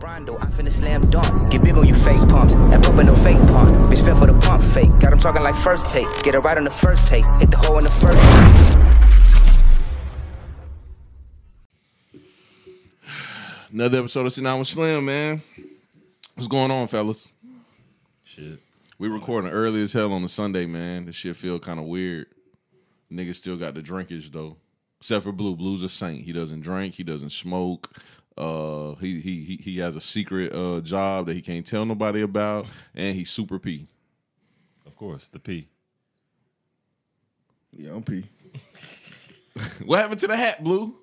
Rondo, I'm finna slam dunk. Get big on you fake pumps. That pump ain't no fake pump. Bitch fell for the pump fake. Got him talking like first take. Get it right on the first take. Hit the hole in the first. Another episode of Sit Down with Slim, man. What's going on, fellas? Shit. We recording early as hell on a Sunday, man. This shit feel kind of weird. Niggas still got the drinkage though. Except for Blue. Blue's a saint. He doesn't drink. He doesn't smoke. Uh, he he he, he has a secret uh job that he can't tell nobody about, and he's super P. Of course, the P. Yeah, I'm P. What happened to the hat, Blue?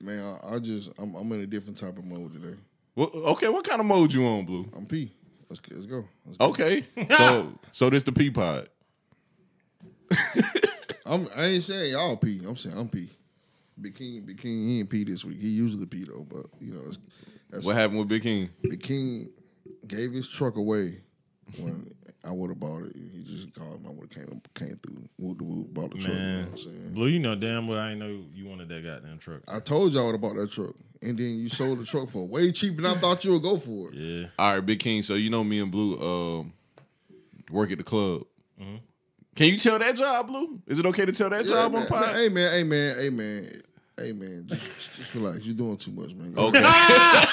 Man, I, I just I'm, I'm in a different type of mode today. What, okay, what kind of mode you on, Blue? I'm P. Let's go- let's go. Let's go. Okay, so so this the P pod. I'm I ain't saying y'all P. I'm saying I'm P. Big King, Big King, he ain't P this week. He usually P though, but you know, it's, that's What happened with Big King? Big King gave his truck away when I would have bought it. He just called me. I would have came came through, whoop the whoop, bought the truck. You know Man, what I'm saying? Blue, you know damn well I ain't know you wanted that goddamn truck. I told y'all I would have bought that truck, and then you sold the truck for way cheaper than I thought you would go for it. Yeah. All right, Big King. So you know me and Blue um, work at the club. Can you tell that job, Blue? Is it okay to tell that Yeah, job man, on pod? man, hey man, hey man, hey man, hey man, just, just relax. You're doing too much, man. Go Okay.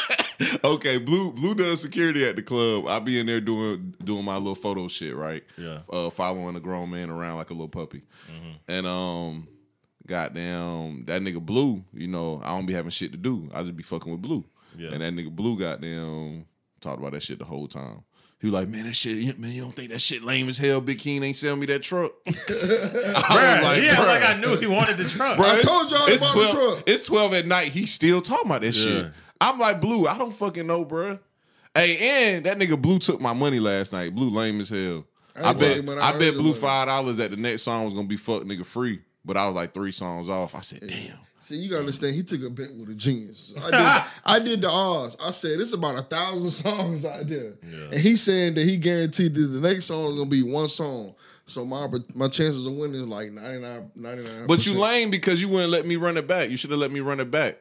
okay, Blue Blue does security at the club. I be in there doing doing my little photo shit, right? Yeah. Uh, following a grown man around like a little puppy. And um goddamn that nigga Blue, you know, I don't be having shit to do. I just be fucking with Blue. Yeah. And that nigga Blue goddamn talked about that shit the whole time. He was like, man, that shit, man, you don't think that shit lame as hell? Big King ain't selling me that truck. I was like, yeah, bruh. like I knew he wanted the truck. Bruh, I told y'all it's about the 12, truck. It's 12 at night. He's still talking about that shit. I'm like, Blue, I don't fucking know, bro. Hey, and that nigga Blue took my money last night. Blue lame as hell. I I, bet I I bet Blue money. five dollars that the next song was gonna be fuck nigga free. But I was like three songs off. I said, damn. See, you gotta understand. He took a bet with a genius. I did, I did the odds. I said it's about a thousand songs out there, and he's saying that he guaranteed that the next song is gonna be one song. So my my chances of winning is like 99, 99 But you lame because you wouldn't let me run it back. You should have let me run it back.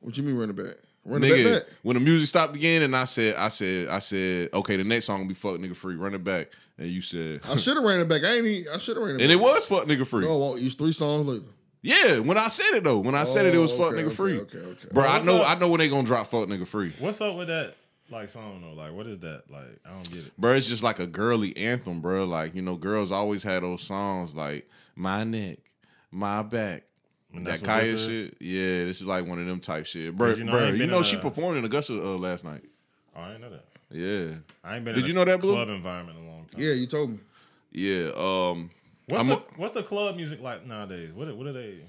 What you mean running back? Running Nigga, back back. when the music stopped again, and I said, I said, I said, okay, the next song will be fuck nigga free. Run it back, and you said, I should have ran it back. I ain't. Even, I should have ran it. Back. And back. it was fuck nigga free. No, I won't three songs later. Yeah, when I said it though, when I said it, it was Oh, fuck okay, nigga okay, free. okay, okay. Bro, I know, up? I know when they gonna drop fuck nigga free. What's up with that like song though? Like what is that? Like I don't get it. Bro, it's just like a girly anthem, bro. Like you know, girls always had those songs like my neck, my back. And That that's what Kaya this is? shit, yeah, this is like one of them type shit, bro. you You know, know, I ain't bro, you know she a- performed in Augusta uh, last night. Oh, I didn't know that. Yeah, I ain't been Did in you a know that, Blue? club environment in a long time. Yeah, you told me. yeah. Um, What's I'm the a- what's the club music like nowadays? What what are they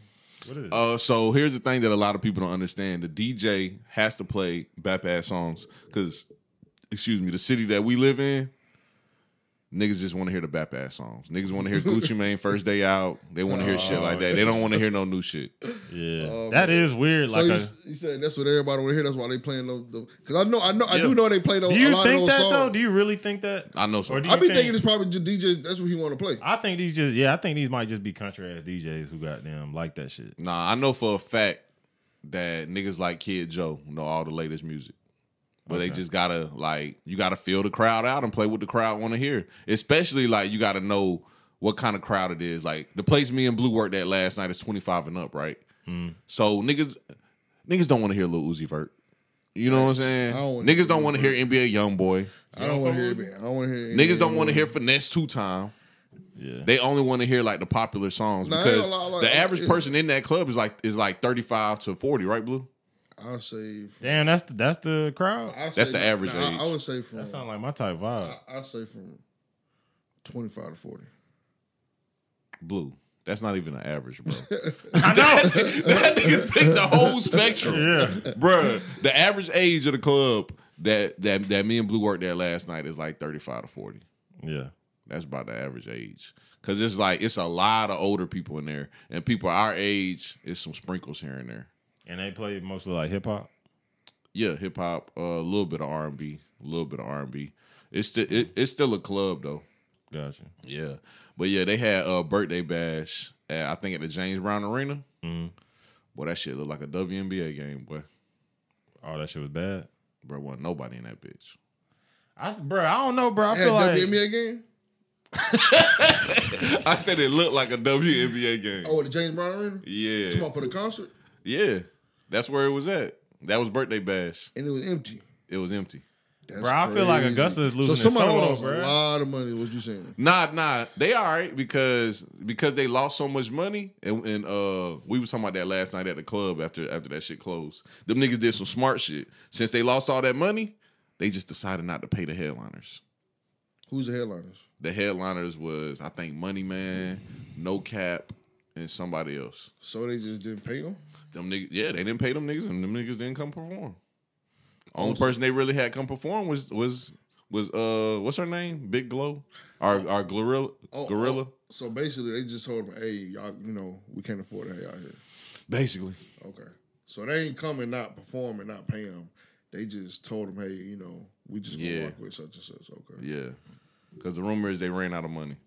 what is it? Uh, so here's the thing that a lot of people don't understand: the DJ has to play bap ass songs because, excuse me, the city that we live in, niggas just want to hear the bap ass songs. Niggas want to hear Gucci Mane first day out. They want to hear shit like that. They don't want to hear no new shit. yeah. Oh, that is weird. So Like you, a, you said that's what everybody want to hear. That's why they playing those. Because I know, I know, I Yeah. do know they play those. do a you lot think of that those though? songs. Do you really think that? I know so. Or do I you be think- thinking it's probably just DJ. That's what he want to play. I think these just yeah, I think these might just be country ass DJs who got them like that shit. Nah, I know for a fact that niggas like Kid Joe know all the latest music. But they just gotta like you gotta feel the crowd out and play what the crowd want to hear. Especially like you gotta know what kind of crowd it is. Like the place me and Blue worked at last night is twenty five and up, right? Hmm. So niggas niggas don't want to hear Lil Uzi Vert. You know what I'm saying? Don't niggas don't want to hear NBA Young Boy. I don't want to hear. I don't want to hear. Niggas don't want to hear Finesse Two Time. Yeah. They only want to hear like the popular songs Nah, because like, the average person in that club is like is like thirty five to forty, right, Blue? I'll say. From, Damn, that's the that's the crowd. I'll That's say- the average nah, age. I would say from. That sounds like my type vibe. I'll say from twenty five to forty. Blue. That's not even an average, bro. I know. that nigga picked the whole spectrum. Yeah. Bruh, the average age of the club that that that me and Blue worked at last night is like 35 to 40. yeah. That's about the average age. Cause it's like it's a lot of older people in there. And people our age, it's some sprinkles here and there. And they play mostly like hip hop. Yeah, hip hop, uh, a little bit of R and B, a little bit of R and B. It's still it, it's still a club though. Gotcha. Yeah, but yeah, they had a birthday bash at I think at the James Brown Arena. Mm-hmm. Boy, that shit looked like a WNBA game, boy. Oh, that shit was bad. Bro, wasn't nobody in that bitch. I, bro, I don't know, bro. I Had feel like WNBA game? I said it looked like a WNBA game. Oh, the James Brown Arena? Yeah. Come on for the concert? Yeah. That's where it was at. That was birthday bash. And it was empty. It was empty. That's Bro, I feel like crazy. Augusta is losing So somebody soul, lost bro. a lot of money. What you saying? Nah, nah, they all right because because they lost so much money, and, and uh, we was talking about that last night at the club after after that shit closed. Them niggas did some smart shit. Since they lost all that money, they just decided not to pay the headliners. Who's the headliners? The headliners was I think Money Man, No Cap, and somebody else. So they just didn't pay them? Them niggas, yeah, they didn't pay them niggas, and them niggas didn't come perform. Only person they really had come perform was was was uh what's her name? Big Glow, our our GloRilla GloRilla. oh, so basically, they just told them, "Hey, y'all, you know, we can't afford to have y'all here." Basically, Okay, so they ain't coming, not perform, and not pay them. They just told them, "Hey, you know, we just gonna Yeah. work with such and such." Okay, yeah. Because the rumor is they ran out of money.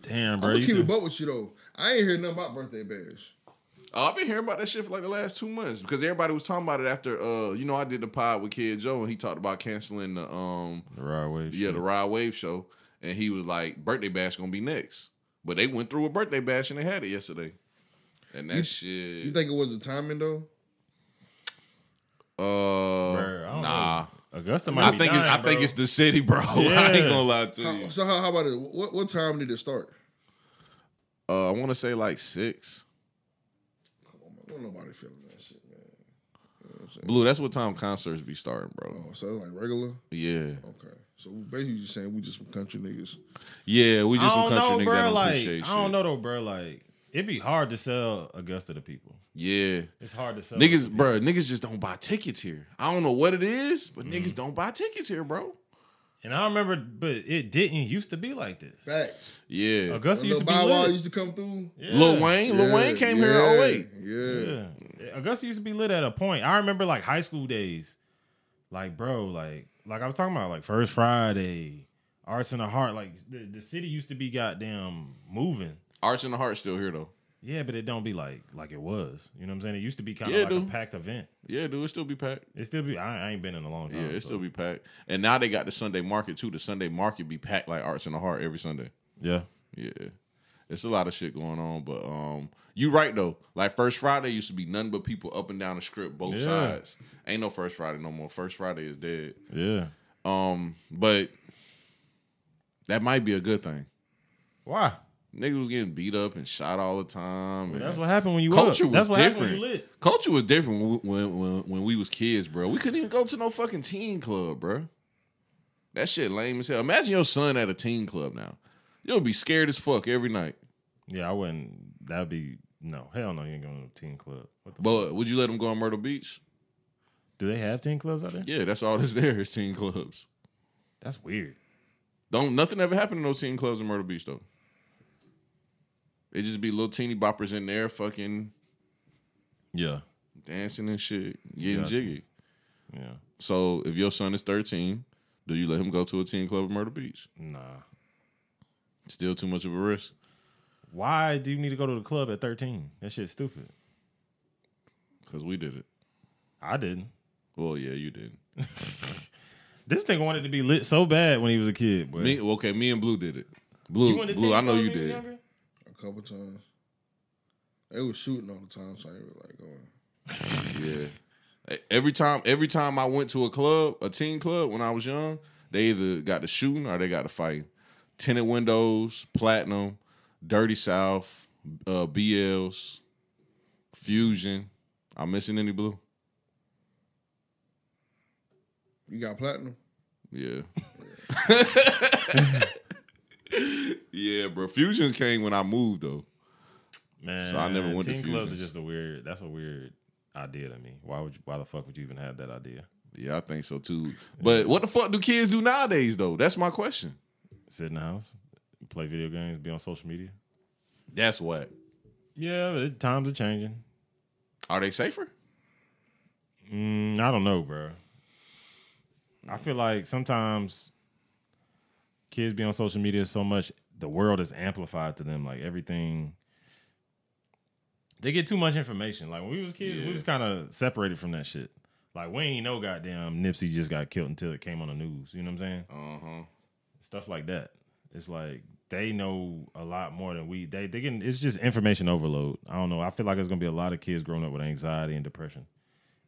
Damn, bro. I'm gonna You keep it buck with you though. I ain't hear nothing about birthday bash. Uh, I've been hearing about that shit for like the last two months because everybody was talking about it after uh you know I did the pod with Kid Joe and he talked about canceling the um the Rod Wave. yeah shit. the Rod Wave show and he was like birthday bash gonna be next but they went through a birthday bash and they had it yesterday and that shit You think it was the timing though? uh Bro, I don't nah know. Augusta might I be think dying, it's I bro. think it's the city bro I ain't gonna lie to How, you so how, how about it? What what time did it start? uh I want to say like six Come on, man. Don't nobody feeling that shit, man. You know what I'm? Blue that's what time concerts be starting bro Oh, so it's like regular. yeah Okay, so basically, just saying we just some country niggas. yeah we just some country know, niggas bro. that don't Like, appreciate I don't shit know though, bro. Like, it'd be hard to sell Augusta to people. yeah It's hard to sell Niggas, to bro, niggas just don't buy tickets here. I don't know what it is, but Mm-hmm. niggas don't buy tickets here, bro. And I remember, but it didn't used to be like this. Facts. Yeah. Augusta used to be Bow Wow lit. used to come through. Yeah. Lil Wayne, Lil Yeah, Wayne came yeah, here in 08. Yeah. Yeah. Augusta used to be lit at a point. I remember like high school days. Like, bro, like like I was talking about like First Friday, Arts in the Heart. Like the, the city used to be goddamn moving. Arts in the Heart still here though. Yeah, but it don't be like like it was. You know what I'm saying? It used to be kind of Yeah, like a dude. packed event. Yeah, dude, it still be packed. It still be. I, I ain't been in a long time. Yeah, it so- still be packed. And now they got the Sunday market too. The Sunday market be packed like Arts in the Heart every Sunday. Yeah. Yeah. It's a lot of shit going on, but um, you right though. Like First Friday used to be none but people up and down the strip, both Yeah. sides. Ain't no First Friday no more. First Friday is dead. Yeah. Um, but that might be a good thing. Why? Niggas was getting beat up and shot all the time. and That's what happened when you culture up. was That's what happened when different. you lit. Culture was different when, when when when we was kids, bro. We couldn't even go to no fucking teen club, bro. That shit lame as hell. Imagine your son at a teen club now. You'll be scared as fuck every night. Yeah, I wouldn't. That'd be no hell no. You ain't going to a teen club. But would you let him go on Myrtle Beach? Do they have teen clubs out there? Yeah, that's all that's there is teen clubs. That's weird. Don't nothing ever happened in those teen clubs in Myrtle Beach though. It just be little teeny boppers in there, fucking Yeah. dancing and shit, getting Gotcha. jiggy. Yeah. So if your son is 13, do you let him go to a teen club at Myrtle Beach? Nah. Still too much of a risk. Why do you need to go to the club at 13? That shit's stupid. Cause we did it. I didn't. Well, yeah, you didn't. This thing wanted to be lit so bad when he was a kid. But Me, okay, me and Blue did it. Blue, Blue, I know you did. younger? A couple times. They was shooting all the time, so I ain't really like going. Yeah. Every time, every time I went to a club, a teen club when I was young, they either got the shooting or they got the fighting. Tinted windows, platinum, dirty south, uh, BLs, fusion. I'm missing any blue? You got platinum? Yeah. yeah, bro. Fusions came when I moved though. Man, So I never went to teen clubs are just a weird. That's a weird idea to me. Why would you? Why the fuck would you even have that idea? Yeah, I think so too. But what the fuck do kids do nowadays though? That's my question. Sit in the house, play video games, be on social media. That's what. Yeah, it, times are changing. Are they safer? Mm, I don't know, bro. I feel like sometimes kids be on social media so much, the world is amplified to them. Like everything, they get too much information. Like when we was kids, we was kind of separated from that shit. Like we ain't know goddamn Nipsey just got killed until it came on the news. You know what I'm saying? Uh huh. Stuff like that. It's like they know a lot more than we. They they can. It's just information overload. I don't know. I feel like there's gonna be a lot of kids growing up with anxiety and depression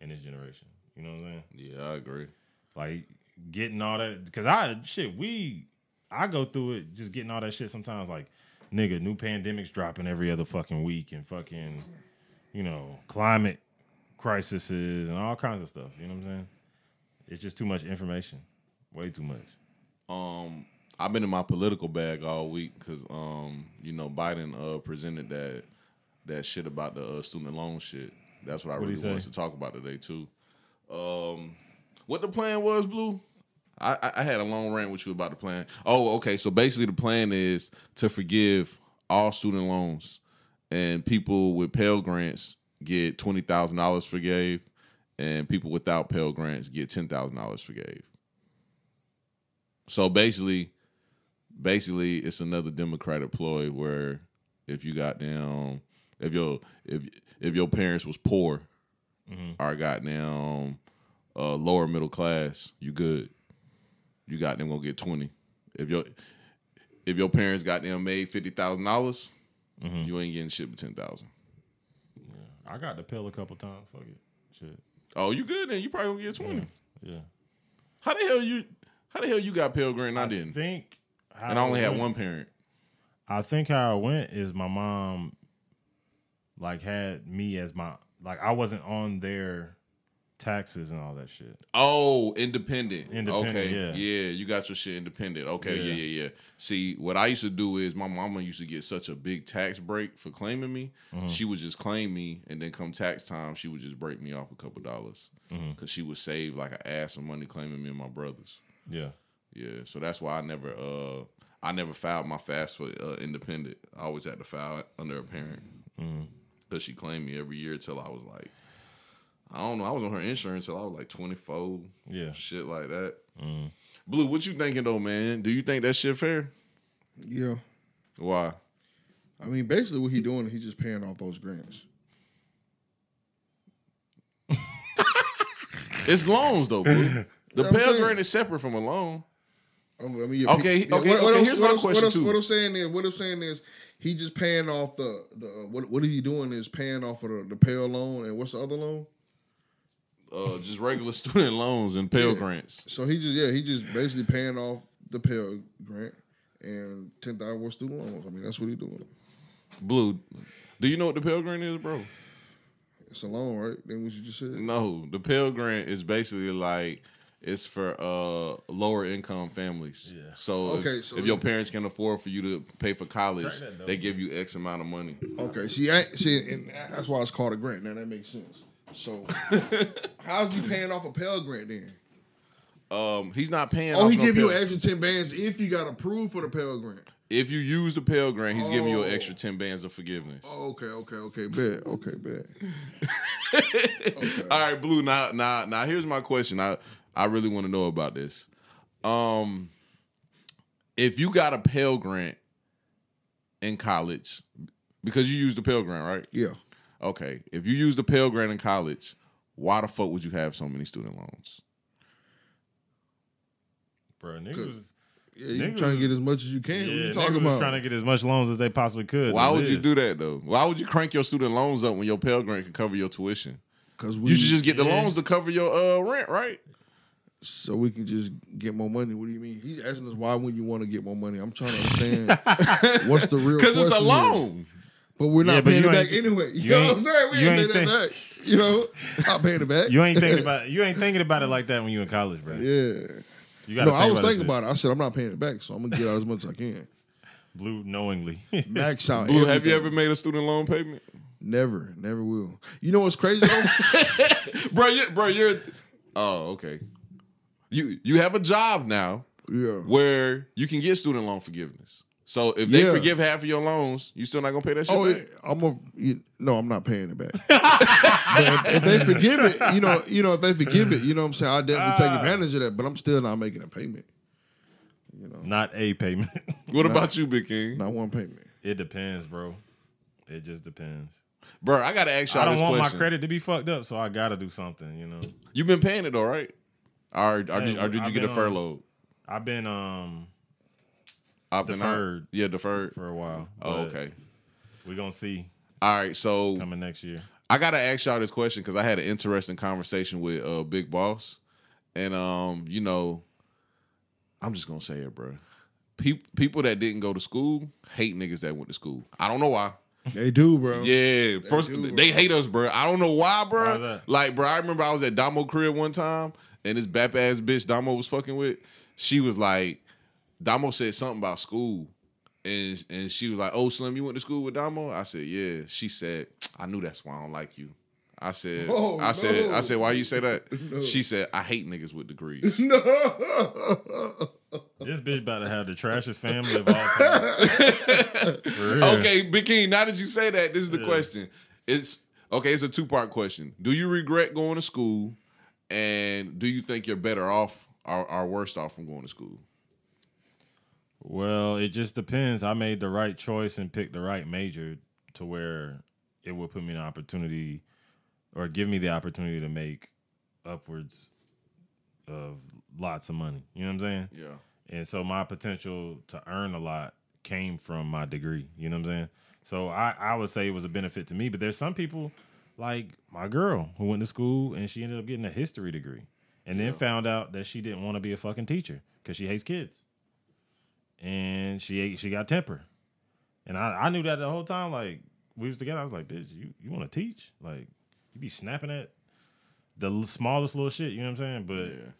in this generation. You know what I'm saying? Yeah, I agree. Like getting all that because I shit we I go through it just getting all that shit sometimes like nigga new pandemics dropping every other fucking week and fucking you know climate crises and all kinds of stuff. You know what I'm saying? It's just too much information, way too much. Um, I've been in my political bag all week because um, you know, Biden uh presented that that shit about the uh, student loan shit. That's what I What'd really wanted to talk about today too. Um, what the plan was, Blue? I, I- had a long rant with you about the plan. Oh, okay. So basically, the plan is to forgive all student loans, and people with Pell grants get twenty thousand dollars forgave, and people without Pell grants get ten thousand dollars forgave. So basically, basically, it's another Democratic ploy where if you got down, if your if if your parents was poor, or got down uh, lower middle class, you good. You got them gonna get twenty. If your if your parents got them made fifty thousand dollars, mm-hmm. you ain't getting shit but ten thousand. Yeah. I got the Pell a couple times. Fuck it, shit. Oh, you good then? You probably gonna get twenty. Yeah. How the hell you? How the hell you got Pell Grant? and I, didn't, think and I only it had went- one parent. I think how it went is my mom like had me as my like I wasn't on their taxes and all that shit. Oh, independent. Independent, Okay. yeah. Yeah, you got your shit independent. Okay. Yeah. Yeah. yeah, yeah, See, what I used to do is my mama used to get such a big tax break for claiming me. Mm-hmm. She would just claim me, and then come tax time, she would just break me off a couple dollars Mm-hmm. because she would save like an ass of money claiming me and my brothers. Yeah. Yeah. So that's why I never uh I never filed my FAFSA uh, independent. I always had to file under a parent Mm-hmm. because she claimed me every year till I was like. I don't know. I was on her insurance till I was like 24 Yeah. shit like that. Mm. Blue, what you thinking though, man? Do you think that shit fair? Yeah. Why? I mean, basically, what he doing, is he's just paying off those grants. It's loans though, Blue. The I'm Pell. Grant is separate from a loan. Um, I mean, your Okay, pe- okay, what, what okay, I'm- here's what my I'm- question, what too. What I'm saying is, what I'm saying is, he just paying off the the uh, what what he doing is paying off of the, the Pell loan and what's the other loan? Uh, just regular student loans and Pell Yeah. Grants. So he just yeah he just basically paying off the Pell grant and ten thousand more student loans. I mean that's what he doing. Blue, do you know what the Pell Grant is, bro? It's a loan, right? Then what you just said. No, the Pell Grant is basically like it's for uh lower income families. Yeah. So, Okay, if, so if your parents can afford for you to pay for college, Crack that, though. they give you X amount of money. Okay, see, I, see, and that's why it's called a grant. Now that makes sense. So, how's he paying off a Pell grant then? Um, he's not paying. Oh, he no give you an extra ten bands if you got approved for the Pell grant. If you use the Pell Grant, he's giving you an Oh. extra ten bands of forgiveness. Oh, okay, okay, okay, bad, okay, bad. All right, Blue. Now, now, now. Here's my question. I, I really want to know about this. Um, if you got a Pell Grant in college, because you used the Pell Grant, right? Yeah, Okay. If you used the Pell Grant in college, why the fuck would you have so many student loans? Bro, niggas yeah, you Niggas trying to get as much as you can. yeah, what you niggas talking about? trying to get as much loans as they possibly could. Why to would you do that though? Why would you crank your student loans up when your Pell Grant can cover your tuition? Because we You should just get the Yeah. loans to cover your uh, rent, right? so we can just get more money. What do you mean? He's asking us why would you want to get more money? I'm trying to understand what's the real Because it's a loan. here. Loan. But we're not Yeah, but paying it back ain't- anyway. You, you know what I'm saying? We you ain't ain't paying that back. You know, not paying it back. You ain't thinking about you ain't thinking about it like that when you in college, bro. Yeah. You gotta No, I was about thinking about it. I said I'm not paying it back, so I'm gonna get out as much as I can. Blue knowingly. Max out. Blue, have you ever made a student loan payment? Never, never will. You know what's crazy though? bro, you bro, you're. Oh, okay. You you have a job now yeah. where you can get student loan forgiveness. So if they Yeah. forgive half of your loans, you still not gonna pay that shit Oh, back. I'm a. You, no, I'm not paying it back. but if, if they forgive it, you know, you know, if they forgive it, you know, what I'm saying I definitely take Ah. advantage of that. But I'm still not making a payment. You know. Not a payment. What about you, Big King? Not one payment. it depends, bro. It just depends. bro. I gotta ask y'all I don't this want question. my credit to be fucked up, so I gotta do something. You know, You've been paying it though, right? Or, or, did, or did you I've get a been on- furlough? I've been um Opting out? deferred. Yeah, deferred. for a while. Oh, okay. We're gonna see All right. So coming next year. I gotta ask y'all this question because I had an interesting conversation with uh Big Boss, and um, you know, I'm just gonna say it, bro. People people that didn't go to school hate niggas that went to school. I don't know why. They do, bro. Yeah, first do, they hate us, bro. I don't know why, Why bro. is that? Like, bro, I remember I was at Damo crib one time, and this bap ass bitch Damo was fucking with. She was like, Damo said something about school, and and she was like, "Oh, Slim, you went to school with Damo?" I said, "Yeah." She said, "I knew that's why I don't like you." I said, Oh, "I said, I said, why you say that?" No. She said, "I hate niggas with degrees." No. This bitch about to have the trashiest family of all time. Okay, Big King. Now that you say that, this is the Yeah. question. It's okay. It's a two part question. Do you regret going to school, and do you think you're better off or, or worse off from going to school? Well, it just depends. I made the right choice and picked the right major to where it would put me in an opportunity or give me the opportunity to make upwards of lots of money. You know what I'm saying? Yeah. And so my potential to earn a lot came from my degree. You know what I'm saying? So I, I would say it was a benefit to me. But there's some people like my girl who went to school and she ended up getting a history degree and then found out that she didn't want to be a fucking teacher because she hates kids. And she she got temper. And I, I knew that the whole time. Like we was together. I was like, bitch, you, you want to teach? Like you be snapping at the smallest little shit. You know what I'm saying? But Yeah.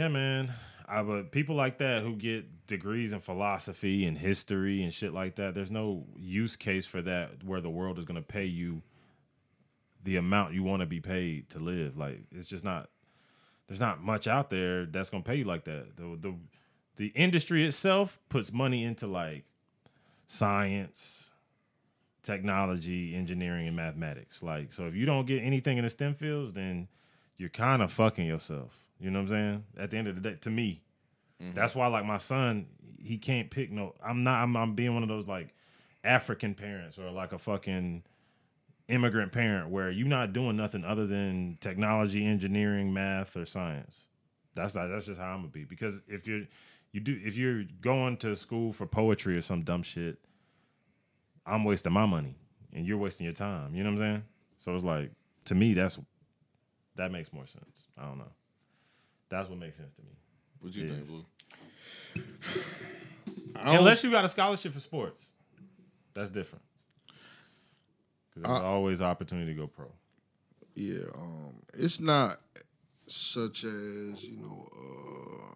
yeah, man. I but people like that who get degrees in philosophy and history and shit like that. There's no use case for that where the world is gonna pay you the amount you want to be paid to live. Like it's just not. There's not much out there that's gonna pay you like that. The the the industry itself puts money into like science, technology, engineering, and mathematics. Like so, if you don't get anything in the STEM fields, then you're kind of fucking yourself. You know what I'm saying? At the end of the day, to me, mm-hmm. that's why like my son, he can't pick no. I'm not. I'm, I'm being one of those like African parents or like a fucking immigrant parent where you're not doing nothing other than technology, engineering, math, or science. That's not, that's just how I'm gonna be. Because if you're you do if you're going to school for poetry or some dumb shit, I'm wasting my money and you're wasting your time. You know what I'm saying? So it's like to me that's that makes more sense. I don't know. That's what makes sense to me. What you Yes. think, Blue? Unless you got a scholarship for sports, that's different. Because there's always opportunity to go pro. Yeah, um, it's not such as you know. Uh,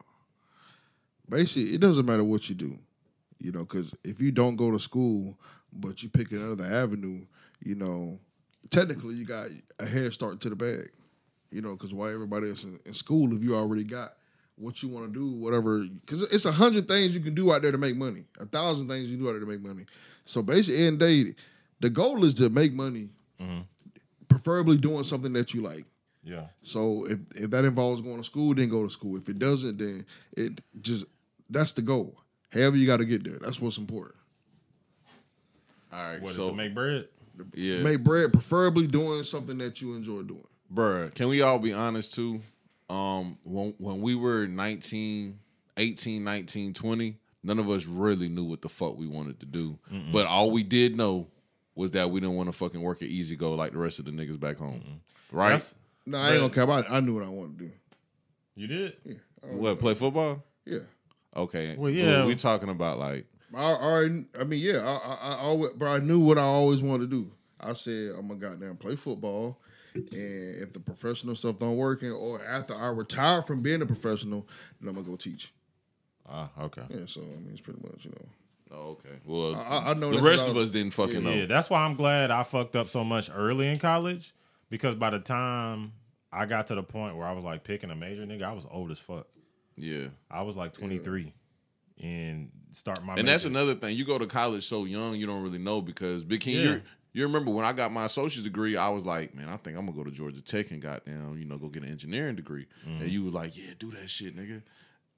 basically, it doesn't matter what you do, you know, because if you don't go to school but you pick another avenue, you know, technically you got a head start to the bag, you know, because why everybody else in, in school if you already got what you want to do, whatever, because it's a hundred things you can do out there to make money, a thousand things you do out there to make money. So basically, the day, the goal is to make money mm-hmm. preferably doing something that you like. Yeah. So if if that involves going to school, then go to school. If it doesn't, then it just that's the goal. However, you got to get there. That's what's important. All right. What is so to make bread? yeah, Make bread, preferably doing something that you enjoy doing. Bruh, can we all be honest too? Um, when when we were 19, 18, 19, 20, none of us really knew what the fuck we wanted to do. But all we did know was that we didn't want to fucking work at E-Z-GO like the rest of the niggas back home. Right? That's, No, I ain't gonna cap. I, I knew what I wanted to do. you did? Yeah. What, play football? Yeah. Okay. Well, yeah. we talking about like I already, I mean, yeah, I, I, I always, but I knew what I always wanted to do. I said I'm gonna goddamn play football, and if the professional stuff don't work, and or after I retire from being a professional, then I'm gonna go teach. Ah, okay. Yeah, so I mean, it's pretty much, you know. Oh, okay. Well, I- I know the rest of us didn't fucking know. Yeah, that's why I'm glad I fucked up so much early in college because by the time I got to the point where I was like picking a major, nigga, I was old as fuck. Yeah. I was like 23 and start my And that's another thing. You go to college so young, you don't really know because Big King, Yeah. you remember when I got my associate's degree, I was like, man, I think I'm gonna go to Georgia Tech and goddamn, you know, go get an engineering degree. Mm-hmm. And you was like, yeah, do that shit, nigga.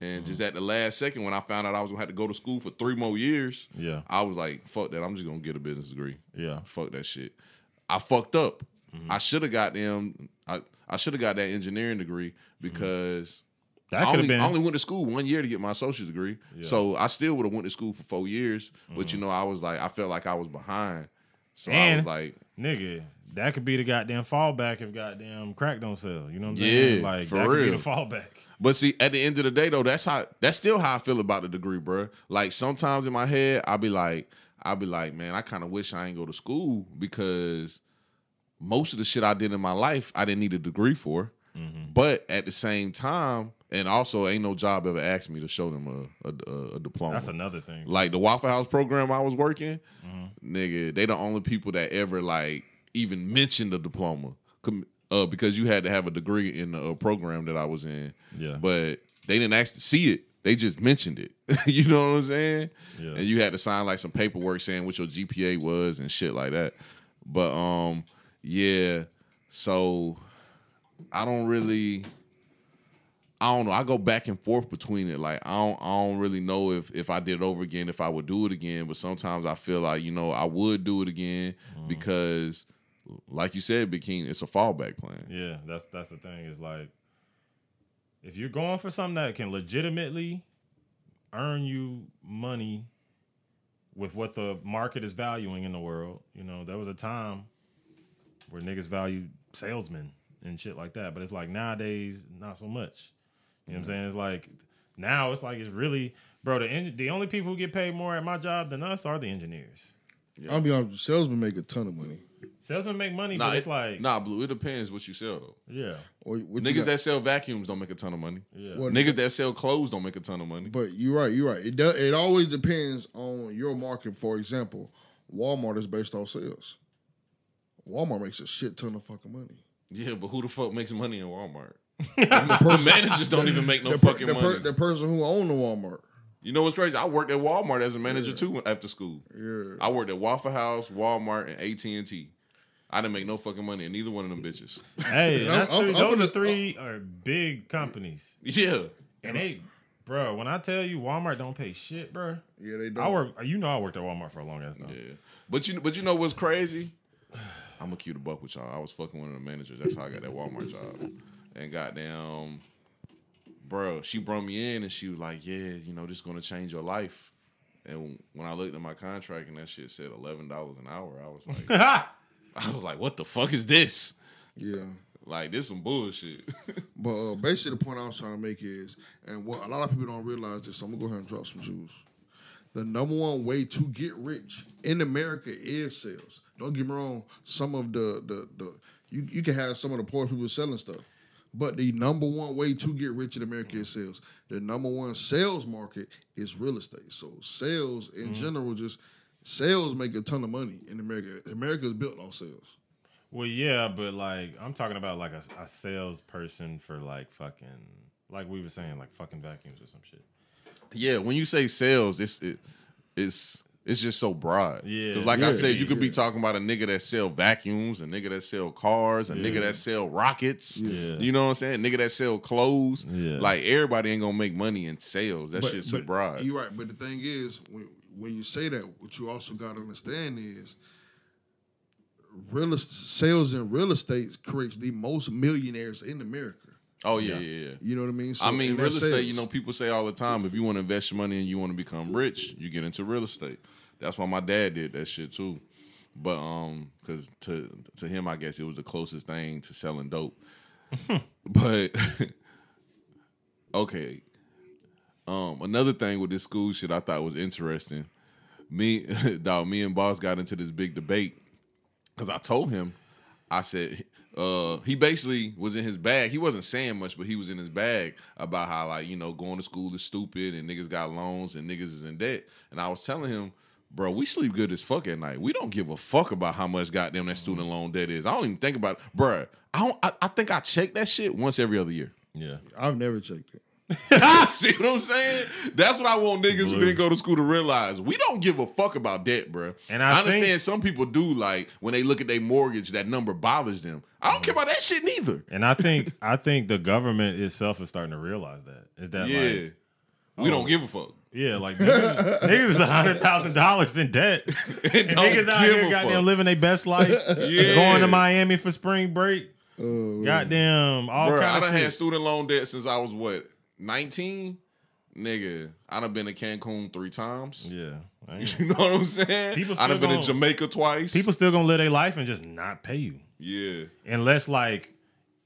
And just at the last second, when I found out I was gonna have to go to school for three more years, Yeah. I was like, "Fuck that! I'm just gonna get a business degree." Yeah. Fuck that shit. I fucked up. Mm-hmm. I should have got them. I, I should have got that engineering degree because That I could have only, been. I only went to school one year to get my associate's degree. So I still would have went to school for four years. But you mm-hmm. know, I was like, I felt like I was behind. So I And- was like, nigga, that could be the goddamn fallback if goddamn crack don't sell. You know what I'm saying? Yeah? Like for that could be the fallback. But see, at the end of the day, though, that's how that's still how I feel about the degree, bro. Like sometimes in my head, I'll be like, I'll be like, man, I kind of wish I ain't go to school because most of the shit I did in my life, I didn't need a degree for. Mm-hmm. But at the same time, and also, ain't no job ever asked me to show them a a, a, a diploma. That's another thing. like the Waffle House program I was working, nigga, they the only people that ever like even mentioned the diploma, uh, because you had to have a degree in the uh, program that I was in. Yeah. but they didn't actually see it; they just mentioned it. you know what I'm saying? Yeah. And you had to sign like some paperwork saying what your GPA was and shit like that. But um, yeah, so I don't really. I don't know. I go back and forth between it. Like I don't, I don't really know if if I did it over again, if I would do it again. But sometimes I feel like you know I would do it again mm-hmm. because, like you said, Big King, it's a fallback plan. Yeah, that's that's the thing. Is like if you're going for something that can legitimately earn you money with what the market is valuing in the world, you know, there was a time where niggas valued salesmen and shit like that. But it's like nowadays, not so much. You know what I'm mm-hmm. saying? It's like now it's like it's really bro, the en- the only people who get paid more at my job than us are the engineers. Yeah. I'll be honest, salesmen make a ton of money. Salesmen make money, Nah, but it's it- like nah, blue. It depends what you sell though. yeah. Or Niggas that sell vacuums don't make a ton of money. Yeah. What- Niggas that sell clothes don't make a ton of money. But you're right. You're right. It does. It always depends on your market. For example, Walmart is based off sales. Walmart makes a shit ton of fucking money. Yeah, but who the fuck makes money in Walmart? The managers don't even make no the, fucking the, money. the person who owned the Walmart. You know what's crazy? I worked at Walmart as a manager too after school. Yeah. I worked at Waffle House, Walmart, and AT and T. I didn't make no fucking money in either one of them bitches. Hey, I'm- that's I'm- three, I'm those are finna- three are big companies, Yeah, and they, bro. When I tell you Walmart don't pay shit, bro. Yeah, they don't. I work. You know, I worked at Walmart for a long ass time. yeah. But you, but you know what's crazy? I'm gonna cue the buck with y'all. I was fucking one of the managers. That's how I got that Walmart job. And goddamn, bro, she brought me in and she was like, "Yeah, you know, this is gonna change your life." And when I looked at my contract and that shit said eleven dollars an hour, I was like, I was like, "What the fuck is this?" Yeah. Like this some bullshit. But uh, basically, the point I was trying to make is, and what a lot of people don't realize this, so I'm gonna go ahead and drop some jewels. The number one way to get rich in America is sales. Don't get me wrong. Some of the the the you, you can have some of the poor people selling stuff, but the number one way to get rich in America is sales. The number one sales market is real estate. So sales in mm-hmm. general, just sales make a ton of money in America. America is built on sales. Well, yeah, but like I'm talking about like a, a salesperson for like fucking like we were saying like fucking vacuums or some shit. yeah, when you say sales, it's it, it's it's just so broad. Yeah. because like I said, you could be talking about a nigga that sell vacuums, a nigga that sell cars, a nigga that sell rockets. Yeah. You know what I'm saying? Nigga that sell clothes. Yeah. Like everybody ain't gonna make money in sales. That shit's too broad. You're right, but the thing is, when when you say that, what you also got to understand is, real est- sales in real estate creates the most millionaires in America. Oh yeah, yeah, yeah. You know what I mean? So, I mean, real estate. sales. You know, people say all the time, if you want to invest your money and you want to become rich, you get into real estate. That's why my dad did that shit too. But um, because to to him, I guess it was the closest thing to selling dope. but okay, um, another thing with this school shit I thought was interesting. Me, dog, me and boss got into this big debate because I told him, I said, uh, he basically was in his bag. He wasn't saying much, but he was in his bag about how like you know going to school is stupid and niggas got loans and niggas is in debt. And I was telling him, bro, we sleep good as fuck at night. We don't give a fuck about how much goddamn that student loan debt is. I don't even think about, it. bro. I don't. I, I think I check that shit once every other year. Yeah. I've never checked it. See what I'm saying? That's what I want niggas who didn't go to school to realize. We don't give a fuck about debt, bro. And I understand think- some people do. Like when they look at their mortgage, that number bothers them. I don't care about that shit neither. And I think I think the government itself is starting to realize that. Is that Yeah. like We Oh. don't give a fuck. Yeah, like niggas, niggas is a hundred thousand dollars in debt. And Don't niggas out here a goddamn fuck. living their best life. Yeah. Going to Miami for spring break. Oh, Goddamn, all Bro, I kind done of had student loan debt since I was what, 19? Nigga, I done been to Cancun three times. Yeah. I You know what I'm saying? People I done still been to gonna- Jamaica twice. People still gonna live their life and just not pay you. yeah. Unless like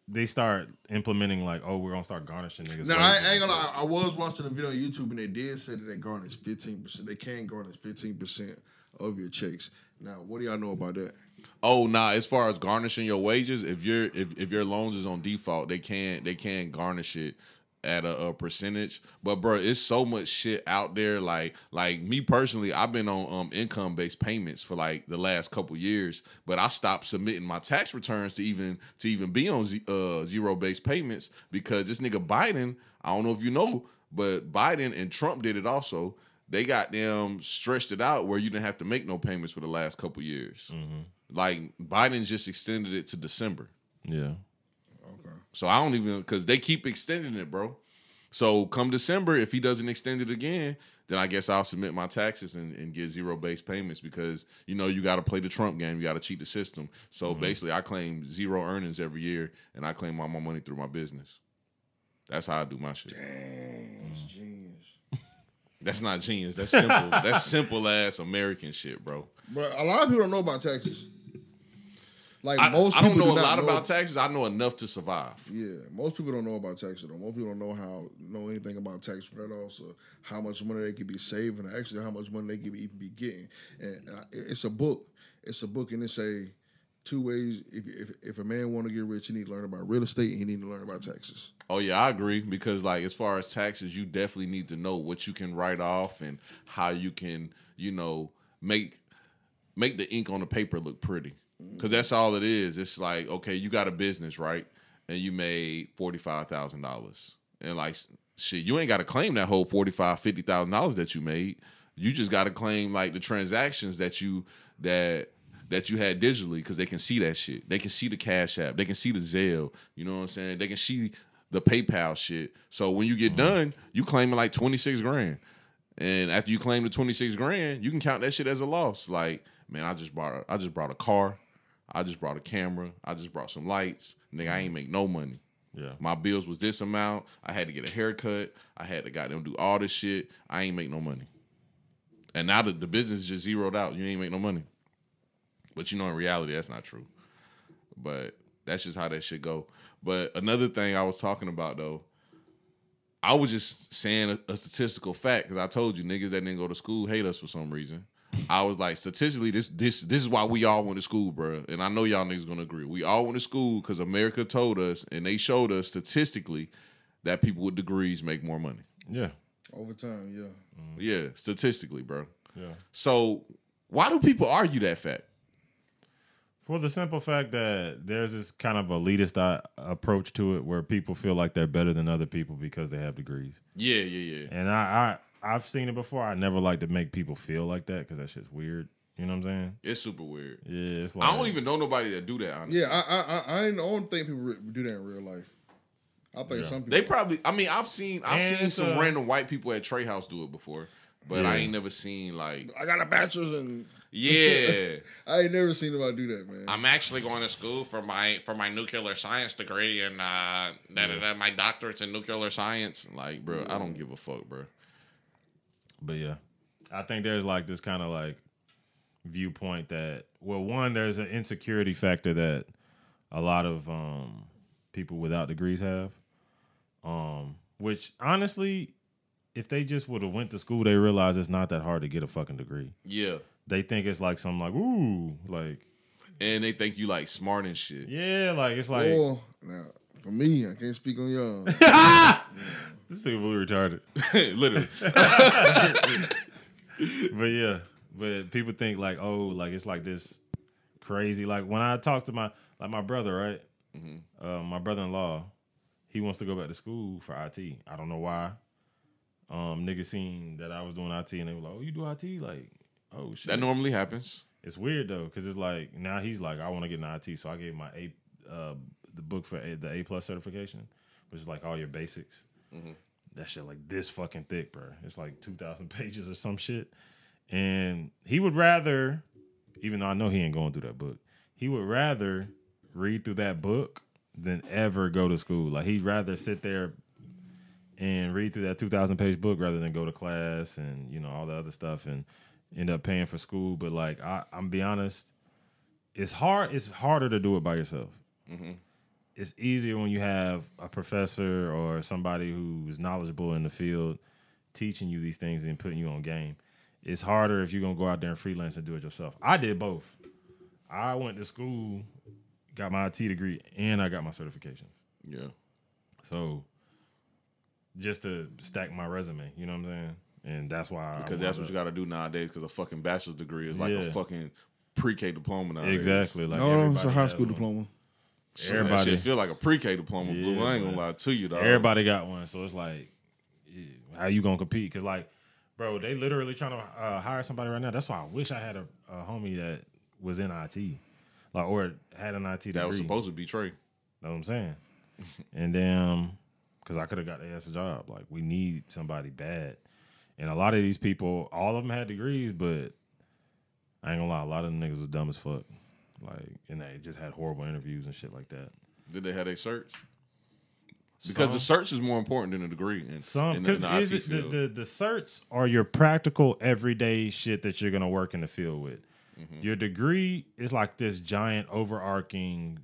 they start implementing like, oh, we're gonna start garnishing niggas. Now I. I ain't gonna. lie, I, I was watching a video on YouTube and they did say that they garnish fifteen percent. They can garnish fifteen percent of your checks. Now, what do y'all know about that? Oh nah, as far as garnishing your wages, if your if, if your loans is on default, they can't they can't garnish it at a, a percentage. But bro, it's so much shit out there. Like like me personally, I've been on um income based payments for like the last couple years, but I stopped submitting my tax returns to even to even be on z- uh, zero based payments because this nigga Biden, I don't know if you know, but Biden and Trump did it also. They got them stretched it out where you didn't have to make no payments for the last couple years. Like Biden just extended it to December. Yeah. Okay. So I don't even because they keep extending it, bro. So come December, if he doesn't extend it again, then I guess I'll submit my taxes and, and get zero base payments because you know you got to play the Trump game, you got to cheat the system. So mm-hmm. basically, I claim zero earnings every year, and I claim all my money through my business. That's how I do my shit. Dang, it's mm. genius. That's not genius. That's simple. That's simple ass American shit, bro. But a lot of people don't know about taxes. Like I, most I don't know do a lot about taxes. I know enough to survive. Yeah, most people don't know about taxes though. Most people don't know how know anything about tax write-offs or how much money they could be saving, or actually how much money they could even be getting. And uh, it- it's a book. It's a book, and it say two ways. If if, if a man want to get rich, he need to learn about real estate, and he need to learn about taxes. Oh yeah, I agree because like as far as taxes, you definitely need to know what you can write off and how you can, you know, make make the ink on the paper look pretty. Cuz that's all it is. It's like, okay, you got a business, right? And you made $45,000. And like shit, you ain't got to claim that whole $45 $50,000 that you made. You just got to claim like the transactions that you that that you had digitally because they can see that shit. They can see the Cash App. They can see the Zelle. You know what I'm saying? They can see the PayPal shit. So when you get mm-hmm. done, you claiming like 26 grand. And after you claim the 26 grand, you can count that shit as a loss. Like, man, I just bought I just brought a car. I just brought a camera. I just brought some lights. Nigga, I ain't make no money. Yeah. My bills was this amount. I had to get a haircut. I had to got goddamn do all this shit. I ain't make no money. And now the, the business is just zeroed out. You ain't make no money. But you know, in reality, that's not true. But that's just how that shit go. But another thing I was talking about though, I was just saying a, a statistical fact because I told you niggas that didn't go to school hate us for some reason. I was like, statistically, this this this is why we all went to school, bro. And I know y'all niggas gonna agree. We all went to school because America told us and they showed us statistically that people with degrees make more money. Yeah. Over time, yeah. Yeah, statistically, bro. Yeah. So why do people argue that fact? For the simple fact that there's this kind of elitist uh, approach to it where people feel like they're better than other people because they have degrees. Yeah, yeah, yeah. And I, I I've seen it before. I never like to make people feel like that because that shit's weird. You know what I'm saying? It's super weird. Yeah, it's like I don't even know nobody that do that. Honestly. Yeah, I I I, I don't think people re- do that in real life. I think some people They probably. I mean, I've seen I've And seen some uh, random white people at Trey House do it before, but I ain't never seen like. I got a bachelor's and Yeah, I ain't never seen nobody do that, man. I'm actually going to school for my for my nuclear science degree and uh, da, da, da, my doctorate's in nuclear science. Like, bro, I don't give a fuck, bro. But yeah, I think there's like this kind of like viewpoint that well, one there's an insecurity factor that a lot of um, people without degrees have, um, which honestly, if they just would have went to school, they realize it's not that hard to get a fucking degree. Yeah, They think it's like some like ooh, like and they think you like smart and shit. yeah, like it's like or now, for me, I can't speak on y'all. this thing really retarded. Literally, but yeah, but people think like, oh, like it's like this crazy. Like when I talk to my like my brother, right? Uh, my brother-in-law, he wants to go back to school for IT. I don't know why. Um, niggas seen that I was doing IT, and they were like, "Oh, you do IT?" Like, oh shit. that normally happens. it's weird though, because it's like now he's like, I want to get an IT, so I gave my A, uh, the book for a, the A plus certification, which is like all your basics. Mm-hmm. that shit like this fucking thick, bro. It's like two thousand pages or some shit. And he would rather, even though I know he ain't going through that book, he would rather read through that book than ever go to school. Like he'd rather sit there and read through that two thousand page book rather than go to class and you know all the other stuff and end up paying for school. But like I, I'm be honest, it's hard. It's harder to do it by yourself. Mm-hmm. It's easier when you have a professor or somebody who's knowledgeable in the field teaching you these things and putting you on game. It's harder if you're gonna go out there and freelance and do it yourself. I did both. I went to school, got my IT degree, and I got my certifications. Yeah. So just to stack my resume, you know what I'm saying? And that's why Because that's what you got to do nowadays. Because a fucking bachelor's degree is like Yeah. a fucking pre-K diploma nowadays. exactly like No, it's a high has school one. diploma. That Everybody- feel like a pre-K diploma. Blue. I ain't gonna lie to you, dog. Everybody got one, so it's like, yeah, how you gonna compete? Because like, bro, they literally trying to uh, hire somebody right now. That's why I wish I had a, a homie that was in IT, like or had an IT degree. that was supposed to be Trey. Know what I'm saying? and then, because I could have got the ass a job. Like we need somebody bad, and a lot of these people, all of them had degrees, but I ain't gonna lie, a lot of them niggas was dumb as fuck. Like, and they just had horrible interviews and shit like that. Did they have a cert? Because the Some- cert is more important than the degree. In, Some the, because the is IT it the, the the certs are your practical everyday shit that you're gonna work in the field with. Mm-hmm. Your degree is like this giant overarching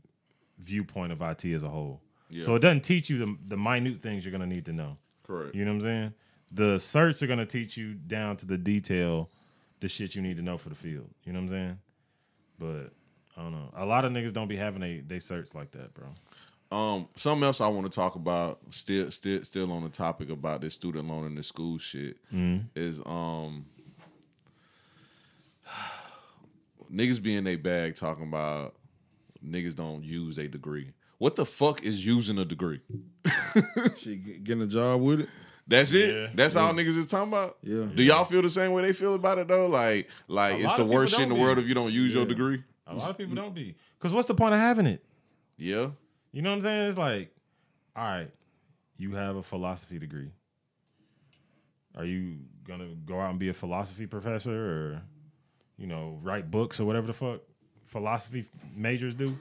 viewpoint of IT as a whole. Yeah. So it doesn't teach you the the minute things you're gonna need to know. Correct. You know what I'm saying? The certs are gonna teach you down to the detail the shit you need to know for the field. You know what I'm saying? But I don't know. A lot of niggas don't be having they they certs like that, bro. Um, something else I want to talk about, still, still, still on the topic about this student loan and the school shit, Mm-hmm. is um, niggas be in their bag talking about niggas don't use a degree. What the fuck is using a degree? she getting a job with it. That's it. Yeah. That's all niggas is talking about. Yeah. Do y'all feel the same way they feel about it though? Like, like A it's the worst shit in the don't world be. if you don't use your degree. A lot of people don't be. Cause what's the point of having it? Yeah. You know what I'm saying? It's like, all right, you have a philosophy degree. Are you gonna go out and be a philosophy professor or, you know, write books or whatever the fuck philosophy majors do?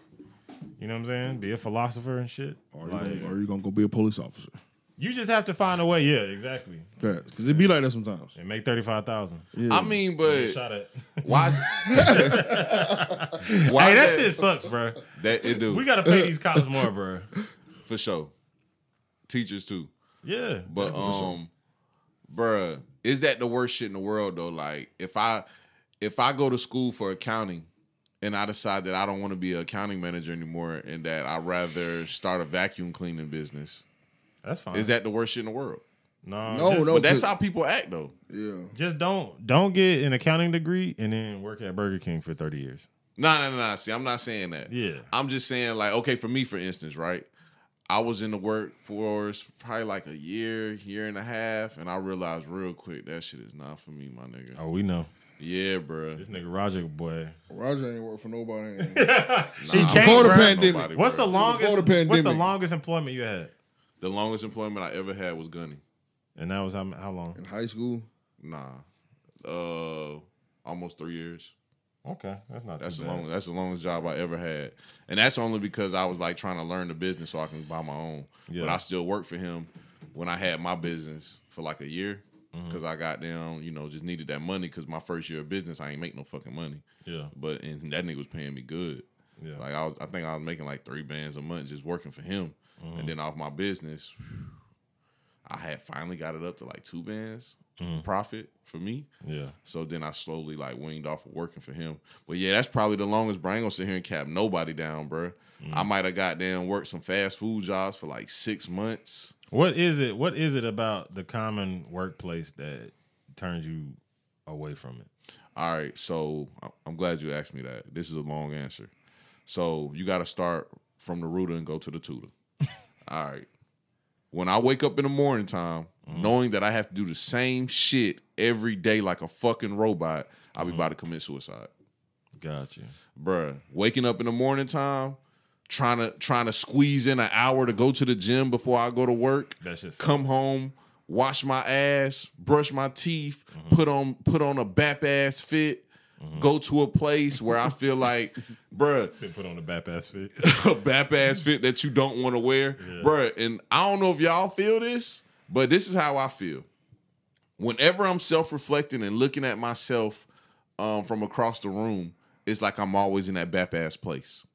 You know what I'm saying? Be a philosopher and shit. Or you, Like, gonna, or you gonna go be a police officer. You just have to find a way. Yeah, exactly. Because it be like that sometimes. And make thirty five thousand. Yeah. I mean, but Shot at. why? why hey, that shit sucks, bro. That it do We gotta pay these cops more, bro. for sure. Teachers too. Yeah, But um, bruh, is that the worst shit in the world though? Like if I if I go to school for accounting and I decide that I don't want to be an accounting manager anymore and that I'd rather start a vacuum cleaning business, that's fine. is that the worst shit in the world? no? No, just- no. But that's how people act though. Yeah. Just don't don't get an accounting degree and then work at Burger King for thirty years. No, no, no. See, I'm not saying that. Yeah. I'm just saying, like, okay, for me, for instance, right? I was in the workforce for probably like a year, year and a half, and I realized real quick that shit is not for me, my nigga. Oh, we know Yeah, bro. this nigga Roger boy. Roger ain't work for nobody. He Nah, can't, Before the pandemic. Nobody, What's the longest? Before the What's the longest employment you had? The longest employment I ever had was Gunny. And that was how, how long? In high school. Nah, uh, almost three years. Okay, that's not That's too the bad. long. That's the longest job I ever had, and that's only because I was like trying to learn the business so I can buy my own. Yeah. But I still worked for him when I had my business for like a year Mm-hmm. because I got down, you know, just needed that money because my first year of business I ain't make no fucking money. Yeah, But and that nigga was paying me good. yeah. Like I was, I think I was making like three bands a month just working for him, Mm-hmm. and then off my business, I had finally got it up to like two bands Mm-hmm. profit for me. yeah. So then I slowly like winged off of working for him. But yeah, that's probably the longest. Bro. I ain't gonna sit here and cap nobody down, bro. Mm. I might have got down worked some fast food jobs for like six months. What is it? What is it about the common workplace that turns you away from it? All right, so I'm glad you asked me that. This is a long answer. So you got to start from the rooter and go to the tutor. All right. When I wake up in the morning time, knowing that I have to do the same shit every day like a fucking robot, I'll be about to commit suicide. Gotcha. bruh, waking up in the morning time, trying to trying to squeeze in an hour to go to the gym before I go to work, That shit sucks. come home, wash my ass, brush my teeth, Mm-hmm. put on put on a bap ass fit, go to a place where I feel like, bruh, put on a bap ass fit. a bap ass fit that you don't want to wear, bruh. And I don't know if y'all feel this, but this is how I feel. Whenever I'm self reflecting and looking at myself um, from across the room, it's like I'm always in that bap ass place.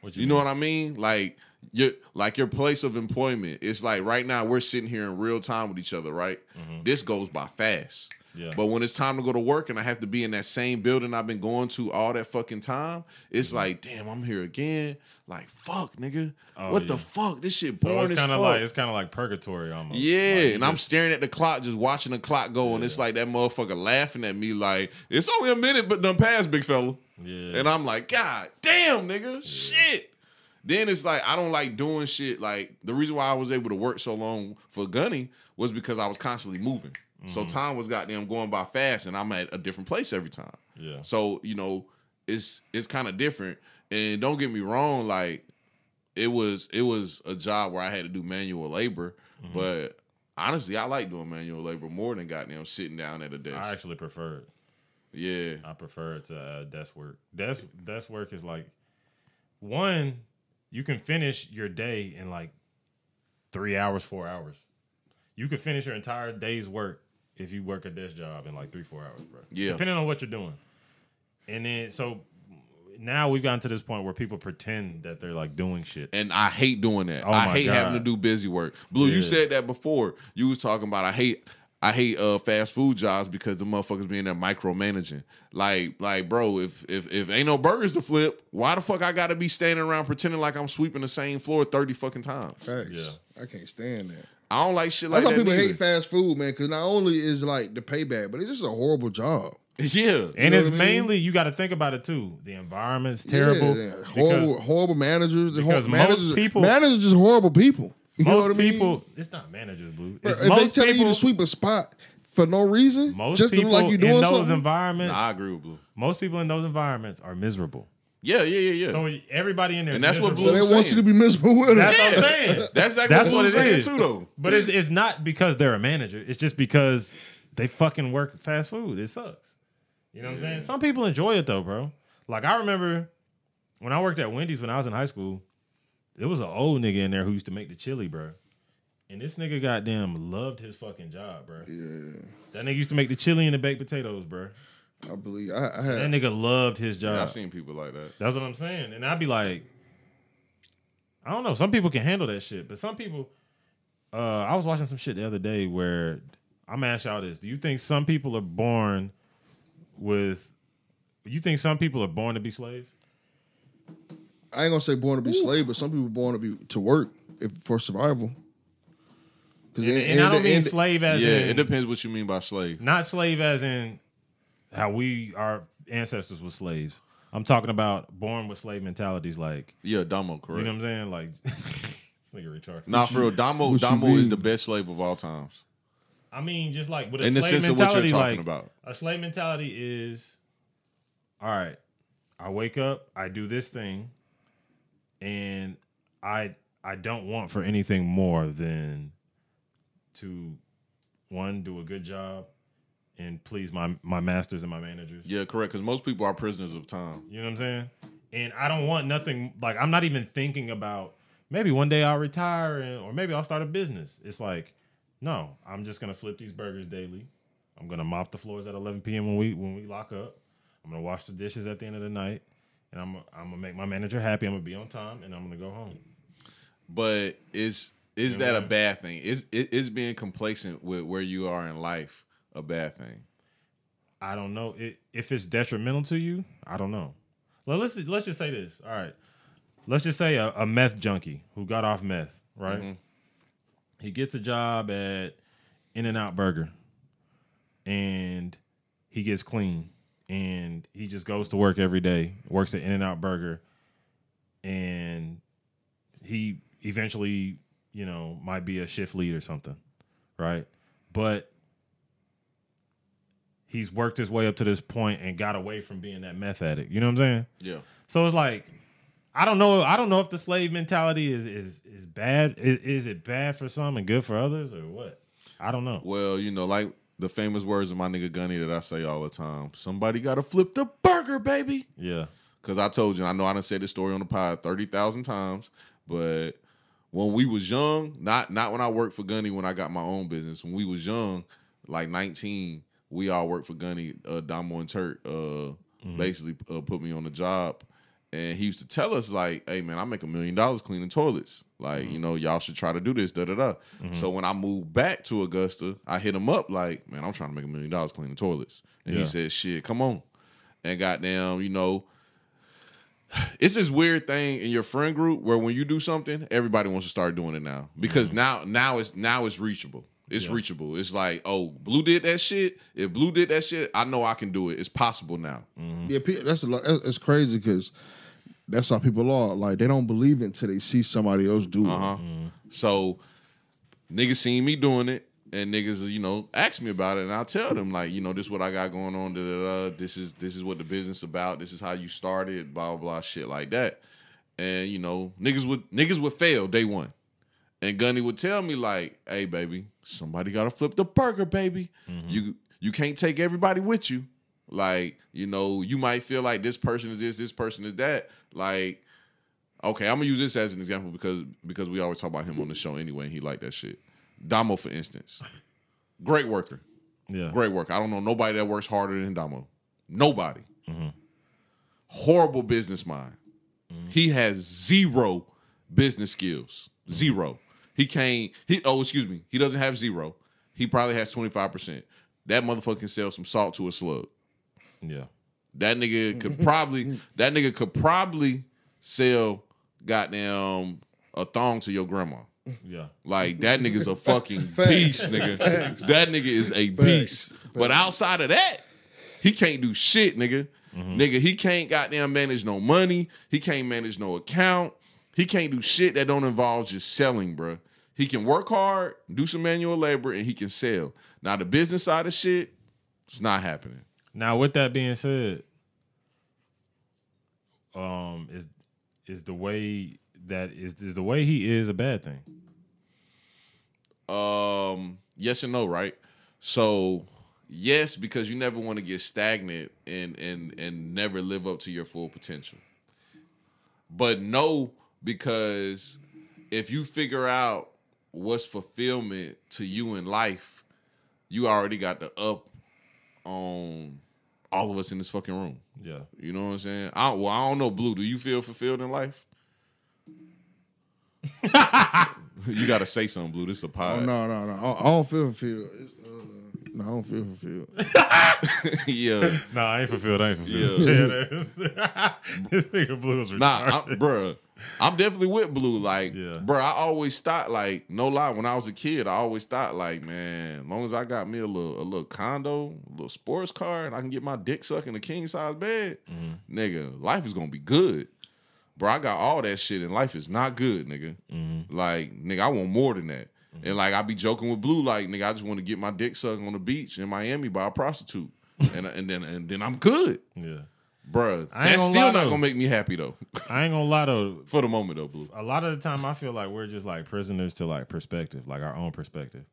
What You know what I mean? Like your like your place of employment. It's like right now we're sitting here in real time with each other, right? This goes by fast. Yeah. But when it's time to go to work and I have to be in that same building I've been going to all that fucking time, it's mm-hmm. like, damn, I'm here again. Like, fuck, nigga. Oh, what yeah. the fuck? This shit So boring it's as kind fuck. of like it's kind of like purgatory almost. Yeah, Like, and I'm staring at the clock, just watching the clock go, and it's like that motherfucker laughing at me like it's only a minute, but done passed, big fella. Yeah. And I'm like, God damn, nigga, shit. Then it's like I don't like doing shit. Like the reason why I was able to work so long for Gunny was because I was constantly moving. So Mm-hmm. time was goddamn going by fast, and I'm at a different place every time. Yeah. So you know, it's it's kind of different. And don't get me wrong, like it was it was a job where I had to do manual labor, Mm-hmm. but honestly, I like doing manual labor more than goddamn sitting down at a desk. I actually prefer it. yeah, I prefer it to uh, desk work. Desk desk work is like one, you can finish your day in like three hours, four hours. You can finish your entire day's work if you work a desk job in like three, four hours, bro. Yeah. Depending on what you're doing. And then so now we've gotten to this point where people pretend that they're like doing shit. and I hate doing that. Oh I my hate having to do busy work. Blue, you said that before. You was talking about I hate I hate uh fast food jobs because the motherfuckers being there micromanaging. Like like bro, if if if ain't no burgers to flip, why the fuck I got to be standing around pretending like I'm sweeping the same floor 30 fucking times? Facts. Yeah. I can't stand that. I don't like shit like That's that. why people neither. hate fast food, man. Because not only is like the payback, but it's just a horrible job. Yeah. and it's what I mean? mainly you got to think about it too. The environment's terrible. Yeah, yeah. because horrible, horrible managers. The because hor- most people- managers just horrible people. You know most what I mean? people, it's not managers, blue. Bro, It's if they most telling people, you to sweep a spot for no reason, most just to people look like you're doing in those something. environments, Nah, I agree with Blue. most people in those environments are miserable. Yeah, yeah, yeah, yeah. So everybody in there, And is that's what miserable. so Blue they want you to be miserable with That's it. what I'm saying. That's exactly That's what what Blue's it saying is. too, though. But it's, it's not because they're a manager. It's just because they fucking work fast food. It sucks. You know what I'm saying? Some people enjoy it though, bro. Like I remember when I worked at Wendy's when I was in high school, there was an old nigga in there who used to make the chili, bro. And this nigga goddamn loved his fucking job, bro. Yeah, That nigga used to make the chili and the baked potatoes, bro. I believe. I, I That nigga loved his job. Yeah, I've seen people like that. That's what I'm saying. And I'd be like, I don't know. Some people can handle that shit, but some people. Uh, I was watching some shit the other day where I'm gonna ask y'all this: Do you think some people are born with? You think some people are born to be slaves? I ain't gonna say born to be slave, but some people born to be to work if, for survival. And, and in I don't mean end- slave as Yeah, in it depends what you mean by slave. not slave as in how we our ancestors were slaves. I'm talking about born with slave mentalities, like Yeah, Damo, correct. you know what I'm saying, like. this nigga retarded. Nah, for real, Damo, what you Damo is mean? the best slave of all times. I mean, just like with a In the slave sense of what you're mentality, talking like, about. A slave mentality is, all right. I wake up, I do this thing, and I I don't want for anything more than to one do a good job and please my my masters and my managers. Yeah, correct. Because most people are prisoners of time. You know what I'm saying? And I don't want nothing like I'm not even thinking about maybe one day I'll retire and or maybe I'll start a business. It's like, no, I'm just gonna flip these burgers daily. I'm gonna mop the floors at 11 p.m. when we when we lock up. I'm gonna wash the dishes at the end of the night, and I'm I'm gonna make my manager happy. I'm gonna be on time, and I'm gonna go home. But is is You that know? a bad thing? Is is is being complacent with where you are in life a bad thing? I don't know it, if it's detrimental to you. I don't know. Well, let's let's just say this. All right, let's just say a, a meth junkie who got off meth, right? Mm-hmm. He gets a job at In-N-Out Burger, and he gets clean, and he just goes to work every day. Works at In-N-Out Burger, and he eventually, you know, might be a shift lead or something, right? But he's worked his way up to this point and got away from being that meth addict. You know what I'm saying? Yeah. So it's like, I don't know. I don't know if the slave mentality is is is bad. Is, is it bad for some and good for others, or what? I don't know. Well, you know, like the famous words of my nigga Gunny that I say all the time. Somebody gotta flip the burger, baby. Yeah. Cause I told you, I know I done said this story on the pod thirty thousand times, but when we was young, not not when I worked for Gunny when I got my own business. When we was young, like nineteen, we all worked for Gunny. Uh, Damo and Turk uh, basically uh, put me on the job, and he used to tell us like, "Hey man, I make a million dollars cleaning toilets. Like, you know, y'all should try to do this." Da da da. So when I moved back to Augusta, I hit him up like, "Man, I'm trying to make a million dollars cleaning toilets," and Yeah. he said, "Shit, come on." And goddamn, you know, it's this weird thing in your friend group where when you do something, everybody wants to start doing it now because now now it's now it's reachable. It's reachable. It's like, oh, Blue did that shit. If Blue did that shit, I know I can do it. It's possible now. Yeah, that's a lot. It's crazy because that's how people are. Like they don't believe it until they see somebody else do it. Uh huh. So niggas seen me doing it, and niggas, you know, ask me about it, and I'll tell them like, you know, this is what I got going on. Da, da, da. This is this is what the business about. This is how you started. Blah blah blah, shit like that. And you know, niggas would niggas would fail day one, and Gunny would tell me like, hey baby, somebody got to flip the burger, baby. Mm-hmm. You you can't take everybody with you. Like you know, you might feel like this person is this, this person is that. Like Okay, I'm gonna use this as an example because because we always talk about him on the show anyway, and he like that shit. Damo, for instance, great worker, Yeah. great worker. I don't know nobody that works harder than Damo. Nobody. Mm-hmm. Horrible business mind. Mm-hmm. He has zero business skills. Zero. He can't. He oh excuse me. He doesn't have zero. He probably has twenty five percent. That motherfucker can sell some salt to a slug. Yeah. That nigga could probably that nigga could probably sell goddamn a thong to your grandma. Yeah. Like that nigga's a fucking beast, nigga. That nigga is a beast. But outside of that, he can't do shit, nigga. Mm-hmm. Nigga, he can't goddamn manage no money. He can't manage no account. He can't do shit that don't involve just selling, bruh. He can work hard, do some manual labor, and he can sell. Now the business side of shit, it's not happening. Now, with that being said, um, is is the way that is is the way he is a bad thing? Um, yes and no, right? So yes, because you never want to get stagnant and and and never live up to your full potential. But no, because if you figure out what's fulfillment to you in life, you already got the up on all of us in this fucking room. Yeah. You know what I'm saying? I, well, I don't know, Blue. Do you feel fulfilled in life? you got to say something, Blue. This is a Oh, pod. no, no, no. I, I don't feel fulfilled. It's, uh, no, I don't feel fulfilled. yeah. No, I ain't fulfilled. I ain't fulfilled. Yeah. Yeah. that is- this nigga blue was Nah, retarded. I'm, bruh. I'm definitely with Blue. Like, Yeah. bruh, I always thought, like, no lie, when I was a kid, I always thought, like, man, as long as I got me a little, a little condo, a little sports car, and I can get my dick sucked in a king size bed, Mm-hmm. nigga, life is gonna be good. Bro, I got all that shit, and life is not good, nigga. Mm-hmm. Like, nigga, I want more than that. And like, I be joking with Blue, like, nigga, I just want to get my dick sucked on the beach in Miami by a prostitute, and and then and then I'm good, yeah. Bruh. That's still not gonna make me happy though. I ain't gonna lie though. For the moment though, Blue. a lot of the time I feel like we're just like prisoners to like perspective, like our own perspective.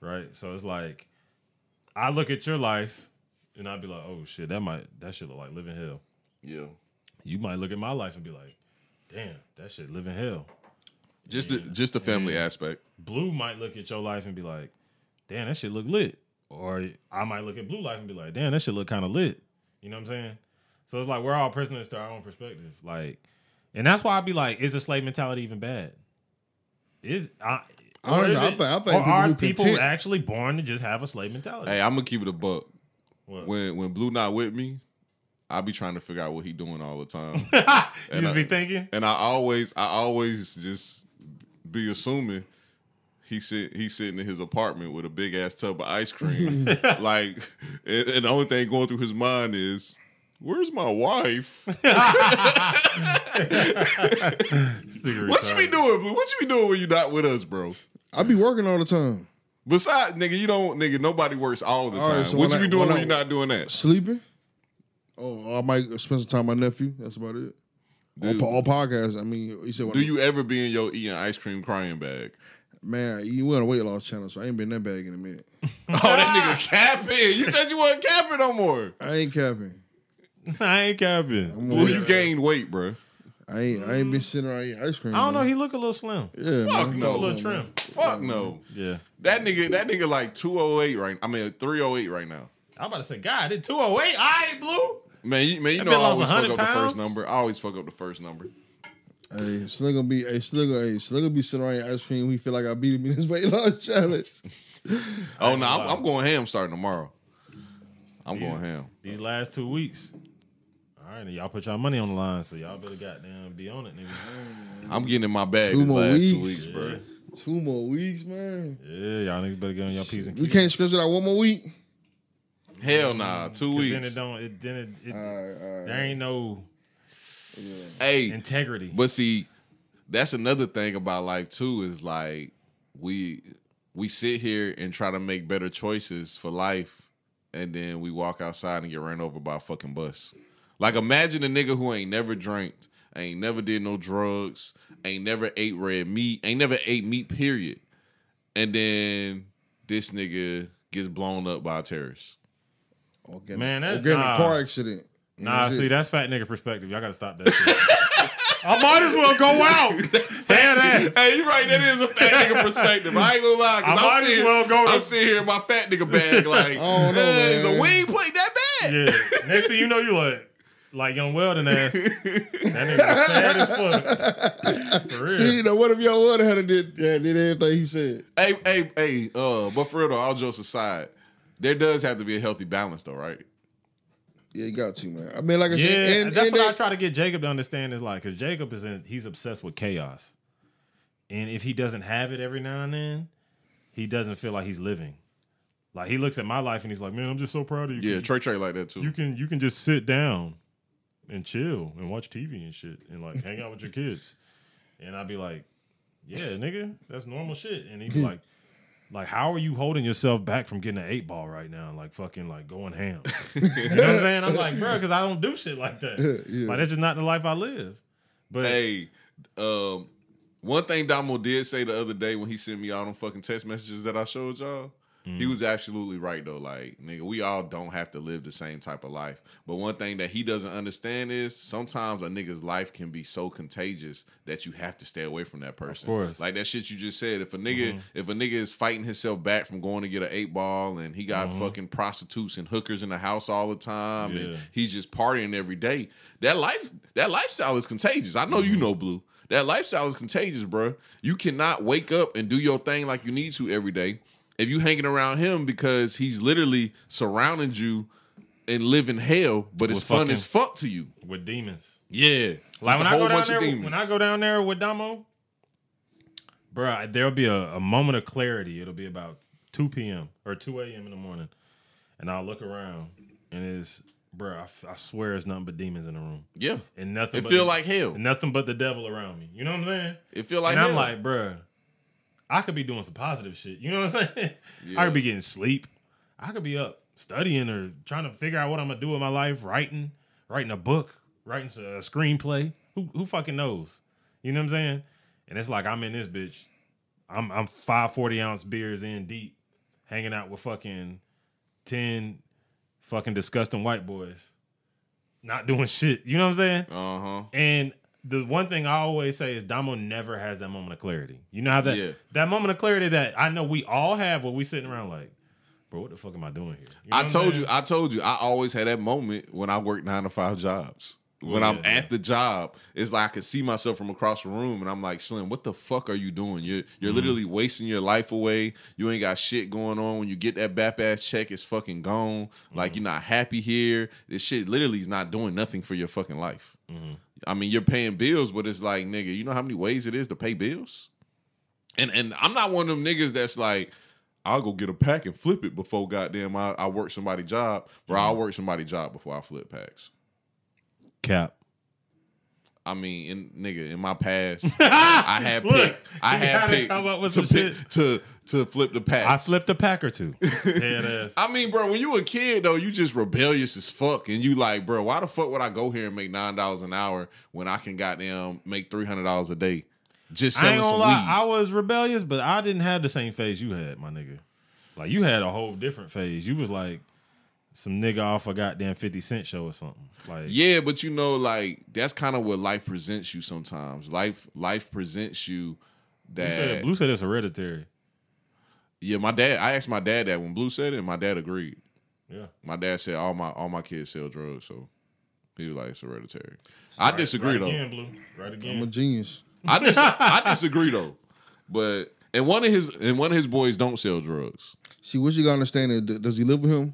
Right? So it's like I look at your life and I'd be like, oh shit, that might that shit look like living hell. Yeah. You might look at my life and be like, damn, that shit living hell. Just the just the family aspect. Blue might look at your life and be like, damn, that shit look lit. Or I might look at blue life and be like, damn, that shit look kind of lit. You know what I'm saying? So it's like we're all prisoners to our own perspective. Like, and that's why I'd be like, is a slave mentality even bad? Is I I don't is know. I it- think- I think or people are people content- actually born to just have a slave mentality? Hey, I'm gonna keep it a buck. What? When when Blue not with me, I be trying to figure out what he doing all the time. you and just I- be thinking, and I always I always just be assuming he sit he sitting in his apartment with a big ass tub of ice cream. like and, and the only thing going through his mind is Where's my wife? What you be doing, Blue? What you be doing when you not with us, bro? I be working all the time. Besides, nigga, you don't, nigga. Nobody works all the All right, time. so what when you be doing when when, you're not doing that? Sleeping. Oh, I might spend some time with my nephew. That's about it. All, Dude. po- all podcasts. I mean, you said when Do you ever be in your eating ice cream crying bag? Man, you went on a weight loss channel, so I ain't been in that bag in a minute. Oh, that nigga capping. You said you wasn't capping no more. I ain't capping. I ain't capping. I'm Well, you gained weight, bro. I ain't. I ain't been sitting around eating ice cream. I don't know. man. He look a little slim. Yeah, Fuck man. no. A little trim. Fuck no. Yeah. That nigga, that nigga like 208 right I mean 308 right now. I'm about to say, God, it 208. I ain't blue. Man, you, man, you That know I bitch lost always fuck 100 up the pounds? first number. I always fuck up the first number. Hey, Sling gonna be. Hey, Sling gonna. Hey, Sling gonna be sitting around eating ice cream. We feel like I beat him in his weight loss challenge. Oh no, I'm. I'm going ham starting tomorrow. I'm going ham. These last two weeks. All right, y'all put y'all money on the line, so y'all better goddamn be on it, nigga. I'm getting in my bag Two these more last two weeks. weeks, bro. Two more weeks, man. Yeah, y'all niggas better get on your P's and We can't schedule that one more week. Hell nah, two 'Cause weeks. Then it don't. It, then it, it, All right, all right. there ain't no Hey, integrity. but see, that's another thing about life too. Is like we we sit here and try to make better choices for life, and then we walk outside and get ran over by a fucking bus. Like imagine a nigga who ain't never drank, ain't never did no drugs, ain't never ate red meat, ain't never ate meat. Period. And then this nigga gets blown up by a terrorist. Organic, Man, that- organic nah. car accident. You Nah, I'm see, saying? that's fat nigga perspective. Y'all gotta stop that shit. I might as well go out. Dead ass. Hey, you right. That is a fat nigga perspective. I ain't gonna lie. I Cause might I'm as sitting, well go I'm sitting here in my fat nigga bag, like, don't know, "Eh, man. the weed plate that bad. Yeah. Next thing you know, you like like young Weldon ass. That nigga was sad as fuck. For real. See, you know, what if your water had did yeah, did everything he said? Hey, hey, hey. Uh, but for real though, all jokes aside, there does have to be a healthy balance, though, right? Yeah, you got to, man. I mean, like I yeah, said, and, that's and what I try to get Jacob to understand is like, because Jacob is in, he's obsessed with chaos, and if he doesn't have it every now and then, he doesn't feel like he's living. Like he looks at my life and he's like, "Man, I'm just so proud of you. Yeah, Trey Trey like that too. you can you can just sit down and chill and watch TV and shit and like hang out with your kids." And I'd be like, "Yeah, nigga, that's normal shit." And he'd be like. Like, how are you holding yourself back from getting an eight ball right now? Like, fucking, like going ham. you know what I'm saying? I'm like, bro, because I don't do shit like that. Yeah. Like that's just not the life I live. But Hey, um, one thing Damo did say the other day when he sent me all them fucking text messages that I showed y'all, he mm. was absolutely right though. Like, nigga, we all don't have to live the same type of life. But one thing that he doesn't understand is sometimes a nigga's life can be so contagious that you have to stay away from that person. course. Like that shit you just said. If a nigga, mm-hmm. if a nigga is fighting himself back from going to get an eight ball and he got mm-hmm. fucking prostitutes and hookers in the house all the time and Yeah. he's just partying every day. That life, that lifestyle is contagious. I know you mm-hmm. know, Blue. That lifestyle is contagious, bro. You cannot wake up and do your thing like you need to every day if you hanging around him because he's literally surrounding you and living hell, but it's fun as fuck to you. with demons. Yeah, Like when I go whole down bunch of there, demons. when I go down there with Damo, bro, there'll be a, a moment of clarity. It'll be about two p.m. or two a.m. in the morning, and I'll look around, and it's, bro, I, f- I swear it's nothing but demons in the room, yeah, and nothing. it but feel the- like hell. nothing but the devil around me. You know what I'm saying? It feel like and hell. I'm like, bruh, I could be doing some positive shit. You know what I'm saying? Yeah. I could be getting sleep. I could be up studying or trying to figure out what I'm gonna do with my life, writing, writing a book, writing a screenplay. Who who fucking knows? You know what I'm saying? And it's like I'm in this bitch. I'm I'm five 40 ounce beers in deep, hanging out with fucking ten fucking disgusting white boys, not doing shit. You know what I'm saying? uh huh. And the one thing I always say is Damo never has that moment of clarity. You know how that Yeah. that moment of clarity that I know we all have when we sitting around like, bro, what the fuck am I doing here? You know I told you, I told you, I always had that moment when I worked nine to five jobs. When Well, I'm yeah, at the job, it's like I can see myself from across the room, and I'm like, Slim, what the fuck are you doing? You're Mm-hmm. you're literally wasting your life away. You ain't got shit going on. When you get that bap ass check, it's fucking gone. Mm-hmm. Like you're not happy here. This shit literally is not doing nothing for your fucking life. Mm-hmm. I mean, you're paying bills, but it's like, nigga, you know how many ways it is to pay bills? And and I'm not one of them niggas that's like, I'll go get a pack and flip it before goddamn I, I work somebody's job. Bro, I'll Mm-hmm. work somebody's job before I flip packs. Cap. I mean, in nigga, in my past, I had Look, picked, I had picked come up with to pick, to to flip the pack. I flipped a pack or two. Ass. I mean, bro, when you a kid though, you just rebellious as fuck, and you like, bro, why the fuck would I go here and make nine dollars an hour when I can goddamn make three hundred dollars a day? just I selling ain't some gonna lie, weed. I was rebellious, but I didn't have the same phase you had, my nigga. Like you had a whole different phase. You was like some nigga off a goddamn fifty cent show or something. Like Yeah, but you know, like that's kind of what life presents you sometimes. Life life presents you Blue said, that Blue said it's hereditary. yeah, my dad I asked my dad that when Blue said it, and my dad agreed. Yeah. My dad said all my all my kids sell drugs, so he was like it's hereditary. I disagree right though. Again, Blue. Right again. I'm a genius. I dis- I disagree though. But and one of his and one of his boys don't sell drugs. See, what you gotta understand is, does he live with him?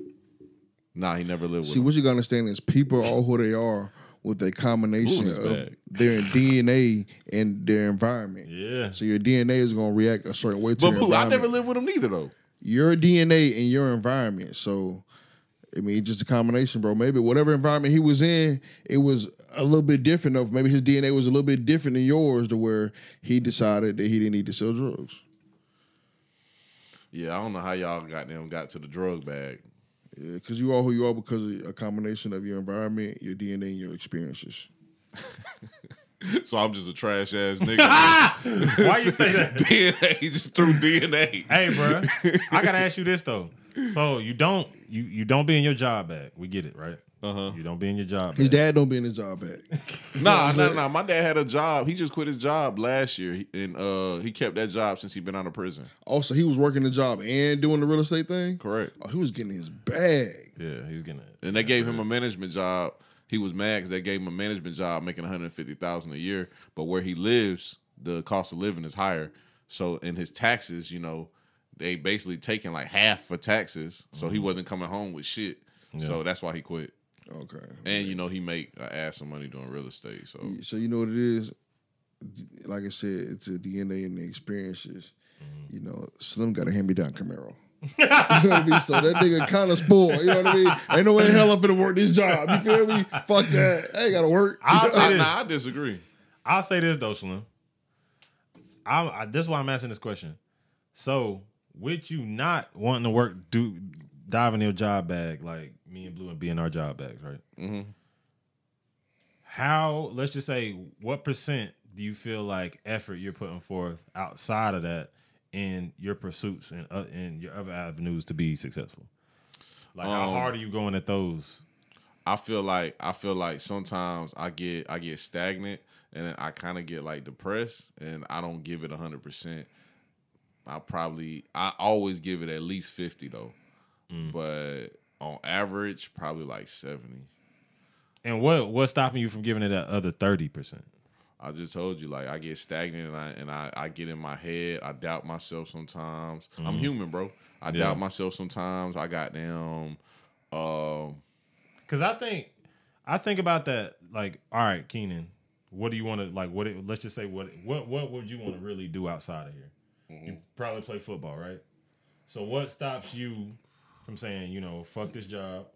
Nah, he never lived with See, him. what you gotta understand is people are who they are with a combination his of their DNA and their environment. yeah. So your DNA is gonna react a certain way to But Blue, I never lived with him neither though. your DNA and your environment. So, I mean, just a combination, bro. Maybe whatever environment he was in, it was a little bit different. Of maybe his DNA was a little bit different than yours, to where he decided that he didn't need to sell drugs. Yeah, I don't know how y'all got them got to the drug bag. Because you are who you are because of a combination of your environment, your DNA, and your experiences. So I'm just a trash ass nigga. Why you say that? DNA just through DNA. hey, bro. I gotta ask you this though. So you don't you you don't be in your job bag. We get it, right? Uh-huh. You don't be in your job His bag. dad don't be in his job back. Nah, nah, nah. My dad had a job. He just quit his job last year, and uh, he kept that job since he been out of prison. also, he was working the job and doing the real estate thing. Correct. Oh, he was getting his bag. Yeah, he's getting it. And they gave him a management job. He was mad because they gave him a management job, making one hundred fifty thousand a year. But where he lives, the cost of living is higher. So in his taxes, you know, they basically taking like half for taxes. So he wasn't coming home with shit. So that's why he quit. Okay. And you know, he make an ass of money doing real estate. So So you know what it is. Like I said, it's a DNA and the experiences. Mm-hmm. You know, Slim got a hand me down Camaro. you know what I mean? So that nigga kind of spoiled. You know what I mean? Ain't no way in hell I'm finna work this job. You feel me? Fuck that. I ain't gotta work. I'll say this. nah, I disagree. I'll say this though, Slim. I, I this is why I'm asking this question. So, with you not wanting to work, do dive in your job bag like me and Blue and being our job bags, right? Mm-hmm. How? Let's just say, what percent do you feel like effort you're putting forth outside of that in your pursuits and uh, in your other avenues to be successful? Like, how Um, hard are you going at those? I feel like I feel like sometimes I get I get stagnant and I kind of get like depressed and I don't give it hundred percent. I probably I always give it at least fifty though, but on average probably like seventy. And what what's stopping you from giving it that other thirty percent? I just told you like I get stagnant and I and I, I get in my head. I doubt myself sometimes. I'm human, bro. I Yeah. doubt myself sometimes. I got them. Um, Because I think, I think about that. Like, all right, Keenan, what do you want to like? What? it- Let's just say what what what would you want to really do outside of here? You probably play football, right? So what stops you from saying, you know, fuck this job?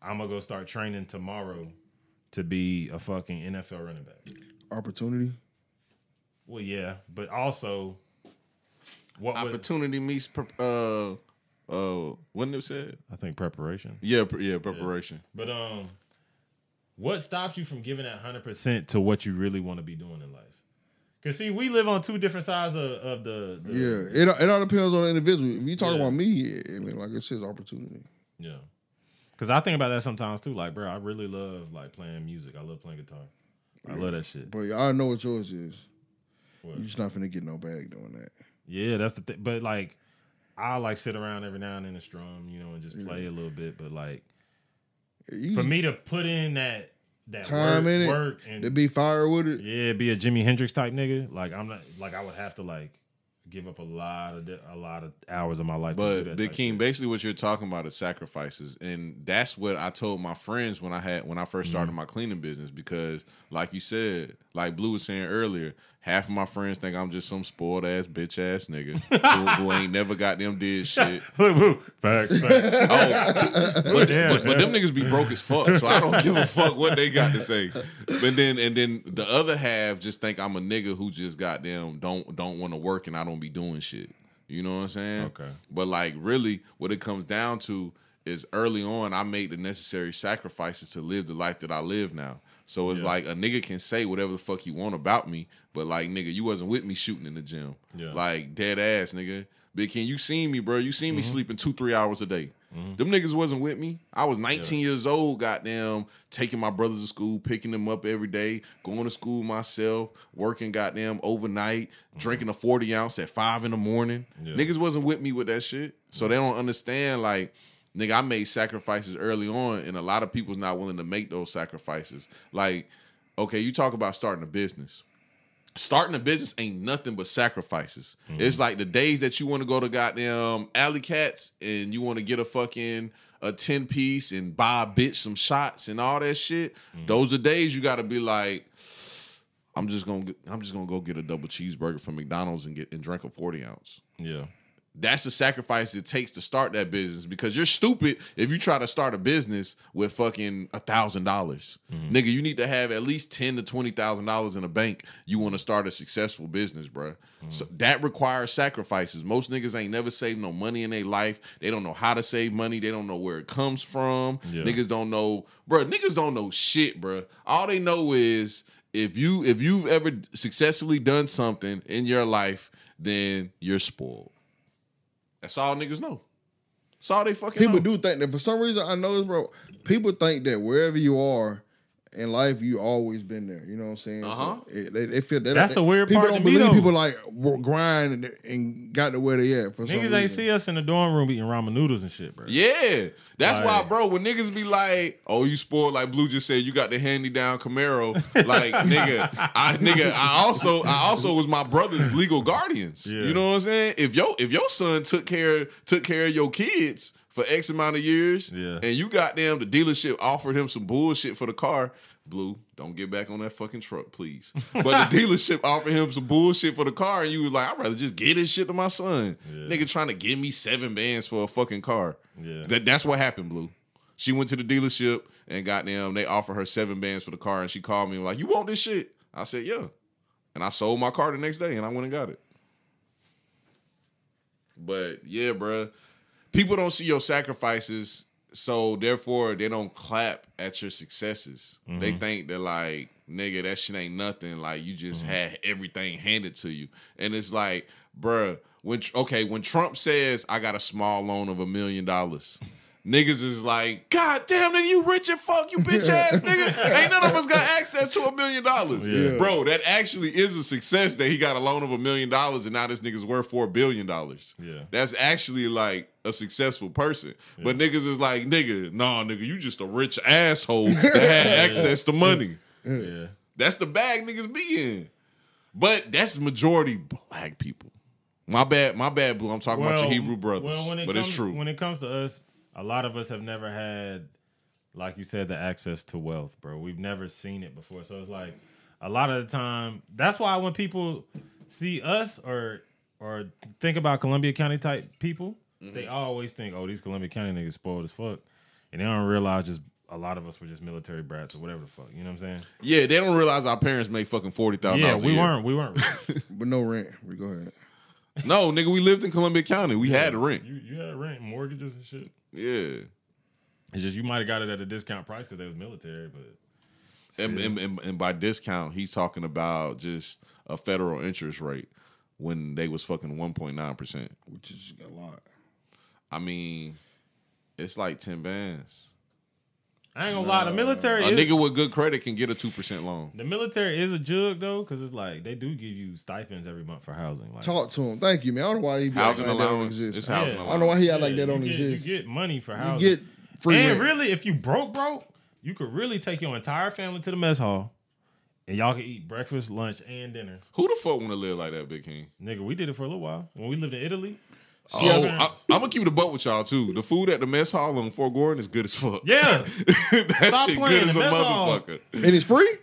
I'm gonna go start training tomorrow to be a fucking NFL running back. Opportunity. Well, yeah, but also, what would, opportunity meets pre- uh uh what it said? I think preparation. Yeah, pre- yeah, preparation. But um, what stops you from giving that hundred percent to what you really want to be doing in life? Cause see, we live on two different sides of, of the, the Yeah, it, it all depends on the individual. If you talk Yeah. about me, I mean, like it's his opportunity. yeah. Cause I think about that sometimes too. Like, bro, I really love like playing music. I love playing guitar. I love that shit. But I know what yours is. What? You're just not finna get no bag doing that. Yeah, that's the thing. But like, I like sit around every now and then and strum, you know, and just play a little bit. But like, for me to put in that that time work, in it work and to be fire with it. yeah, be a Jimi Hendrix type nigga. Like I'm not like I would have to like give up a lot of di- a lot of hours of my life. to do But that Big King, shit. basically what you're talking about is sacrifices, and that's what I told my friends when I had when I first started mm-hmm. my cleaning business. Because, like you said, like Blue was saying earlier, half of my friends think I'm just some spoiled ass bitch ass nigga who, who ain't never got them did shit. Facts, facts. Oh, but, Yeah, but, but them niggas be broke as fuck, so I don't give a fuck what they got to say. But then and then the other half just think I'm a nigga who just got them don't don't want to work and I don't be doing shit. You know what I'm saying? Okay. But like really, what it comes down to is early on I made the necessary sacrifices to live the life that I live now. So it's Yeah. like a nigga can say whatever the fuck he want about me, but like nigga, you wasn't with me shooting in the gym. Yeah. Like dead ass, nigga. Big King, you seen me, bro. You seen Mm-hmm. me sleeping two, three hours a day. Mm-hmm. Them niggas wasn't with me. I was 19 years old, goddamn, taking my brothers to school, picking them up every day, going to school myself, working goddamn overnight, mm-hmm. drinking a 40 ounce at five in the morning. Yeah. Niggas wasn't with me with that shit. So mm-hmm. they don't understand, like, nigga, I made sacrifices early on, and a lot of people's not willing to make those sacrifices. Like, okay, you talk about starting a business starting a business ain't nothing but sacrifices. Mm-hmm. It's like the days that you want to go to goddamn Alley Cats and you want to get a fucking a 10 piece and buy a bitch some shots and all that shit. Mm-hmm. Those are days you got to be like I'm just to I'm just to go get a double cheeseburger from McDonald's and get and drink a 40 ounce. Yeah. That's the sacrifice it takes to start that business because you're stupid if you try to start a business with fucking a thousand dollars. Mm-hmm. Nigga, you need to have at least ten to twenty thousand dollars in a bank. You want to start a successful business, bruh. Mm. So that requires sacrifices. Most niggas ain't never saved no money in their life. They don't know how to save money. They don't know where it comes from. Yeah. Niggas don't know, bro Niggas don't know shit, bro All they know is if you if you've ever successfully done something in your life, then you're spoiled. That's all niggas know. That's all they fucking People know. do think that for some reason I know this, bro. People think that wherever you are in life, you always been there. You know what I'm saying? Uh-huh. it- they, they feel that That's the weird people part don't to believe though. people like w- grind and, and got to where they at. For some Niggas reason. ain't see us in the dorm room eating ramen noodles and shit, bro. Yeah, that's why, bro. When niggas be like, "Oh, you spoiled," like Blue just said, you got the handy down Camaro. Like, nigga, I nigga, I also, I also was my brother's legal guardians. Yeah. You know what I'm saying? If yo if your son took care took care of your kids for X amount of years, Yeah. and you got them, the dealership offered him some bullshit for the car. Blue, don't get back on that fucking truck, please. But the dealership offered him some bullshit for the car, and you was like, I'd rather just get this shit to my son. Yeah. Nigga trying to give me seven bands for a fucking car. Yeah. That, that's what happened, Blue. She went to the dealership and got them. They offered her seven bands for the car, and she called me and was like, "You want this shit?" I said, "Yeah," and I sold my car the next day, and I went and got it. But yeah, bruh, people don't see your sacrifices, so therefore they don't clap at your successes. They mm-hmm. think that like, nigga, that shit ain't nothing. Like you just mm-hmm. had everything handed to you, and it's like, bruh, when okay, when Trump says I got a small loan of a million dollars. Niggas is like, God damn, nigga, you rich and fuck, you bitch ass nigga. Ain't none of us got access to a million dollars. Bro, that actually is a success that he got a loan of a million dollars and now this nigga's worth four billion dollars. Yeah. That's actually like a successful person. But niggas is like, nigga, nah, nigga, you just a rich asshole that had access to money. Yeah. That's the bag niggas be in. But that's majority black people. My bad, my bad, Blue. I'm talking about your Hebrew brothers. well, when it but comes, it's true. When it comes to us, a lot of us have never had, like you said, the access to wealth, bro. We've never seen it before. So it's like a lot of the time. That's why when people see us or or think about Columbia County type people, Mm-hmm. they always think, "Oh, these Columbia County niggas spoiled as fuck," and they don't realize just a lot of us were just military brats or whatever the fuck. You know what I'm saying? yeah, they don't realize our parents make fucking forty thousand Yeah, dollars. we weren't. We weren't. but no rent. We go ahead. No, nigga, we lived in Columbia County. We had rent. You, you had rent, mortgages and shit. Yeah. It's just you might have got it at a discount price because they was military, but And, and, and, and by discount, he's talking about just a federal interest rate when they was fucking 1.9%. Which is a lot. I mean, it's like 10 bands. I ain't gonna lie, the military A is nigga with good credit can get a 2% loan. the military is a jug though, because it's like they do give you stipends every month for housing. Like Talk to him. Thank you, man. I don't know why he be Housing acting like that don't exist. It's housing Yeah. I don't know why he act Yeah, like that don't you get, exist. You get money for You housing. get free and rent. really, if you broke, broke, you could really take your entire family to the mess hall, and y'all could eat breakfast, lunch, and dinner. Who the fuck want to live like that, Big King? Nigga, we did it for a little while when we lived in Italy. Oh, I, I'm gonna keep it a buck with y'all too. The food at the mess hall on Fort Gordon is good as fuck. Yeah, that Stop shit playing, good as a the mess hall. motherfucker. and it's free?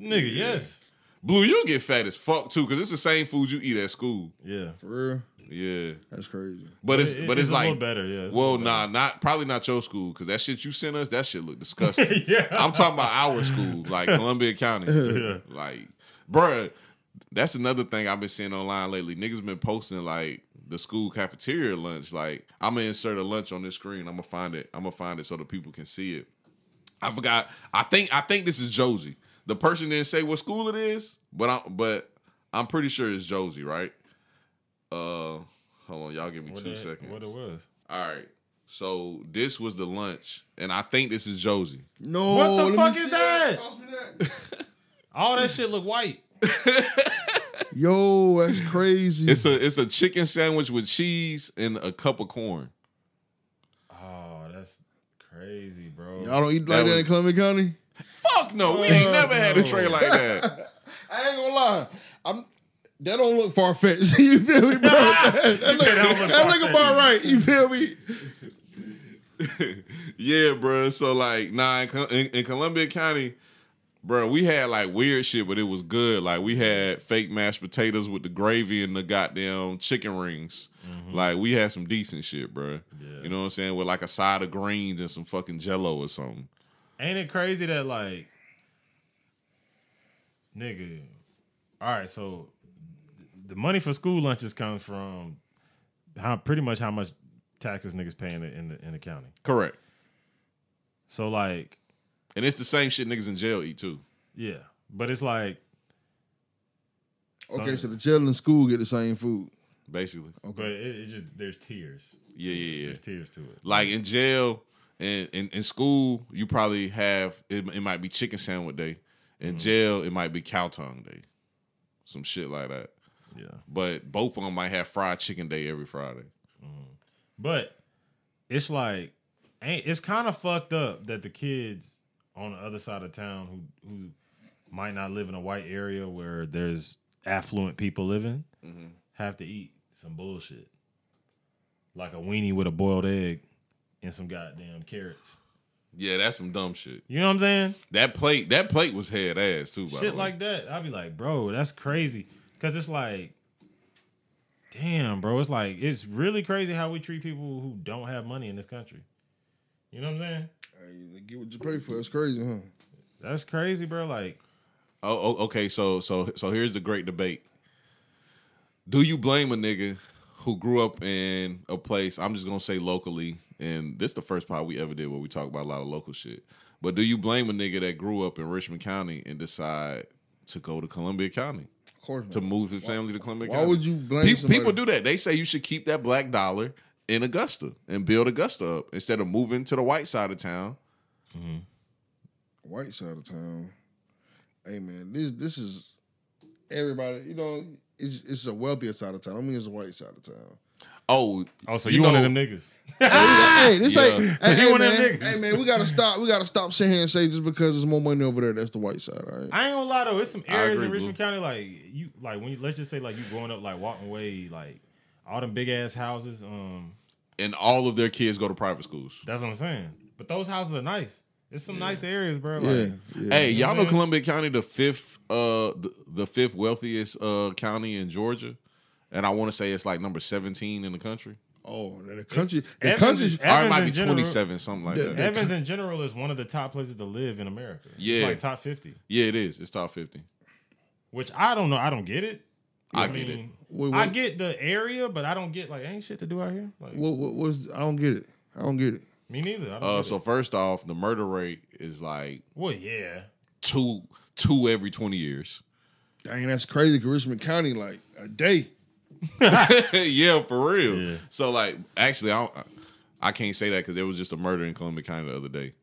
nigga, yes, Blue, you'll get fat as fuck too, because it's the same food you eat at school. yeah. For real? Yeah. That's crazy. But it's It- but it's, a little like better, yeah. well, little nah, better. not probably not your school because that shit you sent us, that shit look disgusting. yeah. I'm talking about our school, like Columbia County. Yeah. Like, bruh, that's another thing I've been seeing online lately. Niggas been posting like the school cafeteria lunch. Like, I'm gonna insert a lunch on this screen. I'm gonna find it. I'm gonna find it so the people can see it. I forgot. I think I think this is Josey. The person didn't say what school it is, but I'm but I'm pretty sure it's Josey, right? Uh, hold on, y'all give me What two the- seconds. What it was? All right. So this was the lunch, and I think this is Josey. No, What the fuck is that? That. All that shit look white. Yo, that's crazy. It's a it's a chicken sandwich with cheese and a cup of corn. Oh, that's crazy, bro. Y'all don't eat like that was- in Columbia County. Fuck no, we ain't Uh, never had a no. tray like that. I ain't gonna lie. I'm. That don't look far fetched. you feel me, bro? that look, said that look that look about right. You feel me? yeah, bro. So like, nah, in, in, in Columbia County, bro, we had like weird shit, but it was good. Like we had fake mashed potatoes with the gravy and the goddamn chicken rings. Mm-hmm. Like we had some decent shit, bro. Yeah. You know what I'm saying? With like a side of greens and some fucking Jello or something. Ain't it crazy that like, nigga? All right, so the money for school lunches comes from how pretty much how much taxes niggas paying in in the, in the county. Correct. So like, And it's the same shit niggas in jail eat too. yeah, but it's like, Okay, so the children in school get the same food. Basically. Okay, but it, it just there's tiers. Yeah, yeah, yeah. There's tiers to it. Like in jail and in, in school, you probably have it, it might be chicken sandwich day. In mm-hmm. jail, it might be cow tongue day. Some shit like that. Yeah, But both of them might have fried chicken day every Friday. Mm-hmm. but it's like, ain't it's kind of fucked up that the kids on the other side of town who who might not live in a white area where there's affluent people living mm-hmm. have to eat some bullshit. Like a weenie with a boiled egg and some goddamn carrots. Yeah, that's some dumb shit. You know what I'm saying? That plate, that plate was head ass too. By Shit the way. like that. I'd be like, bro, that's crazy. Cause it's like, damn, bro. It's like it's really crazy how we treat people who don't have money in this country. You know what I'm saying? Hey, get what you pay for. It's crazy, huh? That's crazy, bro. Like, Oh, oh, okay. So, so, so here's the great debate. Do you blame a nigga who grew up in a place? I'm just gonna say locally, and this is the first part we ever did where we talk about a lot of local shit. But do you blame a nigga that grew up in Richmond County and decide to go to Columbia County Of course. to move his family to Columbia Why County? Why would you blame People, people do that. They say you should keep that black dollar in Augusta and build Augusta up instead of moving to the white side of town. white side of town. Hey man, this this is everybody. You know, it's it's a wealthier side of town. I mean, it's a white side of town. Oh, oh, so you, one of them niggas? hey, this Yeah. ain't. So Hey, hey, one of man, them niggas. hey man, we gotta stop. We gotta stop sitting here and say just because there's more money over there, that's the white side. All right. I ain't gonna lie though, it's some areas agree, in Richmond Blue. County like you like when you let's just say like you growing up like walking away like all them big ass houses. Um, and all of their kids go to private schools. that's what I'm saying. But those houses are nice. It's some nice areas, bro. Like, yeah, yeah. Hey, You know y'all what know Columbia County, the fifth, uh, the, the fifth wealthiest uh county in Georgia, and I want to say it's like number seventeen in the country, Oh, the country. The Evans country. is- or it might be twenty-seven, something like The- that. Evans in general is one of the top places to live in America. It's Yeah. like top fifty. yeah, it is. It's top fifty. Which I don't know. I don't get it. I get it. Wait, I get the area, but I don't get like ain't shit to do out here. Like What, what was? I don't get it. I don't get it. me neither. I don't Uh, get so it. first off, the murder rate is like well, yeah. two, two every twenty years. Dang, that's crazy. Richmond County, like a day. yeah, for real. Yeah. So like, actually, I don't, I can't say that because there was just a murder in Columbia County the other day,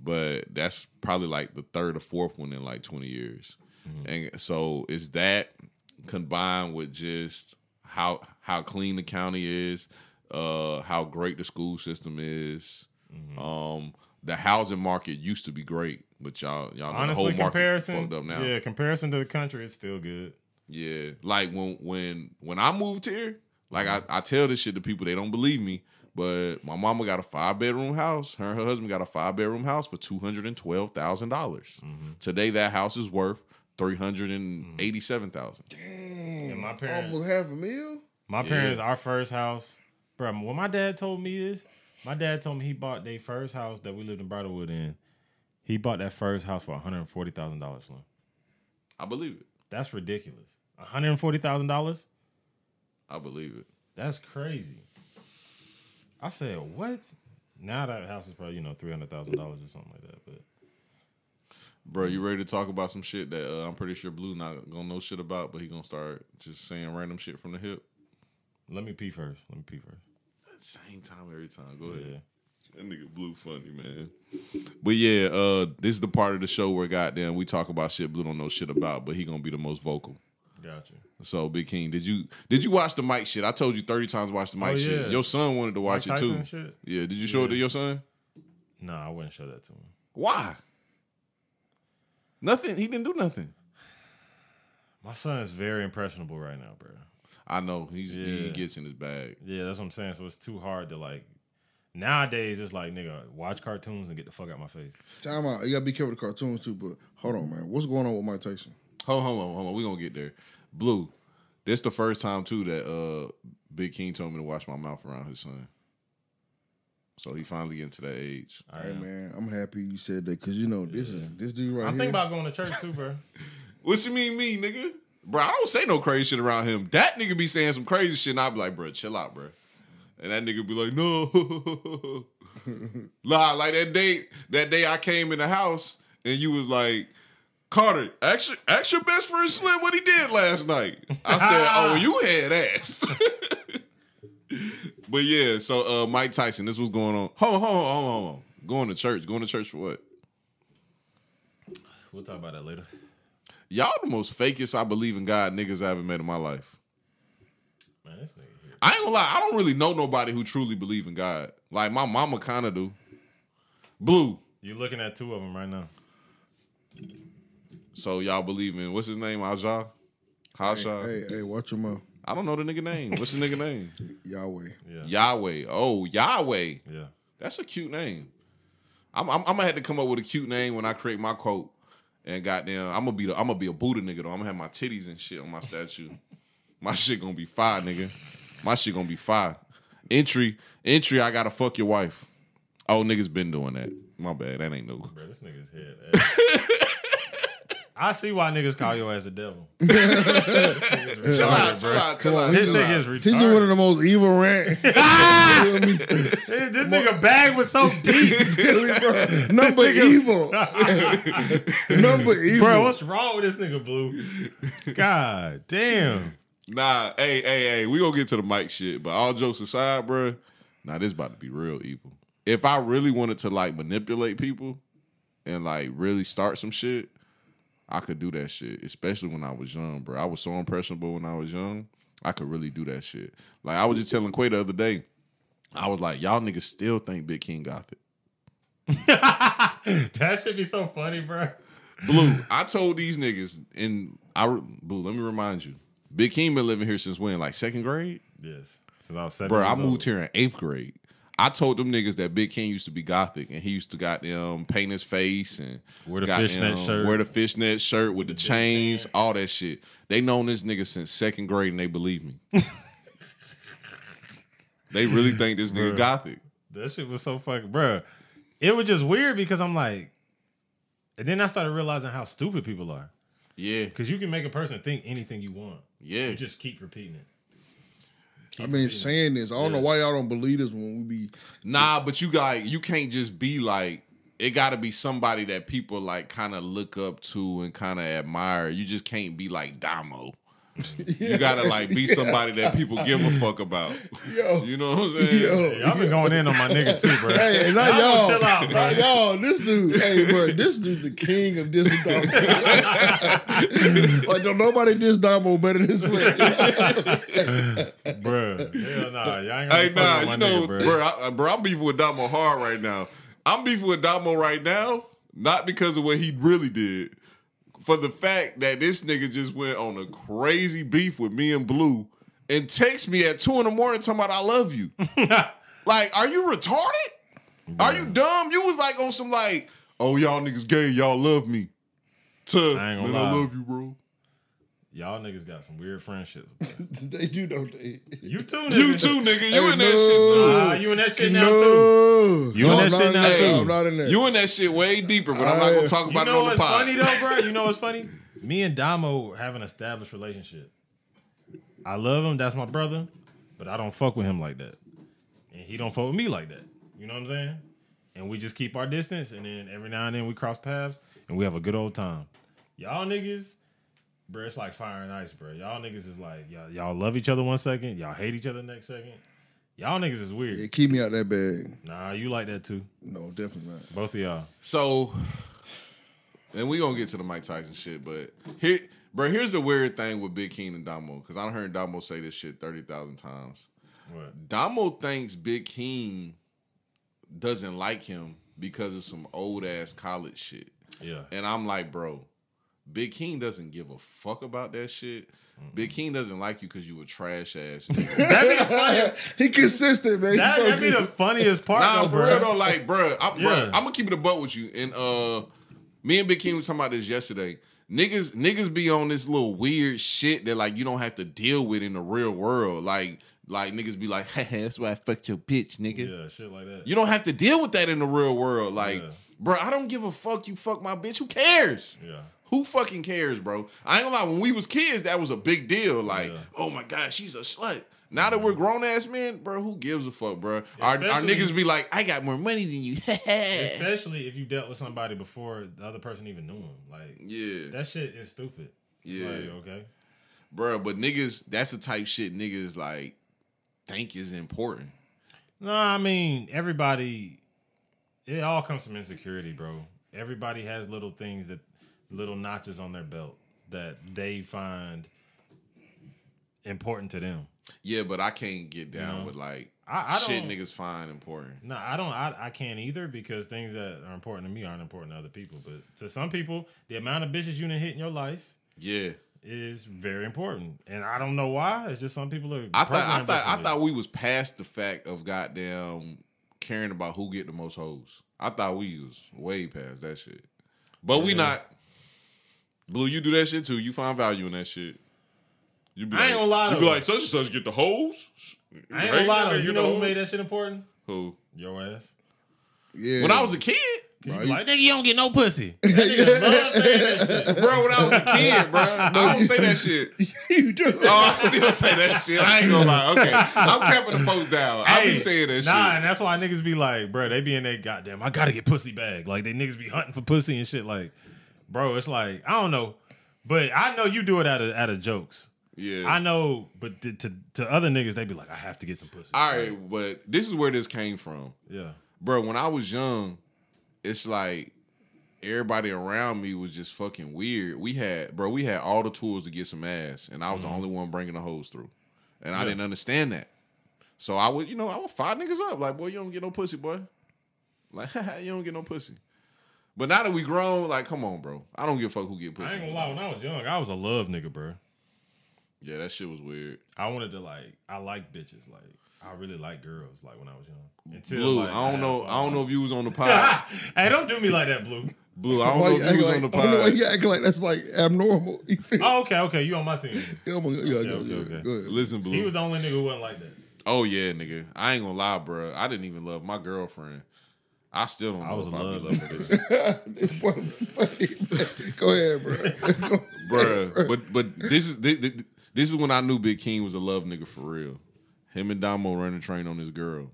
but that's probably like the third or fourth one in like twenty years, and so is that combined with just how how clean the county is, uh, how great the school system is. Um, the housing market used to be great, but y'all y'all know the Honestly, whole market comparison. fucked up now. Yeah, comparison to the country, it's still good. Yeah, like when when when I moved here, like I, I tell this shit to people, they don't believe me. But my mama got a five bedroom house. Her and her husband got a five bedroom house for two hundred and twelve thousand dollars. Today, that house is worth three hundred and eighty seven thousand. Damn, my parents- almost half a meal. My Yeah. parents, our first house, bro. What my dad told me is, my dad told me he bought their first house that we lived in Bridlewood in. He bought that first house for one hundred and forty thousand dollars. I believe it. That's ridiculous. One hundred and forty thousand dollars. I believe it. That's crazy. I said, what? Now that house is probably you know three hundred thousand dollars or something like that. But Bro, you ready to talk about some shit that uh, I'm pretty sure Blue not gonna know shit about, but he gonna start just saying random shit from the hip. Let me pee first. Let me pee first. Same time every time. Go ahead. Yeah. That nigga Blue funny, man. But yeah, uh, this is the part of the show where goddamn we talk about shit Blue don't know shit about, but he gonna be the most vocal. Gotcha. So Big King, did you did you watch the Mike shit? I told you thirty times watch the Mike Oh, shit. Your son wanted to watch Mike it too. Shit? Yeah, did you show it to your son? No, I wouldn't show that to him. Why? Nothing. He didn't do nothing. My son is very impressionable right now, bro. I know he's he gets in his bag. Yeah, that's what I'm saying. So it's too hard to like. Nowadays, it's like nigga, watch cartoons and get the fuck out my face. Time out. You gotta be careful with the cartoons too. But hold on, man. What's going on with Mike Tyson? Hold, hold on, hold on. We gonna get there. Blue. This the first time too that uh Big King told me to wash my mouth around his son. So he finally getting to that age. I Hey am. man, I'm happy you said that because you know this is this dude right I'm here. thinking about going to church too, bro. What you mean, me, nigga? Bro, I don't say no crazy shit around him. That nigga be saying some crazy shit, and I be like, bro, chill out, bro. And that nigga be like, no. Nah, like that day, that day I came in the house and you was like, Carter, ask your, ask your best friend Slim what he did last night. I said, oh, you had ass. But yeah, so uh, Mike Tyson, this was going on. Hold on, hold on, hold on, hold on. Going to church. Going to church for what? We'll talk about that later. Y'all the most fakest I believe in God niggas I ever met in my life. Man, this nigga here. I ain't gonna lie, I don't really know nobody who truly believe in God. Like my mama kind of do. Blue. You looking at two of them right now. So y'all believe in what's his name? Aja? Hasha? Hey, hey, watch your mouth, I don't know the nigga name. What's the nigga name? Yahweh. Yeah. Yahweh. Oh, Yahweh. Yeah. That's a cute name. I'm, I'm, I'm gonna have to come up with a cute name when I create my quote. And goddamn, I'm gonna be the, I'm gonna be a Buddha nigga though. I'm gonna have my titties and shit on my statue. my shit gonna be fire, nigga. My shit gonna be fire. Entry, entry. I gotta fuck your wife. Oh, niggas been doing that. My bad. That ain't new. Bro, this nigga's head. ass. I see why niggas call your ass a devil. Chill out, chill out, chill out. This nigga out. is Teach you one of the most evil rant. This, this nigga bag was so deep. Number evil. Number evil. Bro, what's wrong with this nigga, Blue? God damn. Nah, hey, hey, hey, we gonna get to the Mike shit, but all jokes aside, bro, nah, this about to be real evil. If I really wanted to like manipulate people and like really start some shit, I could do that shit, especially when I was young, bro. I was so impressionable when I was young. I could really do that shit. Like I was just telling Quay the other day, I was like, y'all niggas still think Big King got it. That should be so funny, bro. Blue, I told these niggas, and I Blue, let me remind you, Big King been living here since when? Like second grade? Yes. Since I was seven. Bro, I moved old. here in eighth grade. I told them niggas that Big King used to be gothic and he used to got them paint his face and Wear the goddamn fishnet shirt. wear the fishnet shirt with the chains, all that shit. They known this nigga since second grade and they believe me. they really think this nigga Bruh. gothic. That shit was so fucking, bro. It was just weird because I'm like, and then I started realizing how stupid people are. Yeah, Because you can make a person think anything you want. yeah. You just keep repeating it. I've been saying this. I don't know why y'all don't believe this when we be. Nah, but you got you can't just be like it got to be somebody that people like kind of look up to and kind of admire. You just can't be like Damo. You gotta like be somebody that people give a fuck about. Yo. You know what I'm saying? Yo. Y'all been going in on my nigga too, bro. Hey, not Y'all y'all. chill out, bro. Not y'all. This dude, hey, bro, this dude the king of this Damo. like, don't nobody diss Damo better than Slim. bro. Hell nah. Y'all ain't gonna Hey, be fucking nah, my you know, nigga, bro. bro, I, bro, I'm beefing with Damo hard right now. I'm beefing with Damo right now, not because of what he really did, for the fact that this nigga just went on a crazy beef with me and Blue and text me at two in the morning talking about I love you. like, are you retarded? Are you dumb? You was like on some like, oh y'all niggas gay, y'all love me. To I man, I love you, bro. Y'all niggas got some weird friendships. they do, don't they? You too, nigga. You too, nigga. You Hey, in that shit too. Ah, you in that shit now too. No. You in that not shit now, that. too? I'm not in that. You in that shit way deeper, but I'm not gonna talk You about it on the what's pod. funny though, bro? You know what's funny? Me and Damo have an established relationship. I love him. That's my brother, but I don't fuck with him like that, and he don't fuck with me like that. You know what I'm saying? And we just keep our distance, and then every now and then we cross paths. and we have a good old time. Y'all niggas, bro, it's like fire and ice, bro. Y'all niggas is like y'all, y'all love each other one second, y'all hate each other next second. Y'all niggas is weird. Yeah, keep me out that bag. Nah, you like that too. No, definitely not. Both of y'all. So, and we gonna get to the Mike Tyson shit, but here, bro, here's the weird thing with Big King and Damo, because I heard Damo say this shit thirty thousand times. What? Damo thinks Big King doesn't like him because of some old ass college shit. Yeah. And I'm like, bro, Big King doesn't give a fuck about that shit. Big King doesn't like you because you a trash ass. nigga. He consistent, man. He's That, so that'd be the funniest part, nah, though, for bro. real though, like, bro, I'm, Yeah. I'm gonna keep it a butt with you. And uh, me and Big King was talking about this yesterday. Niggas, niggas be on this little weird shit that like you don't have to deal with in the real world. Like, like niggas be like, hey, that's why I fucked your bitch, nigga. Yeah, shit like that. You don't have to deal with that in the real world. Like, Yeah. bro, I don't give a fuck. You fuck my bitch. Who cares? yeah. Who fucking cares, bro? I ain't gonna lie. When we was kids, that was a big deal. Like, Yeah. oh my god, she's a slut. Now that we're mm-hmm. grown ass men, bro, who gives a fuck, bro? Our, our niggas be like, I got more money than you. Especially if you dealt with somebody before the other person even knew him. Like yeah, that shit is stupid. Yeah. Like, okay. bro. But niggas, that's the type shit niggas like think is important. No, I mean everybody. It all comes from insecurity, bro. Everybody has little things that, little notches on their belt that they find important to them. Yeah, but I can't get down know? with like I- I shit niggas find important. No, I don't. I, I can't either because things that are important to me aren't important to other people. But to some people, the amount of bitches you done hit in your life Yeah. is very important, and I don't know why. It's just some people are. I thought I thought I thought we was past the fact of goddamn caring about who get the most hoes. I thought we was way past that shit. But we not. Blue, you do that shit too. You find value in that shit. You be I ain't like, gonna lie You be like, such and such get the hoes. I ain't gonna lie though. Get You know who made that shit important? Who? Your ass. Yeah. When I was a kid, You Right. be like, nigga, you don't get no pussy. That nigga love saying that shit. bro. When I was a kid, bro, I don't say that shit. you do. Oh, I still say that shit. I ain't gonna lie. Okay, I'm capping the post down. I be saying that nah, shit. Nah, and that's why niggas be like, bro, they be in their goddamn, I gotta get pussy bag. Like they niggas be hunting for pussy and shit. Like, bro, it's like I don't know, but I know you do it out of out of jokes. Yeah, I know, but to, to to other niggas, they be like, I have to get some pussy. All right, but this is where this came from. yeah, bro, when I was young, it's like everybody around me was just fucking weird. We had, bro, we had all the tools to get some ass, and I was the mm-hmm. only one bringing the hose through, and I didn't understand that. So I would, you know, I would fire niggas up like, boy, you don't get no pussy, boy. Like, you don't get no pussy. But now that we grown, like, come on, bro. I don't give a fuck who get pussy. I ain't gonna lie. When I was young, I was a love nigga, bro. Yeah, that shit was weird. I wanted to like, I like bitches. Like, I really like girls. Like when I was young. Until Blue, like, I don't know. I don't know if you was on the pod. hey, don't do me like that, Blue. Blue, I don't Why know if you was acting on the like, I don't know why pod. you acting like that's like abnormal. You feel? Oh, okay, okay. You on my team? Yeah, I'm gonna- yeah, Okay, go, okay, yeah, okay. go ahead. Listen, Blue. He was the only nigga who wasn't like that. Oh yeah, nigga. I ain't gonna lie, bro. I didn't even love my girlfriend. I still don't know I was if in love with loving this. this, Boy. Go ahead, bro. Go- bro. But but this is this, this is when I knew Big King was a love nigga for real. Him and Damo running train on this girl,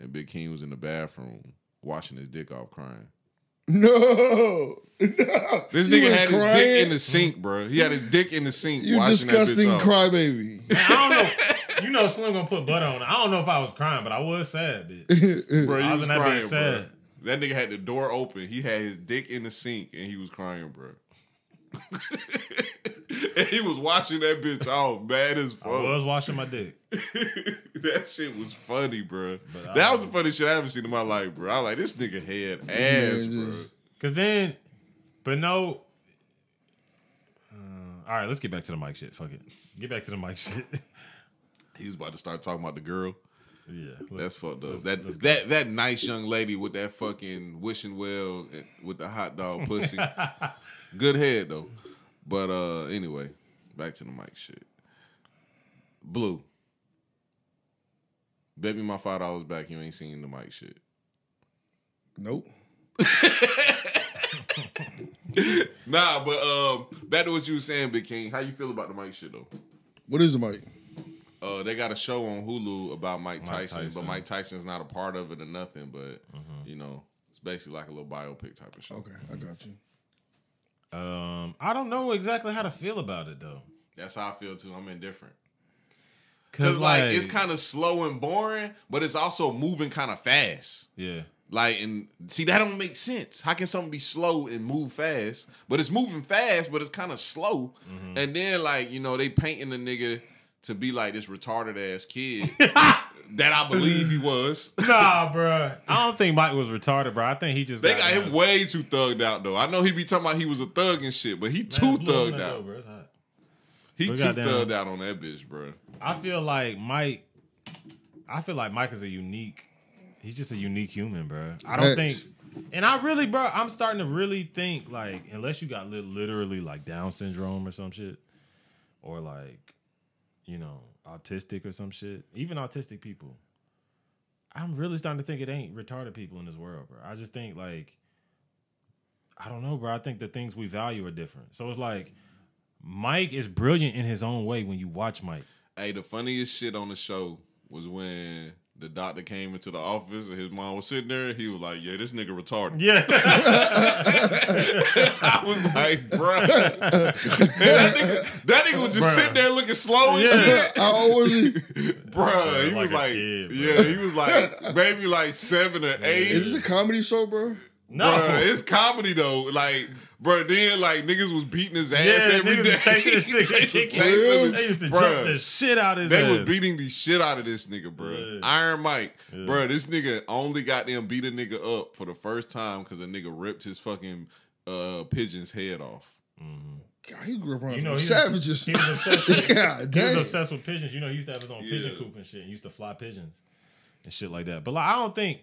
and Big King was in the bathroom washing his dick off, crying. No, no. This nigga was had his dick in the sink, bro. He had his dick in the sink. You washing disgusting that bitch off. crybaby. I don't know. You know, Slim gonna put butter on. it. I don't know if I was crying, but I was sad, bitch. Bro, I he was was in that crying, bitch bro. sad. That nigga had the door open. He had his dick in the sink, and he was crying, bro. and he was washing that bitch off, bad as fuck. I was washing my dick. that shit was funny, bro. But I- that was the funniest shit I ever seen in my life, bro. I was like, this nigga had ass, Yeah, bro. Cause then, but no. Uh, all right, let's get back to the Mike shit. Fuck it. Get back to the Mike shit. He was about to start talking about the girl. Yeah. That's fucked up. That let's that that nice young lady with that fucking wishing well and- with the hot dog pussy. Good head though. But uh anyway, back to the Mike shit. Blue. Bet me my five dollars back you ain't seen the Mike shit. Nope. Nah, but um back to what you were saying, Big King. How you feel about the Mike shit though? What is the Mike? Uh, they got a show on Hulu about Mike Tyson, Tyson. but Mike Tyson's not a part of it or nothing. But you know, it's basically like a little biopic type of show. Okay, I got you. Um, I don't know exactly how to feel about it though. That's how I feel too. I'm indifferent. Cause, Cause like, it's kind of slow and boring, but it's also moving kind of fast. yeah. Like and see that don't make sense. How can something be slow and move fast? But it's moving fast, but it's kind of slow. Mm-hmm. And then like you know they painting the nigga to be like this retarded ass kid that I believe he was. Nah, bro. I don't think Mike was retarded, bro. I think he just They got him way too thugged out though. I know he be talking about he was a thug and shit, but he too thugged out. Bro. He We too thugged out on that bitch, bro. I feel like Mike. I feel like Mike is a unique. He's just a unique human, bro. I don't Facts. think, and I really, bro, I'm starting to really think like, unless you got li- literally like Down syndrome or some shit, or like, you know, autistic or some shit. Even autistic people, I'm really starting to think it ain't retarded people in this world, bro. I just think like, I don't know, bro. I think the things we value are different. So it's like, Mike is brilliant in his own way when you watch Mike. Hey, the funniest shit on the show was when the doctor came into the office and his mom was sitting there. He was like, "Yeah, this nigga retarded." Yeah. I was like, "Bruh." And that nigga, that nigga was just Bruh. sitting there looking slow and Yeah. shit. How old was he? Bruh, he like was like, kid, yeah, he was like maybe like seven or eight. Is this a comedy show, bro? No. Bruh, it's comedy though. Like, bro, then like niggas was beating his ass yeah, every niggas day. was chasing this They nigga. was chasing him. him. They used to Bruh. jump the shit out of his They ass. was beating the shit out of this nigga, bro. Yeah. Iron Mike, bro. This nigga only got them beat a nigga up for the first time because a nigga ripped his fucking uh, pigeon's head off. God, he grew up around You know, some he was- savages. He was obsessed with, God he was obsessed with pigeons. You know, he used to have his own pigeon coop and shit. He used to fly pigeons and shit like that. But like, I don't think.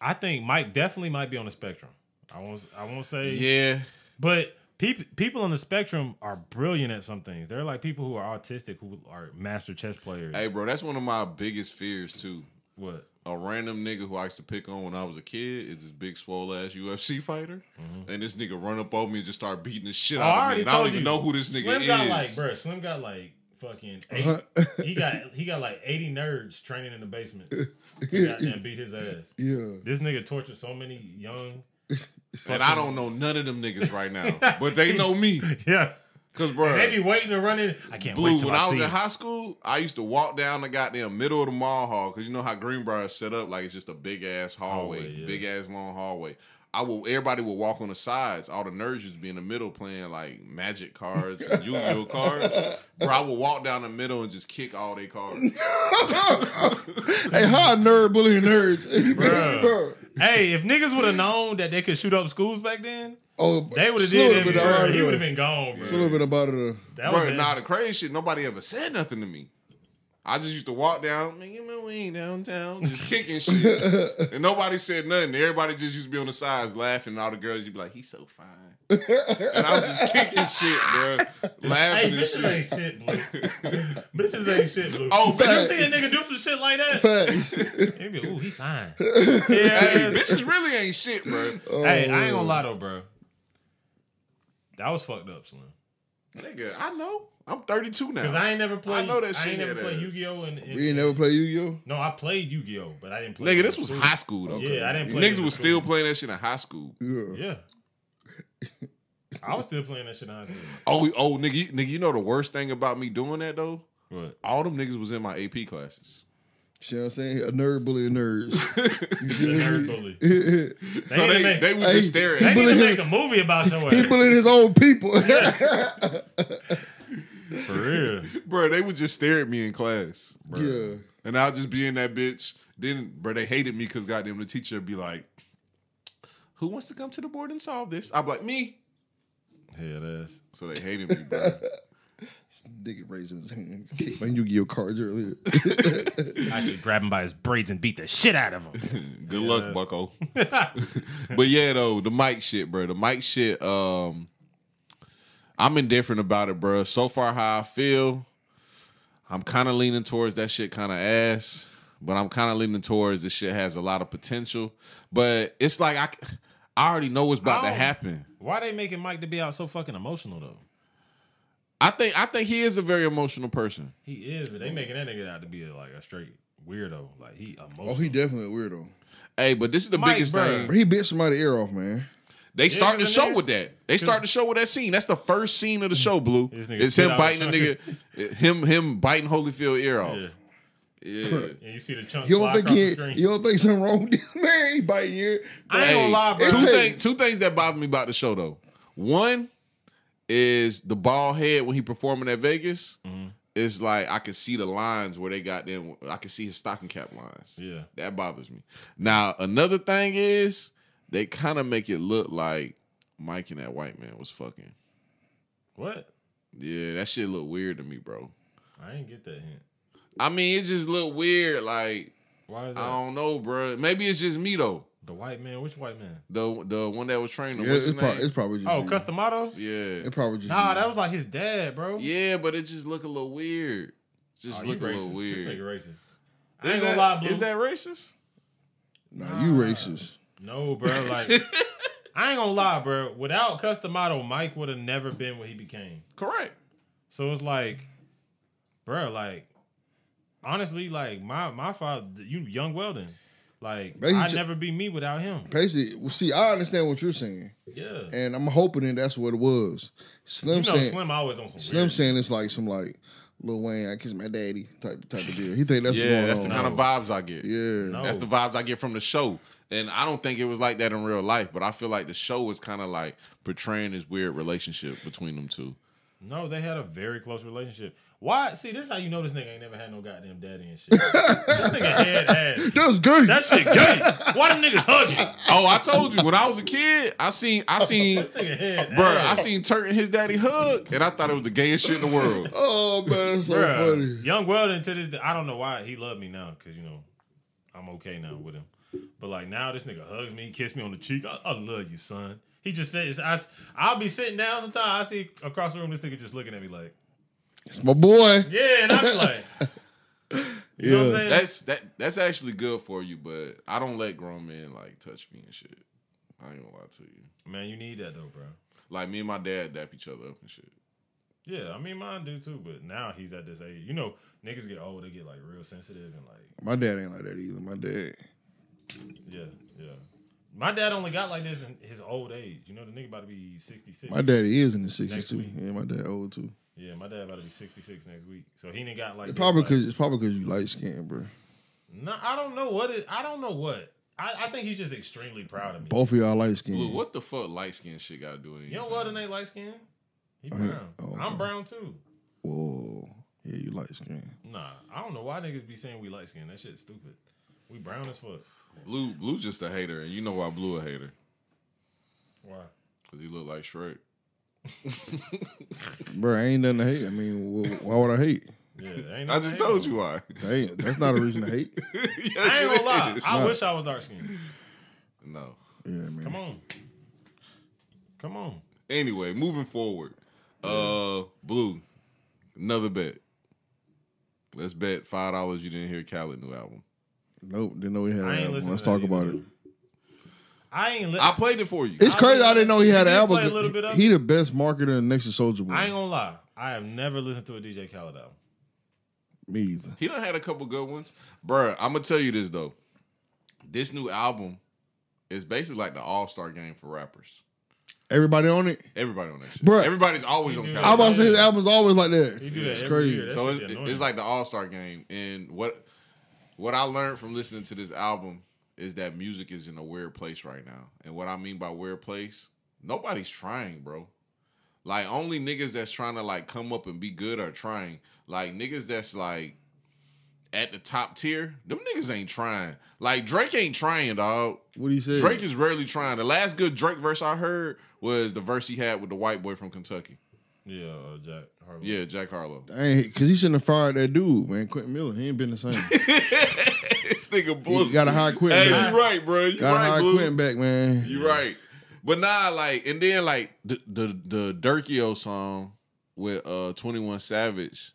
I think Mike definitely might be on the spectrum. I won't. I won't say. Yeah, But people people on the spectrum are brilliant at some things. They're like people who are autistic who are master chess players. hey, bro. That's one of my biggest fears too. What? A random nigga who I used to pick on when I was a kid is this big swole ass UFC fighter, and this nigga run up on me and just start beating the shit Mm-hmm. Oh, out of me. And I don't even you. know who this nigga Slim is. got like, bro. Slim got like fucking. Eight, he got he got like eighty nerds training in the basement to goddamn beat his ass. Yeah. This nigga tortured so many young. and I don't know none of them niggas right now, but they know me. Yeah, Cause, bro, they be waiting to run in. I can't Blue, wait till when I, I, was see. in him. high school, I used to walk down the goddamn middle of the mall hall because you know how Greenbrier is set up, like it's just a big ass hallway, Hallway, yeah. big ass long hallway. I will. Everybody will walk on the sides. All the nerds used to be in the middle playing like Magic cards, and Yu-Gi-Oh cards. Bro, I would walk down the middle and just kick all their cards. Hey, how nerd bullying nerds? Bruh. Bro. Hey, if niggas would have known that they could shoot up schools back then, Oh, they would have did been that. Bro. He would have been gone, It's a little bit about it. uh, That Bro, was nah, the crazy shit. Nobody ever said nothing to me. I just used to walk down, making my wing downtown, just kicking shit. and nobody said nothing. Everybody just used to be on the sides laughing, and all the girls, you'd be like, he's so fine. and I'm just kicking shit, bro. Hey, Laughing and bitches ain't shit. shit, blue. bitches ain't shit, blue. Oh, you bitches- see a nigga do some shit like that? Facts. They be, ooh, he fine. Hey, Yeah, bitches really ain't shit, bro. Oh, hey, I ain't gonna lie though, bro. That was fucked up, Slim. Nigga, I know. I'm 32 now. Cause I ain't never played. I know that shit. I shit ain't never had played ass. Yu-Gi-Oh. And, and We ain't never play Yu-Gi-Oh. no, I played Yu-Gi-Oh, but I didn't play. Nigga, this was school. high school, though. Yeah, I didn't play. it Niggas was school. still playing that shit in high school. Yeah. Yeah. I was still playing that shit in high school. Oh, oh, nigga, you- nigga, you know the worst thing about me doing that though? What? All them niggas was in my AP classes. See what I'm saying? A nerd bullying nerds. The nerd bully. he So need to they, make- they was Hey, just staring. They at need me. to make a movie about your ass. bullying his own people. For real. Bro, they would just stare at me in class. yeah. And I'll just be in that bitch. Then, bro, they hated me because goddamn the teacher would be like, who wants to come to the board and solve this? I'm like, me. Hell ass. So they hated me, bro. Nigga raising his hands. Kicked my Yu-Gi-Oh cards earlier. I should grab him by his braids and beat the shit out of him. Good luck, Bucko. but yeah, though the Mike shit, bro. The Mike shit. Um, I'm indifferent about it, bro. So far, how I feel, I'm kind of leaning towards that shit, kind of ass. But I'm kind of leaning towards this shit has a lot of potential. But it's like I, I already know what's about to oh. happen. Why they making Mike to be out so fucking emotional though? I think I think he is a very emotional person. He is, but they making that nigga out to be a, like a straight weirdo. Like he emotional. oh, he definitely a weirdo. Hey, but this is the Mike, biggest bruh. thing. He bit somebody's ear off, man. They start the show with that. They start the show with that scene. That's the first scene of the show, Blue. It's him biting the a nigga, him him biting Holyfield ear off. Yeah. Yeah. And you see the chunk You don't think he, you don't think something wrong with him, man? He biting you. I ain't gonna lie, bro. Two Hey. things. Two things that bother me about the show though. One is the bald head when he performing at Vegas. Mm-hmm. It's like I can see the lines where they got them. I can see his stocking cap lines. Yeah. that bothers me. Now another thing is they kind of make it look like Mike and that white man was fucking. What? Yeah, that shit look weird to me, bro. I ain't get that hint. I mean, it just look weird. Like Why is that? I don't know, bro. Maybe it's just me though. the white man? Which white man? The the one that was training. Yeah, what's it's, his prob- name? it's probably just Oh, you. Cus D'Amato? yeah. It probably just Nah, you. that was like his dad, bro. Yeah, but it just look a little weird. Just Oh, look a little racist. weird. This nigga racist. I Is ain't that, gonna lie, Blue. is that racist? Nah, you racist. No, bro. Like, I ain't gonna lie, bro. Without Cus D'Amato, Mike would have never been what he became. Correct. So it's like, bro, like, honestly, like my my father, you young Weldon, like Man, he I'd never be me without him. Basically, well, see, I understand what you're saying, Yeah, and I'm hoping that that's what it was. Slim you know, saying, Slim always on some Slim weird. saying it's like some like Lil Wayne, I kiss my daddy type type of deal. He think that's yeah, going that's on. the kind of vibes I get. yeah. No. That's the vibes I get from the show. And I don't think it was like that in real life, but I feel like the show was kind of like portraying this weird relationship between them two. No, they had a very close relationship. Why? See, this is how you know this nigga ain't never had no goddamn daddy and shit. this nigga head ass. That was good. That shit gay. Why them niggas hugging? Oh, I told you when I was a kid, I seen I seen This nigga head bro, I seen Turk and his daddy hug, and I thought it was the gayest shit in the world. oh man, that's so Bruh, funny. Young Weldon to this day, I don't know why he loved me now because you know I'm okay now with him. But like now, this nigga hugs me, kiss me on the cheek. I, I love you, son. He just says, I, I'll be sitting down sometimes. I see across the room this nigga just looking at me like, It's my boy. yeah, and I be like, you know what I'm Yeah. saying? That's that that's actually good for you, but I don't let grown men like touch me and shit. I ain't gonna lie to you. Man, you need that though, bro. Like me and my dad dap each other up and shit. Yeah, I mean mine do too, but now he's at this age. You know, niggas get old, they get like real sensitive and like, My dad ain't like that either. My dad. yeah, yeah. My dad only got like this in his old age. You know, the nigga about to be 66. My daddy is in the sixties too. week. Yeah, my dad old too. Yeah, my dad about to be 66 next week. So he didn't got like It's this, probably like- because it's probably because you light skinned, bro. No, I don't know what it. I don't know what. I, I think he's just extremely proud of me. Both of y'all light Blue, skinned. what the fuck light skin shit got to do with anything? You know what? ain't light skin. He brown. yeah. Oh, I'm brown too. Whoa. Yeah, you light skinned. Nah, I don't know why niggas be saying we light skin. That shit's stupid. We brown as fuck. Blue, Blue just a hater, and you know why Blue a hater? Why? Cause he look like Shrek. Bro, ain't nothing to hate. I mean, wh- why would I hate? Yeah, ain't I nothing just to hate told on. you why. Hey, that's not a reason to hate. I ain't gonna lie. I Nah. wish I was dark skinned. No. Yeah, man. Come on. Come on. Anyway, moving forward. Uh, Blue, another bet. Let's bet five dollars you didn't hear Khaled new album. Nope, didn't know he had an ain't album. listening Let's to that talk about either. it. I ain't. Li- I played it for you. It's I crazy. think I didn't know he had an did album. play a little bit of He the best marketer in next to Soulja Boy. I ain't gonna lie. I have never listened to a DJ Khaled album. Me either. He done had a couple good ones, Bruh, I'm gonna tell you this though. This new album is basically like the All Star game for rappers. Everybody on it. Everybody on that shit. Bruh. Everybody's always on do Khaled. I was about to say his album's always like that. He do that It's every crazy. year. That so shit it's, annoying. it's like the All Star game, and what what I learned from listening to this album is that music is in a weird place right now. And what I mean by weird place, nobody's trying, bro. Like only niggas that's trying to like come up and be good are trying. Like niggas that's like at the top tier, them niggas ain't trying. Like Drake ain't trying, dog. What do you say? Drake is rarely trying. The last good Drake verse I heard was the verse he had with the white boy from Kentucky. yeah, uh, Jack Harlow. Yeah, Jack Harlow. Because he shouldn't have fired that dude, man. Quentin Miller. He ain't been the same. this nigga blue. he got to hire Quentin Hey, back. you right, bro. You Got to right, hire blue. Quentin back, man. You right. But nah, like, and then like the the the Durkio song with uh Twenty One Savage.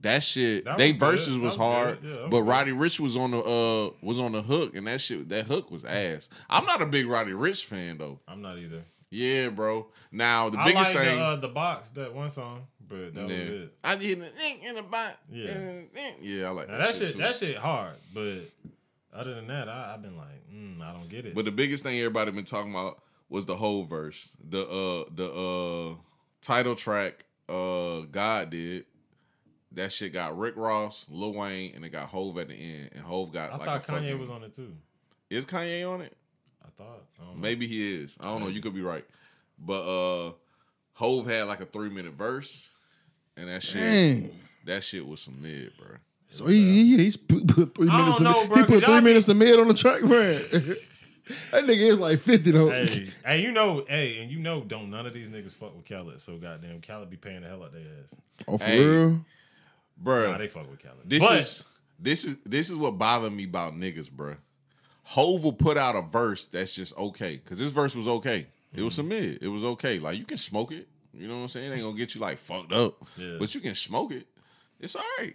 That shit, That they was verses That was was hard, good. Yeah, but good. Roddy Ricch was on the uh was on the hook, and that shit that hook was ass. I'm not a big Roddy Ricch fan though. I'm not either. Yeah, bro. Now the I biggest like thing, the, uh, the box that one song, but that was it. I did the in the back. Yeah. yeah, I like Now that, that shit, shit, too. that shit hard, but other than that, I, I've been like, mm, I don't get it. But the biggest thing everybody been talking about was the whole verse. The uh the uh title track uh God did. That shit got Rick Ross, Lil Wayne, and it got Hove at the end. And Hove got I like thought a Kanye fucking- was on it too. Is Kanye on it? I thought. I don't know. Maybe he is. I don't know. You could be right. But uh Hove had like a three minute verse. And that shit Dang. that shit was some mid, bro. So he, he he's put, put three I minutes. don't Of, know, bro, he 'cause put three be- minutes of mid on the track, man. that nigga is like fifty though. Hey, hey, you know, hey, and you know, don't none of these niggas fuck with Khaled. So goddamn, Khaled be paying the hell out their ass. Oh, for Hey. real? Bro. Nah, they fuck with Khaled. This But- is this is this is what bothered me about niggas, bruh. Hove will put out a verse that's just okay. Cause this verse was okay. It was some mid. It was okay. Like you can smoke it. You know what I'm saying? It ain't gonna get you like fucked up. Yeah. But you can smoke it. It's all right.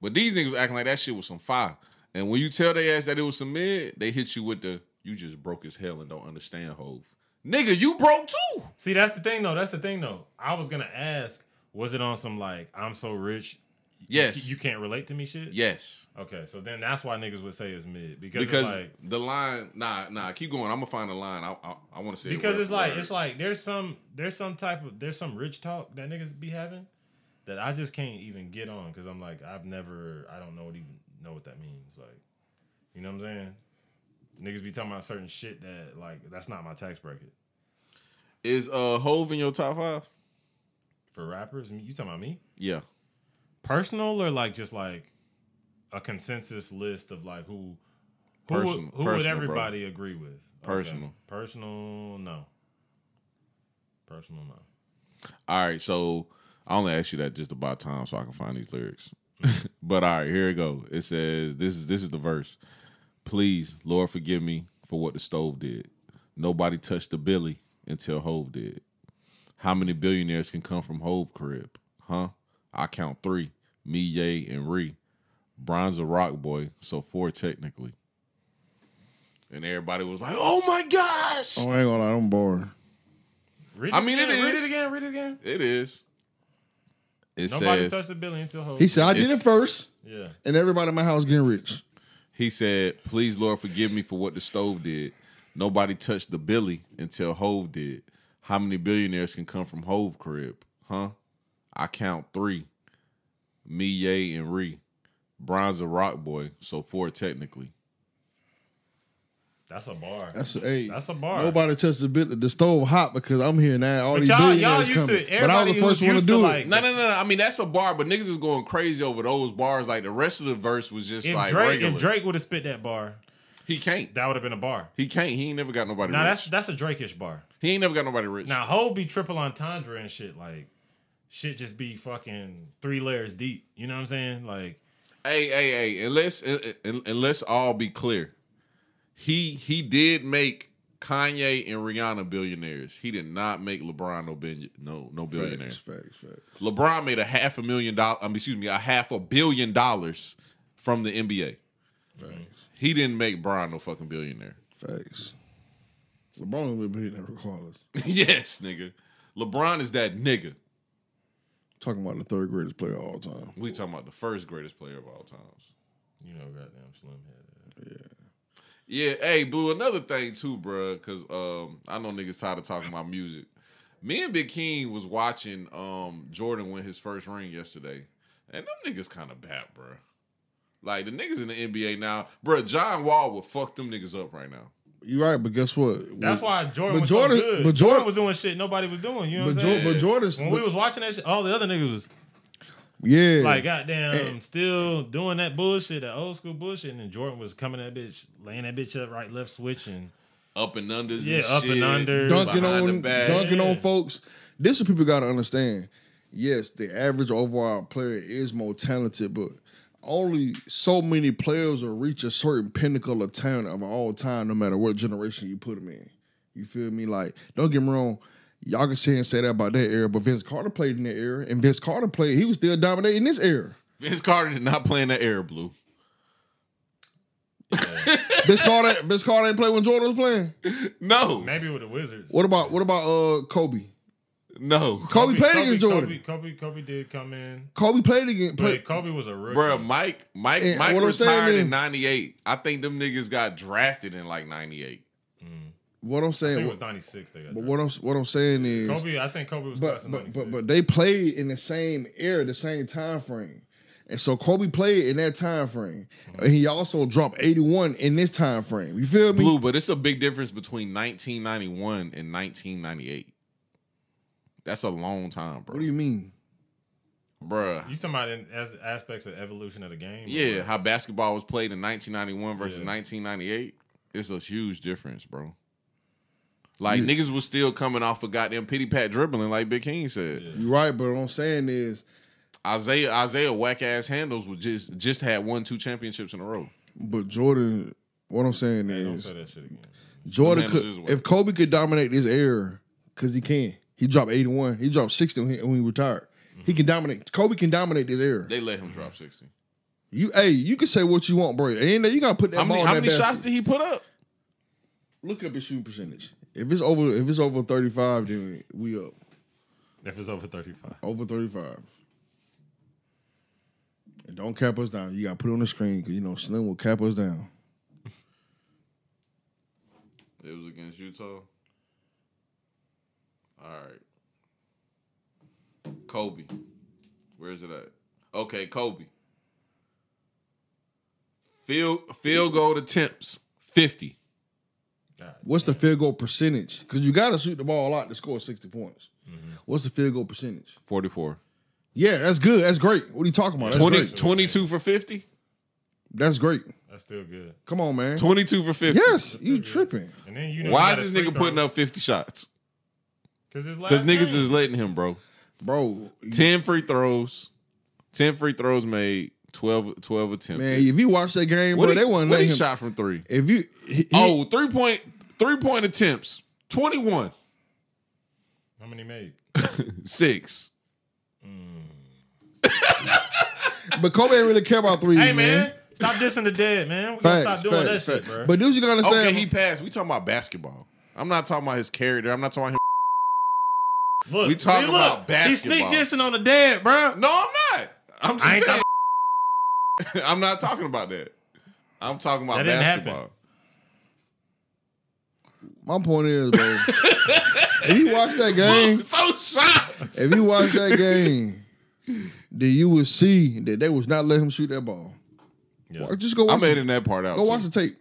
But these niggas acting like that shit was some fire. And when you tell they ass that it was some mid, they hit you with the you just broke as hell and don't understand Hove. Nigga, you broke too. See, that's the thing, though. That's the thing, though. I was gonna ask, was it on some like I'm so rich, Yes. you can't relate to me shit? Yes. Okay, so then that's why niggas would say it's mid because Because like the line, nah, nah, keep going. I'm gonna find a line. I, I, I want to say because word it's like word. it's like there's some there's some type of there's some rich talk that niggas be having that I just can't even get on because I'm like I've never I don't know what even know what that means like you know what I'm saying niggas be talking about certain shit that like that's not my tax bracket Is uh Hove in your top five? for rappers you talking about me Yeah. Personal or like just like a consensus list of like who who, would, Personal- who would personal, bro. everybody agree with Okay. Personal. personal no personal no All right, so I only asked you that just about time so I can find these lyrics. Mm-hmm. but all right, here we go. It says this is this is the verse. Please, Lord, forgive me for what the stove did. Nobody touched the Billy until Hove did. How many billionaires can come from Hove crib? Huh? I count three. Me, Ye, and Ree. Bron's a Roc boy, so four technically. And everybody was like, "Oh my gosh!" Oh, I ain't gonna lie, I'm bored. read I mean, it again, read it again read it again It is. It Nobody says touched the billion until Hove. He said I did it first, "Yeah, and everybody in my house getting rich. he said, "Please, Lord, forgive me for what the stove did. Nobody touched the Billy until Hove did. How many billionaires can come from Hove crib? Huh? I count three. Me, Ye, and Ree. Bron's a Roc boy, so four technically. that's a bar." That's a, hey, That's a bar. Nobody touched the bit the stove hot because I'm here now. All But these y'all- y'all billionaires used to- coming, but I was the first who's one to used to, do like- it. No, no, no, no. I mean, that's a bar, but niggas is going crazy over those bars. Like the rest of the verse was just if like Drake regular. if Drake would have spit that bar, he can't. that would have been a bar. He can't. He ain't never got nobody Now rich. that's that's a Drake-ish bar. he ain't never got nobody rich. Now Ho be triple entendre and shit like shit just be fucking three layers deep. You know what I'm saying? Like Hey, hey, hey! And let's and, and, and let's all be clear. He he did make Kanye and Rihanna billionaires. He did not make LeBron no billion, no no billionaire. Facts, facts, facts. LeBron made a half a million dollars. I mean, excuse me, a half a billion dollars from the NBA. Facts. He didn't make Bron no fucking billionaire. Facts. LeBron will be there regardless. yes, nigga. LeBron is that nigga. Talking about the third greatest player of all time. We talking about the first greatest player of all times. you know, goddamn Slim head. Yeah. Yeah, hey, Blue, another thing too, bruh, because um, I know niggas tired of talking about music. Me and Big King was watching um, Jordan win his first ring yesterday, and them niggas kind of bad, bruh. Like, the niggas in the NBA now, bruh, John Wall would fuck them niggas up right now. You right, but guess what? That's why Jordan but was Jordan- so good. but Jordan, Jordan- was doing shit nobody was doing. You know But what I'm Jo- saying? but Jordan's- when we was watching that shit, all the other niggas was Yeah, like goddamn still doing that bullshit, that old school bullshit, and then Jordan was coming that bitch, laying that bitch up right, left switching. Up and unders Yeah, and up and under. dunking on dunking Yeah. on folks. This is what people got to understand. Yes, the average overall player is more talented, but only so many players will reach a certain pinnacle of talent of all time, no matter what generation you put them in. You feel me? Like, don't get me wrong. Y'all can say and say that about that era, but Vince Carter played in that era, and Vince Carter played. He was still dominating this era. Vince Carter did not play in that era, Blue. Vince Carter, Vince Carter ain't play when Jordan was playing. No, Maybe with the Wizards. What about what about uh Kobe? No. Kobe, played against Jordan. Kobe, Kobe, Kobe did come in, Kobe played against. but Play, Kobe was a rookie. Bro, Mike, Mike, And Mike what I'm saying retired is- in '98. I think them niggas got drafted in like '98. what I'm I saying, think it was ninety six. They got but what I'm what I'm saying is, Kobe. I think Kobe was but of but, 96. but but they played in the same era, the same time frame. And so Kobe played in that time frame. Mm-hmm. And he also dropped 81 in this time frame. You feel me? Blue, but it's a big difference between 1991 and 1998. That's a long time, bro. What do you mean? Bruh. You talking about in, as aspects of evolution of the game? Yeah, how basketball was played in 1991 versus Yeah. 1998. It's a huge difference, bro. Like niggas was still coming off a goddamn pity pat dribbling, like Big King said. You're right, but what I'm saying is, Isaiah Isaiah whack ass handles was just just had one two championships in a row. but Jordan, what I'm saying Hey, don't is, say that shit again. Jordan could, if Kobe could dominate this era, because he can. He dropped 81. He dropped 60 when he, when he retired. He can dominate. Kobe can dominate this era. They let him drop 60. You, hey, you can say what you want, bro. And you gotta put that How ball many in how that many shots did he put up? Look up his shooting percentage. If it's over, if it's over 35, then we up. If it's over thirty five, Over 35. And don't cap us down. You gotta put it on the screen because you know Slim will cap us down. It was against Utah. All right. Kobe. Where is it at? Okay, Kobe. Field field goal attempts 50. What's the field goal percentage? Because you gotta shoot the ball a lot to score 60 points. Mm-hmm. What's the field goal percentage? 44. Yeah, that's good. That's great. What are you talking about? That's 20, 22 for 50? That's great. that's still good. Come on, man. 22 for 50. Yes, you tripping. And then you know Why is this nigga putting up 50 shots? Because Because niggas is letting him, bro. Bro, 10 free throws. 10 free throws made, 12, 12 attempts. man, if you watch that game, what bro, he, they wasn't what letting he him. shot from three? If you, he, he- Oh, three point three point attempts. 21. How many made? Six. but Kobe ain't really care about threes, Hey man. man, stop dissing the dead, man. We gotta Facts, stop doing facts, that shit, bro. But this you gotta understand. Okay, he passed. We talking about basketball. I'm not talking about his character. I'm not talking about him. Look, we talking see, look, about basketball. He sneak dissing on the dead, bro. No, I'm not. I'm just I ain't saying. I'm not talking about that. I'm talking about That basketball. My point is, bro, if you watch that game, So shocked. if you watch that game, then you will see that they was not letting him shoot that ball. Yeah. Or Just go I watch, made the, in that part out. go too. watch the tape.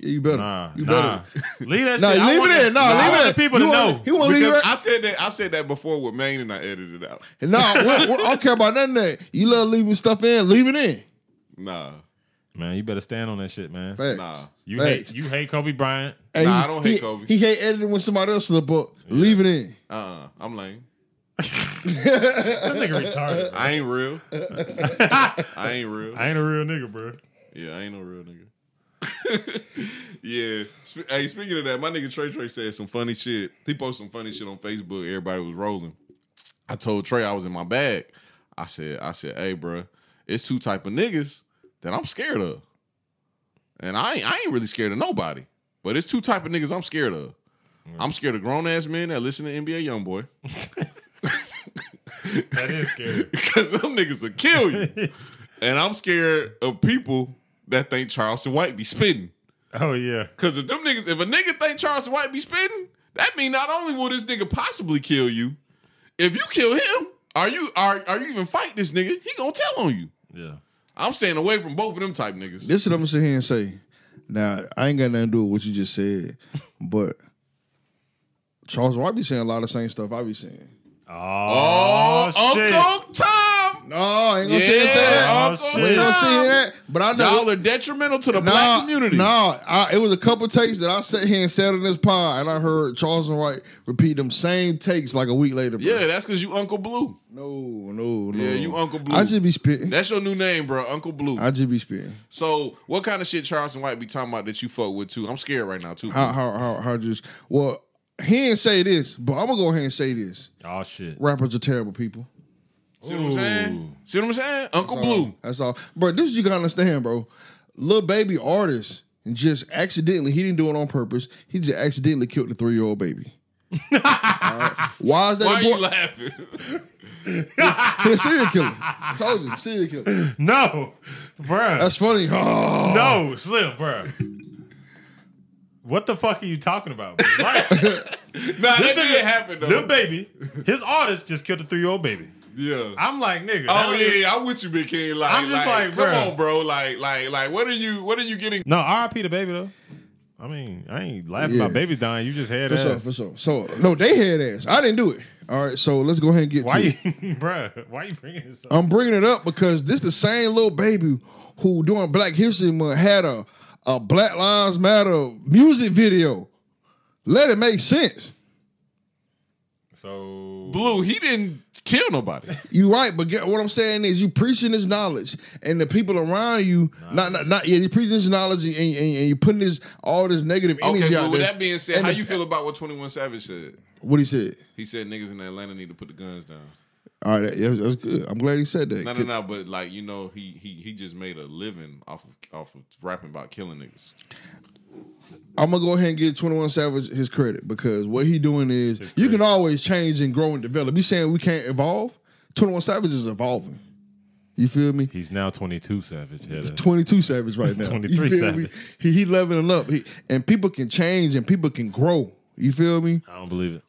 Yeah, you better. Nah, you nah. better. Leave that Nah, shit. Leave it the- in. Nah, I leave want it the in. people You to want- know. He want to leave Because it. I said that I said that before with Maine and I edited it out. Nah, we- we- I don't care about none of that. You love leaving stuff in, leave it in. Nah, Man, you better stand on that shit, man. Facts. nah. You Facts. hate you hate Kobe Bryant. Hey, Nah, he- I don't hate he, Kobe. He hate editing when somebody else slip up. Leave it in. Uh, uh I'm lame. This nigga retarded. I ain't real. I ain't real. I ain't a real nigga, bro. Yeah, I ain't no real nigga. yeah. Sp- hey, speaking of that, my nigga Trey Trey said some funny shit. He posted some funny shit on Facebook. Everybody was rolling. I told Trey I was in my bag. I said, I said, hey, bro, it's two type of niggas that I'm scared of. And I ain't, I ain't really scared of nobody. But it's two type of niggas I'm scared of. I'm scared of grown ass men that listen to NBA YoungBoy. That is scary. Because them niggas will kill you. and I'm scared of people that think Charleston White be spitting. Oh yeah. Cause if them niggas, if a nigga think Charleston White be spitting, that mean not only will this nigga possibly kill you, if you kill him, are you are are you even fight this nigga? He gonna tell on you. Yeah. I'm staying away from both of them type niggas. This is what I'm gonna sit here and say. Now, I ain't got nothing to do with what you just said, but Charles White be saying a lot of same stuff I be saying. Oh, oh shit. Uncle Tom, No, I ain't gonna say, Yeah, say that. Uncle We ain't gonna say that. But I know Y'all are detrimental to the Nah, black community. Nah, I, it was a couple takes that I sat here and said on this pod, and I heard Charleston White repeat them same takes like a week later. Bro. Yeah, that's cause you Uncle Blue. no, no, no. Yeah, you Uncle Blue. I just be spitting. That's your new name, bro, Uncle Blue. I just be spitting. so, what kind of shit Charleston White be talking about that you fuck with too? I'm scared right now too. How, how, how, how just well, he didn't say this, but I'm gonna go ahead and say this. Oh shit. Rappers are terrible people. See what I'm saying? See what I'm saying? Uncle Blue. That's all, bro. This you gotta understand, bro. Lil Baby artist just accidentally, he didn't do it on purpose. He just accidentally killed the three year old baby. All right? Why is that Why are you laughing? He's a serial killer. I told you, serial killer. No, bruh. That's funny. Oh. no, Slim, bruh. What the fuck are you talking about? Right. Nah, that didn't happen Little though. baby, his artist just killed a three year old baby. Yeah. I'm like, nigga. Oh that yeah, yeah, I'm with you, Big King. Like, I'm just like, come bruh. on, bro. Like, like, like, what are you, what are you getting? No, RIP the baby though. I mean, I ain't laughing Yeah. about babies dying. You just had For sure, ass. for sure. So no, they had ass. I didn't do it. All right, so let's go ahead and get Why to you, it. bruh? Why you bringing this up? I'm bringing it up because this the same Lil Baby who during Black History Month had a a Black Lives Matter music video. Let it make sense. So Blue, he didn't kill nobody. You right, but get, what I'm saying is you preaching this knowledge, and the people around you, not not, not yeah, you preaching this knowledge, and, and, and you putting this all this negative energy Okay, out but with there. that being said, And how the- you feel about what 21 Savage said? What he said? He said niggas in Atlanta need to put the guns down. All right, that- that's, that's good. I'm glad he said that. No, no, no. But like you know, he he he just made a living off of off of rapping about killing niggas. I'm gonna go ahead and give 21 Savage his credit because what he doing is you can always change and grow and develop. You saying we can't evolve? 21 Savage is evolving. You feel me? he's now 22 Savage. Yeah, that's- 22 Savage right now. 23 You feel Savage. me? He he leveling up. He, and people can change and people can grow. You feel me? I don't believe it.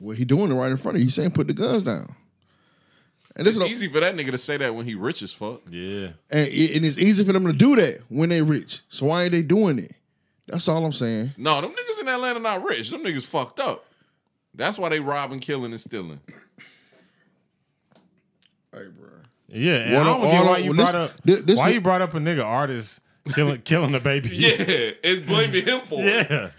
Well, he doing it right in front of you. He's saying put the guns down. And It's is easy for that nigga to say that when he rich as fuck. Yeah. and, it- and it's easy for them to do that when they rich. So why ain't they doing it? That's all I'm saying. No, them niggas in Atlanta not rich. Them niggas fucked up. That's why they robbing, killing, and stealing. Hey, bro. Yeah, and Well, I don't all get I- why you well, brought this- up thi- this why is- you brought up a nigga artist killing killing the baby. Yeah, it's blaming him for it. yeah.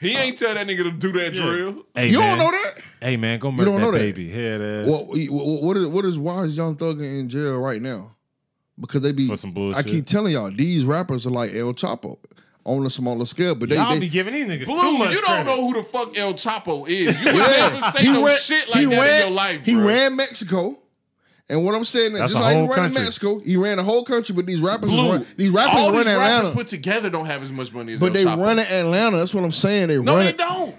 He ain't tell that nigga to do that drill. Hey, You man. don't know that? Hey man, go murder don't that know that? baby. Head ass. What what what is what is why is Young Thug in jail right now? Because they be For some bullshit. I keep telling y'all these rappers are like El Chapo on a smaller scale, but they, Y'all they be giving these niggas Blue, too much you don't credit. know who the fuck El Chapo is. You would Yeah. never say no ran- shit like he that ran- in your life, bro. He bro. ran Mexico. And what I'm saying, That's just a like he whole ran in country. Mexico, he ran the whole country. But these rappers, Blue. run, these rappers All run these rappers Atlanta. put together don't have as much money as but El they Chapo. run in Atlanta. That's what I'm saying. They run. No, run. they it- don't.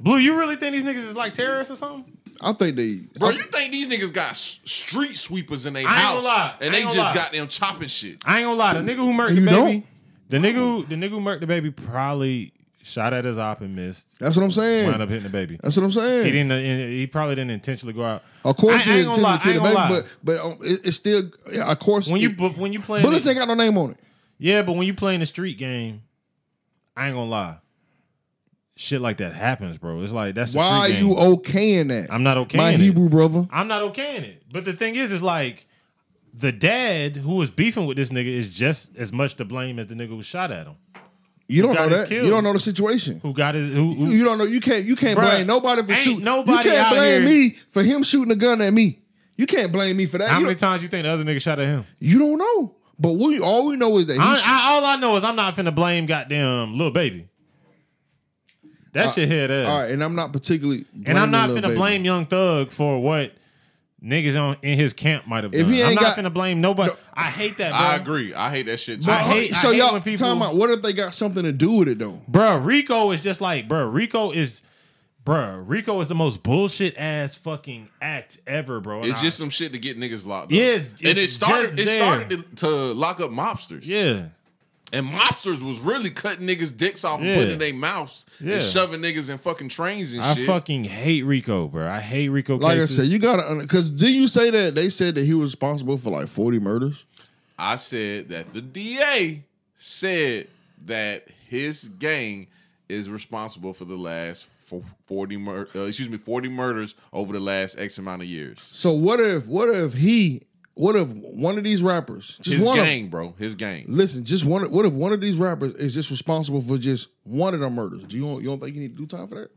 Blue, you really think these niggas is like terrorists or something? I think they. Bro, you think these niggas got s- street sweepers in their I ain't house gonna lie. and I they ain't just gonna lie. got them chopping shit? I ain't gonna lie. The nigga who murdered You the baby, don't? The nigga who the nigga who murked the baby probably shot at his op and missed. That's what I'm saying. Wound up hitting the baby. That's what I'm saying. He didn't. uh, He probably didn't intentionally go out. Of course, I, he I ain't didn't gonna lie. I kill ain't the gonna baby, lie. but but um, it, it's still, yeah, of course. when you it- but when you play, bullets ain't got no name on it. yeah, but when you playing the street game, I ain't gonna lie. Shit like that happens, bro. It's like that's the Why are you okaying that? I'm not okay. My Hebrew brother. I'm not okaying it. But the thing is, is like the dad who was beefing with this nigga is just as much to blame as the nigga who shot at him. You don't know that. killed. You don't know the situation. Who got his who, who You don't know. You can't. You can't Bruh, blame nobody for shooting. nobody you can't out blame here- me for him shooting a gun at me. You can't blame me for that. how you, many don't, times you think the other nigga shot at him? you don't know. But we all we know is that he. I, I, all I know is I'm not finna blame goddamn little baby. That shit head ass. Uh, all right, and I'm not particularly. and I'm not finna Baby. blame Young Thug for what niggas on in his camp might have done. If he I'm ain't not got- finna blame nobody. I hate that, bro. I agree. I hate that shit too. I But, hate- so I hate y'all when people- talking about what if they got something to do with it though? Bruh, Rico is just like, bruh, Rico is, bruh, Rico is the most bullshit ass fucking act ever, bro. And It's I- just some shit to get niggas locked up. Yeah, and it started. It started to, to lock up mobsters. yeah. And mobsters was really cutting niggas' dicks off Yeah. and putting in their mouths Yeah. and shoving niggas in fucking trains and I shit. I fucking hate Rico, bro. I hate Rico Like cases. I said, you gotta because did you say that they said that he was responsible for like 40 murders? I said that the DA said that his gang is responsible for the last fo- forty mur- uh, excuse me forty murders over the last X amount of years. So what if what if he what if one of these rappers just His one gang, of bro. His gang. listen just one what if one of these rappers is just responsible for just one of the murders? Do you don't, you don't think you need to do time for that?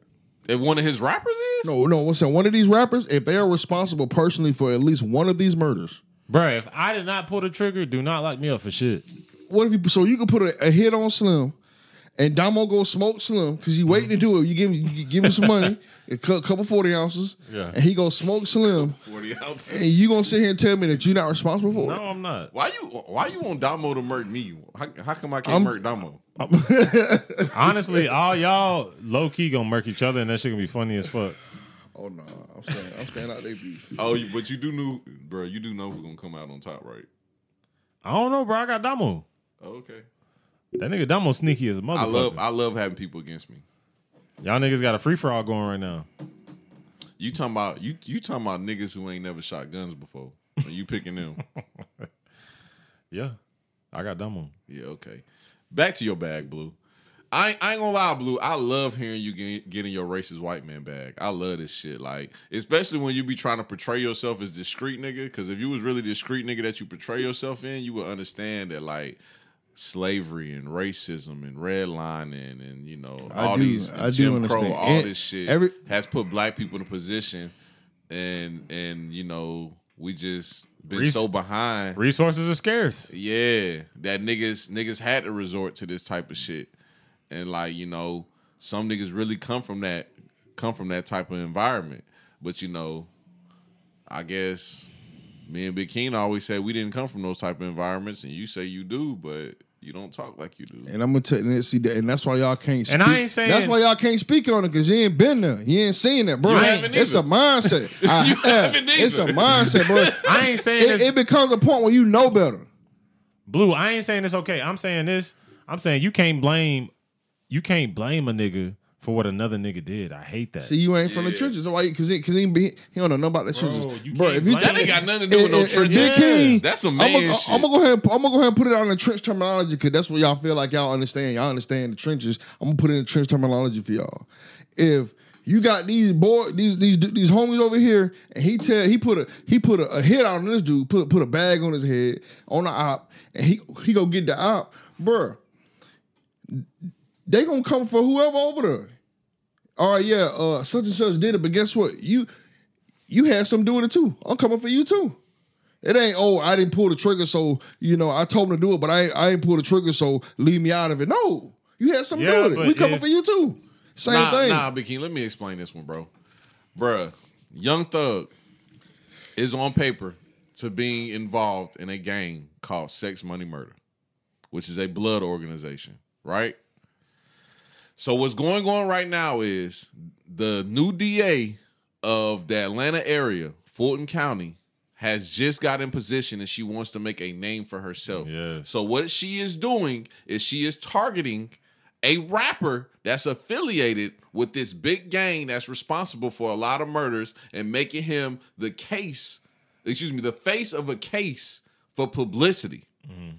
If one of his rappers is No, no. What's that? One of these rappers, if they are responsible personally for at least one of these murders, Bruh, if I did not pull the trigger, do not lock me up for shit. what if you? So you could put a, a hit on Slim, and Damo go smoke Slim because you waiting to do it. You give him, you give him some money, a cou- couple forty ounces, Yeah. and he go smoke Slim, forty ounces. and you gonna sit here and tell me that you're not responsible for No, it? I'm not. Why you why you want Damo to murder me? How, how come I can't I'm- murder Damo? Honestly, all y'all low key gonna murk each other, and that shit gonna be funny as fuck. Oh no, I'm staying. I'm staying out there beef. Oh, you- but you do know, bro. You do know who's gonna come out on top, right? I don't know, bro. I got Damo. Oh, okay. That nigga Damo sneaky as a motherfucker. I love I love having people against me. Y'all niggas got a free for all going right now. You talking about you you talking about niggas who ain't never shot guns before. And you picking them. Yeah, I got Damo. Yeah, okay. Back to your bag, Blue. I, I ain't gonna lie, Blue. I love hearing you get, get in your racist white man bag. I love this shit. Like, especially when you be trying to portray yourself as discreet nigga. Because if you was really discreet nigga that you portray yourself in, you would understand that like slavery and racism and redlining and you know all do- these I do Jim Crow, understand. all And this shit every- has put black people in a position, and and you know we just been Res- so behind. Resources are scarce. Yeah, that niggas niggas had to resort to this type of shit, and like you know, some niggas really come from that come from that type of environment. But you know, I guess me and Big King always said we didn't come from those type of environments, and you say you do, but you don't talk like you do. And I'm gonna tell you, see that, and that's why y'all can't. Speak. And I ain't saying- that's why y'all can't speak on it because you ain't been there, you ain't seen it, bro. You haven't it's either. a mindset. I- You yeah, haven't It's a mindset, bro. I ain't saying it, it becomes a point where you know better. Blue, I ain't saying this okay. I'm saying this. I'm saying you can't blame you can't blame a nigga for what another nigga did. I hate that. See, you ain't from the Yeah. trenches. Why? Because he, cause he, be, he don't know nothing about the Bro, trenches, you bro. If you blame- that ain't got nothing to do with no and- and trenches. Big King, That's some I'm man gonna, shit. I'm gonna go ahead. I'm gonna go ahead and put it on the trench terminology because that's what y'all feel like y'all understand. Y'all understand the trenches. I'm gonna put it in the trench terminology for y'all. If you got these boy, these these these homies over here, and he tell he put a he put a, a hit on this dude, put put a bag on his head on the op, and he he go get the op, bruh. They gonna come for whoever over there. All right, yeah, uh, such and such did it, but guess what? You you had some doing it too. I'm coming for you too. It ain't oh I didn't pull the trigger, so you know I told him to do it, but I ain't, I ain't pull the trigger, so leave me out of it. No, you had something to Yeah, do with it. We coming if- for you too. Same nah, thing. Nah, Big King, let me explain this one, bro. Bruh, Young Thug is on paper to being involved in a gang called Sex Money Murder, which is a blood organization, right? So what's going on right now is the new DA of the Atlanta area, Fulton County, has just got in position and she wants to make a name for herself. Yes. So what she is doing is she is targeting a rapper that's affiliated with this big gang that's responsible for a lot of murders and making him the case, excuse me, the face of a case for publicity. Mm-hmm.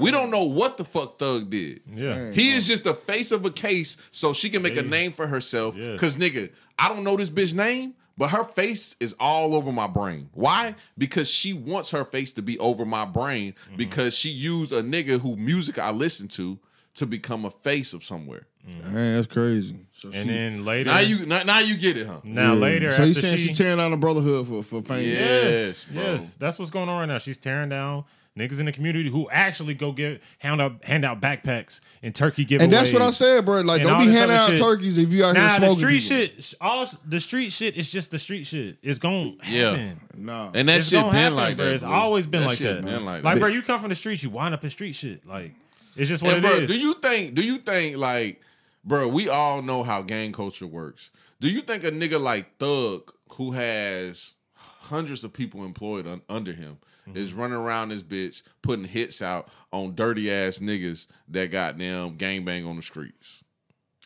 We don't know what the fuck Thug did. yeah. He is just the face of a case so she can make a name for herself. Yeah. Cause nigga, I don't know this bitch name, but her face is all over my brain. Why? Because she wants her face to be over my brain Mm-hmm. because she used a nigga who music I listen to to become a face of somewhere. Man, that's crazy. So And she- then later Now you now, now you get it, huh? now Yeah. later So you saying she, she tearing down the brotherhood for for fame? Yes, Yes, bro. yes. That's what's going on right now. She's tearing down niggas in the community who actually go get hand out hand out backpacks and turkey giveaways. And that's what I said, bro. Like, don't be this handing out shit. turkeys if you out Nah, here the street people. shit, all the street shit is just the street shit. It's gonna Yeah. happen. Nah. And that It's shit been happen, like bro. that. It's bro. always been That like shit that. Been like, Like, bro, you come from the streets, you wind up in street shit. Like, it's just what And it bro, is. do you think? Do you think like, bro? We all know how gang culture works. Do you think a nigga like Thug, who has hundreds of people employed un- under him, Mm-hmm. is running around this bitch putting hits out on dirty ass niggas that got them gangbang on the streets?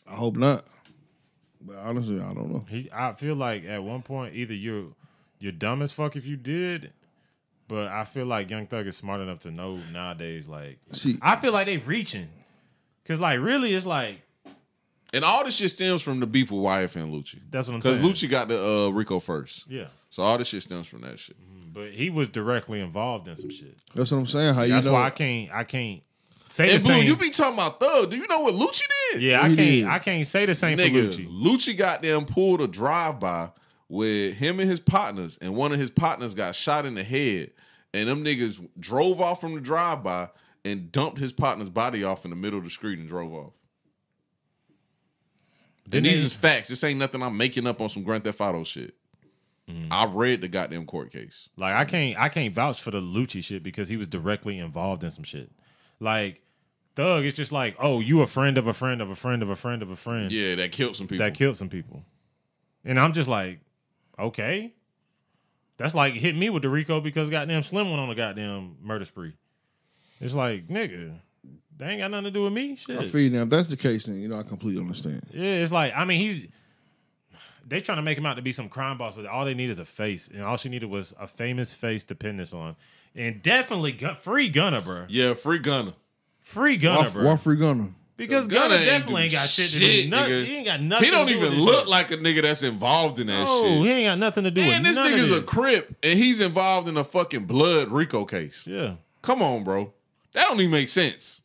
I hope not. But honestly, I don't know. He, I feel like at one point either you're you're dumb as fuck if you did, but I feel like Young Thug is smart enough to know nowadays. Like, See- I feel like they reaching, cause like really, it's like And all this shit stems from the beef with YFN Lucci. That's what I'm saying. Because saying. Lucci got the uh, Rico first. yeah, So all this shit stems from that shit. But he was directly involved in some shit. That's what I'm saying. How you That's know? why I can't I can't say And the Blue, same. you be talking about Thug. Do you know what Lucci did? yeah, I He can't did. I can't say the same Nigga, for Lucci. Lucci got them pulled a drive by with him and his partners, and one of his partners got shot in the head, and them niggas drove off from the drive by and dumped his partner's body off in the middle of the street and drove off. Didn't and these is facts. This ain't nothing I'm making up on some Grand Theft Auto shit. Mm-hmm. I read the goddamn court case. Like I can't I can't vouch for the Lucci shit because he was directly involved in some shit. Like Thug, it's just like, oh, you a friend of a friend of a friend of a friend of a friend Yeah, that killed some people. that killed some people. And I'm just like, okay. That's like hit me with the Rico because goddamn Slim went on a goddamn murder spree. It's like, nigga, They ain't got nothing to do with me. I Shit. feel you now. If that's the case, then you know I completely understand. Yeah, it's like I mean he's they trying to make him out to be some crime boss, but all they need is a face, and all she needed was a famous face to pin this on, and definitely gun, free Gunna, bro. Yeah, free Gunna. Free Gunna, Why, bro. why free Gunna? because Gunna Gunner definitely do ain't got shit to do. Nothing, nigga. he ain't got nothing. He don't to do even with look shit. like a nigga that's involved in that Oh, shit. he ain't got nothing to do Man, with this none of nigga's a this. crip and he's involved in a fucking blood Rico case. Yeah, Come on, bro. That don't even make sense.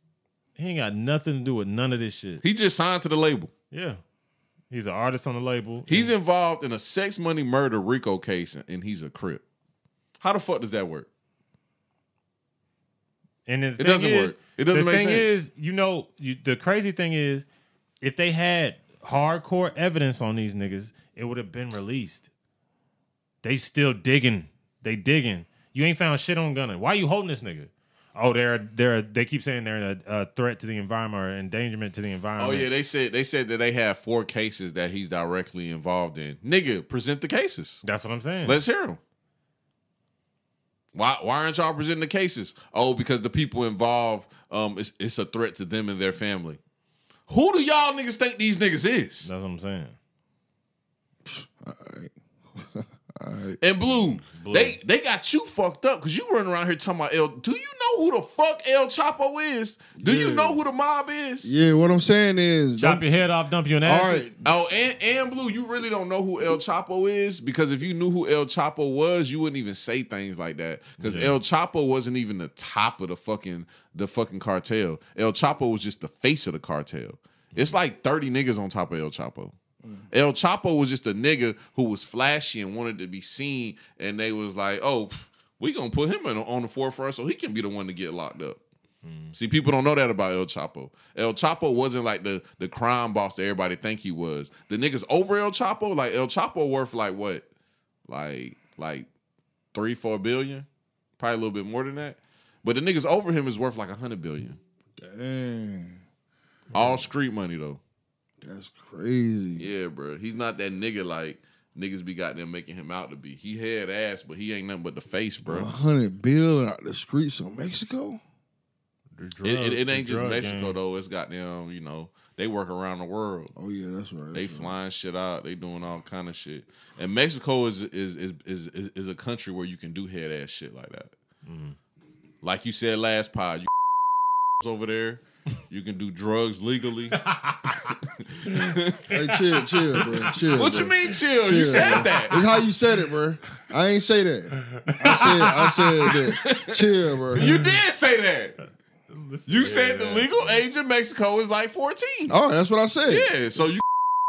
he ain't got nothing to do with none of this shit. He just signed to the label. Yeah, he's an artist on the label. He's involved in a sex money murder Rico case and he's a crip. How the fuck does that work? And It thing doesn't is, work. It doesn't the make thing sense. is, you know, you, the crazy thing is, if they had hardcore evidence on these niggas, it would have been released. They still digging. They digging. You ain't found shit on Gunna. Why you holding this nigga? Oh, they're they're they keep saying they're a, a threat to the environment or endangerment to the environment. Oh yeah, they said they said that they have four cases that he's directly involved in. Nigga, present the cases. that's what I'm saying. Let's hear them. Why why aren't y'all presenting the cases? Oh, because the people involved, um, it's, it's a threat to them and their family. Who do y'all niggas think these niggas is? that's what I'm saying. All right. All right. And blue, they they got you fucked up because you running around here talking about El. Do you know who the fuck El Chapo is? Do you know who the mob is? Yeah, what I'm saying is, Chop your head off, dump you in all acid. right, Oh, and, and Blue, you really don't know who El Chapo is because if you knew who El Chapo was, you wouldn't even say things like that because El Chapo wasn't even the top of the fucking the fucking cartel. El Chapo was just the face of the cartel. It's like thirty niggas on top of El Chapo. Mm. El Chapo was just a nigga who was flashy and wanted to be seen, and they was like, "Oh, we gonna put him in, on the forefront so he can be the one to get locked up." Mm. See, people don't know that about El Chapo. El Chapo wasn't like the the crime boss that everybody think he was. The niggas over El Chapo, like El Chapo, worth like what, like like three four billion, probably a little bit more than that. But the niggas over him is worth like a hundred billion. dang, All street money though. That's crazy. Yeah, bro. He's not that nigga like niggas be goddamn making him out to be. He had ass, but he ain't nothing but the face, bro. A bro. hundred billion out the streets of Mexico. The It, it, it ain't just drug Mexico game. though. got them. you know, they work around the world. Oh yeah, that's right. They that's right. flying shit out. They doing all kind of shit. And Mexico is is is is is, is a country where you can do head ass shit like that. Mm-hmm. Like you said last pod, you over there. You can do drugs legally. Hey, chill, chill, bro. Chill. what bro. you mean chill? You said bro. that. It's how you said it, bro. I ain't say that. I said, I said that. Chill, bro. You did say that. Listen, You yeah, said the legal age in Mexico is like 14. All right, that's what I said. Yeah, so you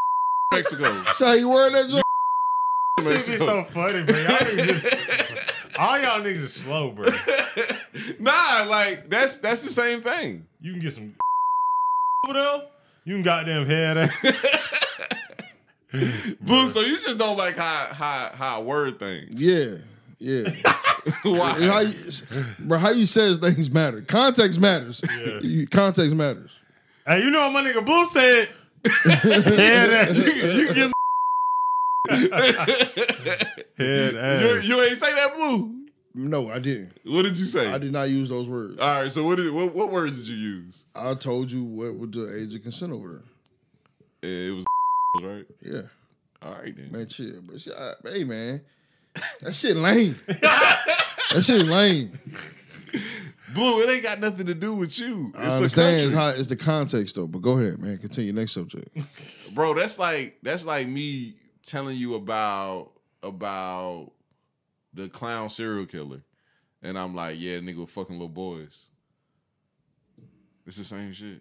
Mexico. That's how you word that joke. Shit be Mexico. so funny, bro. Y'all niggas, all y'all niggas is slow, bro. Nah, like that's that's the same thing. You can get some over there. You can goddamn head ass. Blue, so you just don't like how how how I word things. Yeah, yeah. Why? How you, bro, how you says things matter. Context matters. You- Context matters. Hey, you know what my nigga Blue said? head ass. you get Head you, ass. you ain't say that blue. No, I didn't. What did you say? I did not use those words. All right, so what did what, what words did you use? I told you what was the age of consent over there. It was right. Yeah, All right then. man, chill. But shit, I- hey, man, that shit lame. that shit lame. Blue, it ain't got nothing to do with you. It's a understand it's, how, it's the context though. But go ahead, man. Continue next subject. bro that's like that's like me telling you about about the clown serial killer and i'm like yeah nigga fucking little boys it's the same shit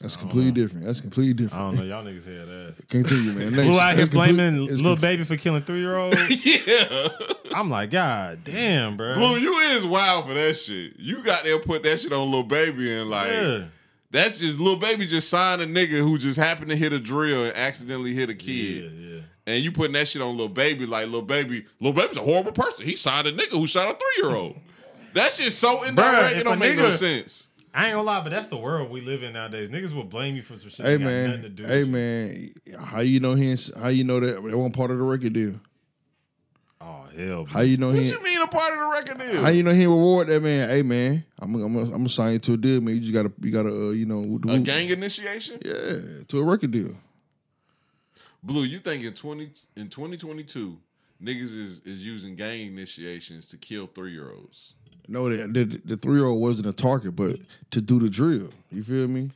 That's completely different. That's completely different. I don't know. Y'all niggas head ass. Continue, man. Next, Blue out here blaming it's Lil Baby for killing three year olds. yeah I'm like, God damn, bro. blue you is wild for that shit you got there put that shit on Lil Baby and like yeah. That's just Lil Baby just signed a nigga who just happened to hit a drill and accidentally hit a kid yeah. and you putting that shit on Lil Baby like Lil Baby Lil Baby's a horrible person he signed a nigga who shot a three-year-old that shit's so indirect if it don't a make no sense I ain't gonna lie, but that's the world we live in nowadays. Niggas will blame you for some shit. Hey that got nothing to man, do hey with you. man, how you know he? How you know that that wasn't part of the record deal? Hell. How you know What he? you mean a part of the record deal? How you know he reward that man? Hey man, I'm I'm I'm gonna sign you to a deal, man. You just gotta you gotta uh, you know a gang initiation? yeah to a record deal. Blue, you think in twenty in twenty twenty two, niggas is is using gang initiations to kill three year olds? No, the the, the three year old wasn't a target, but to do the drill. You feel me?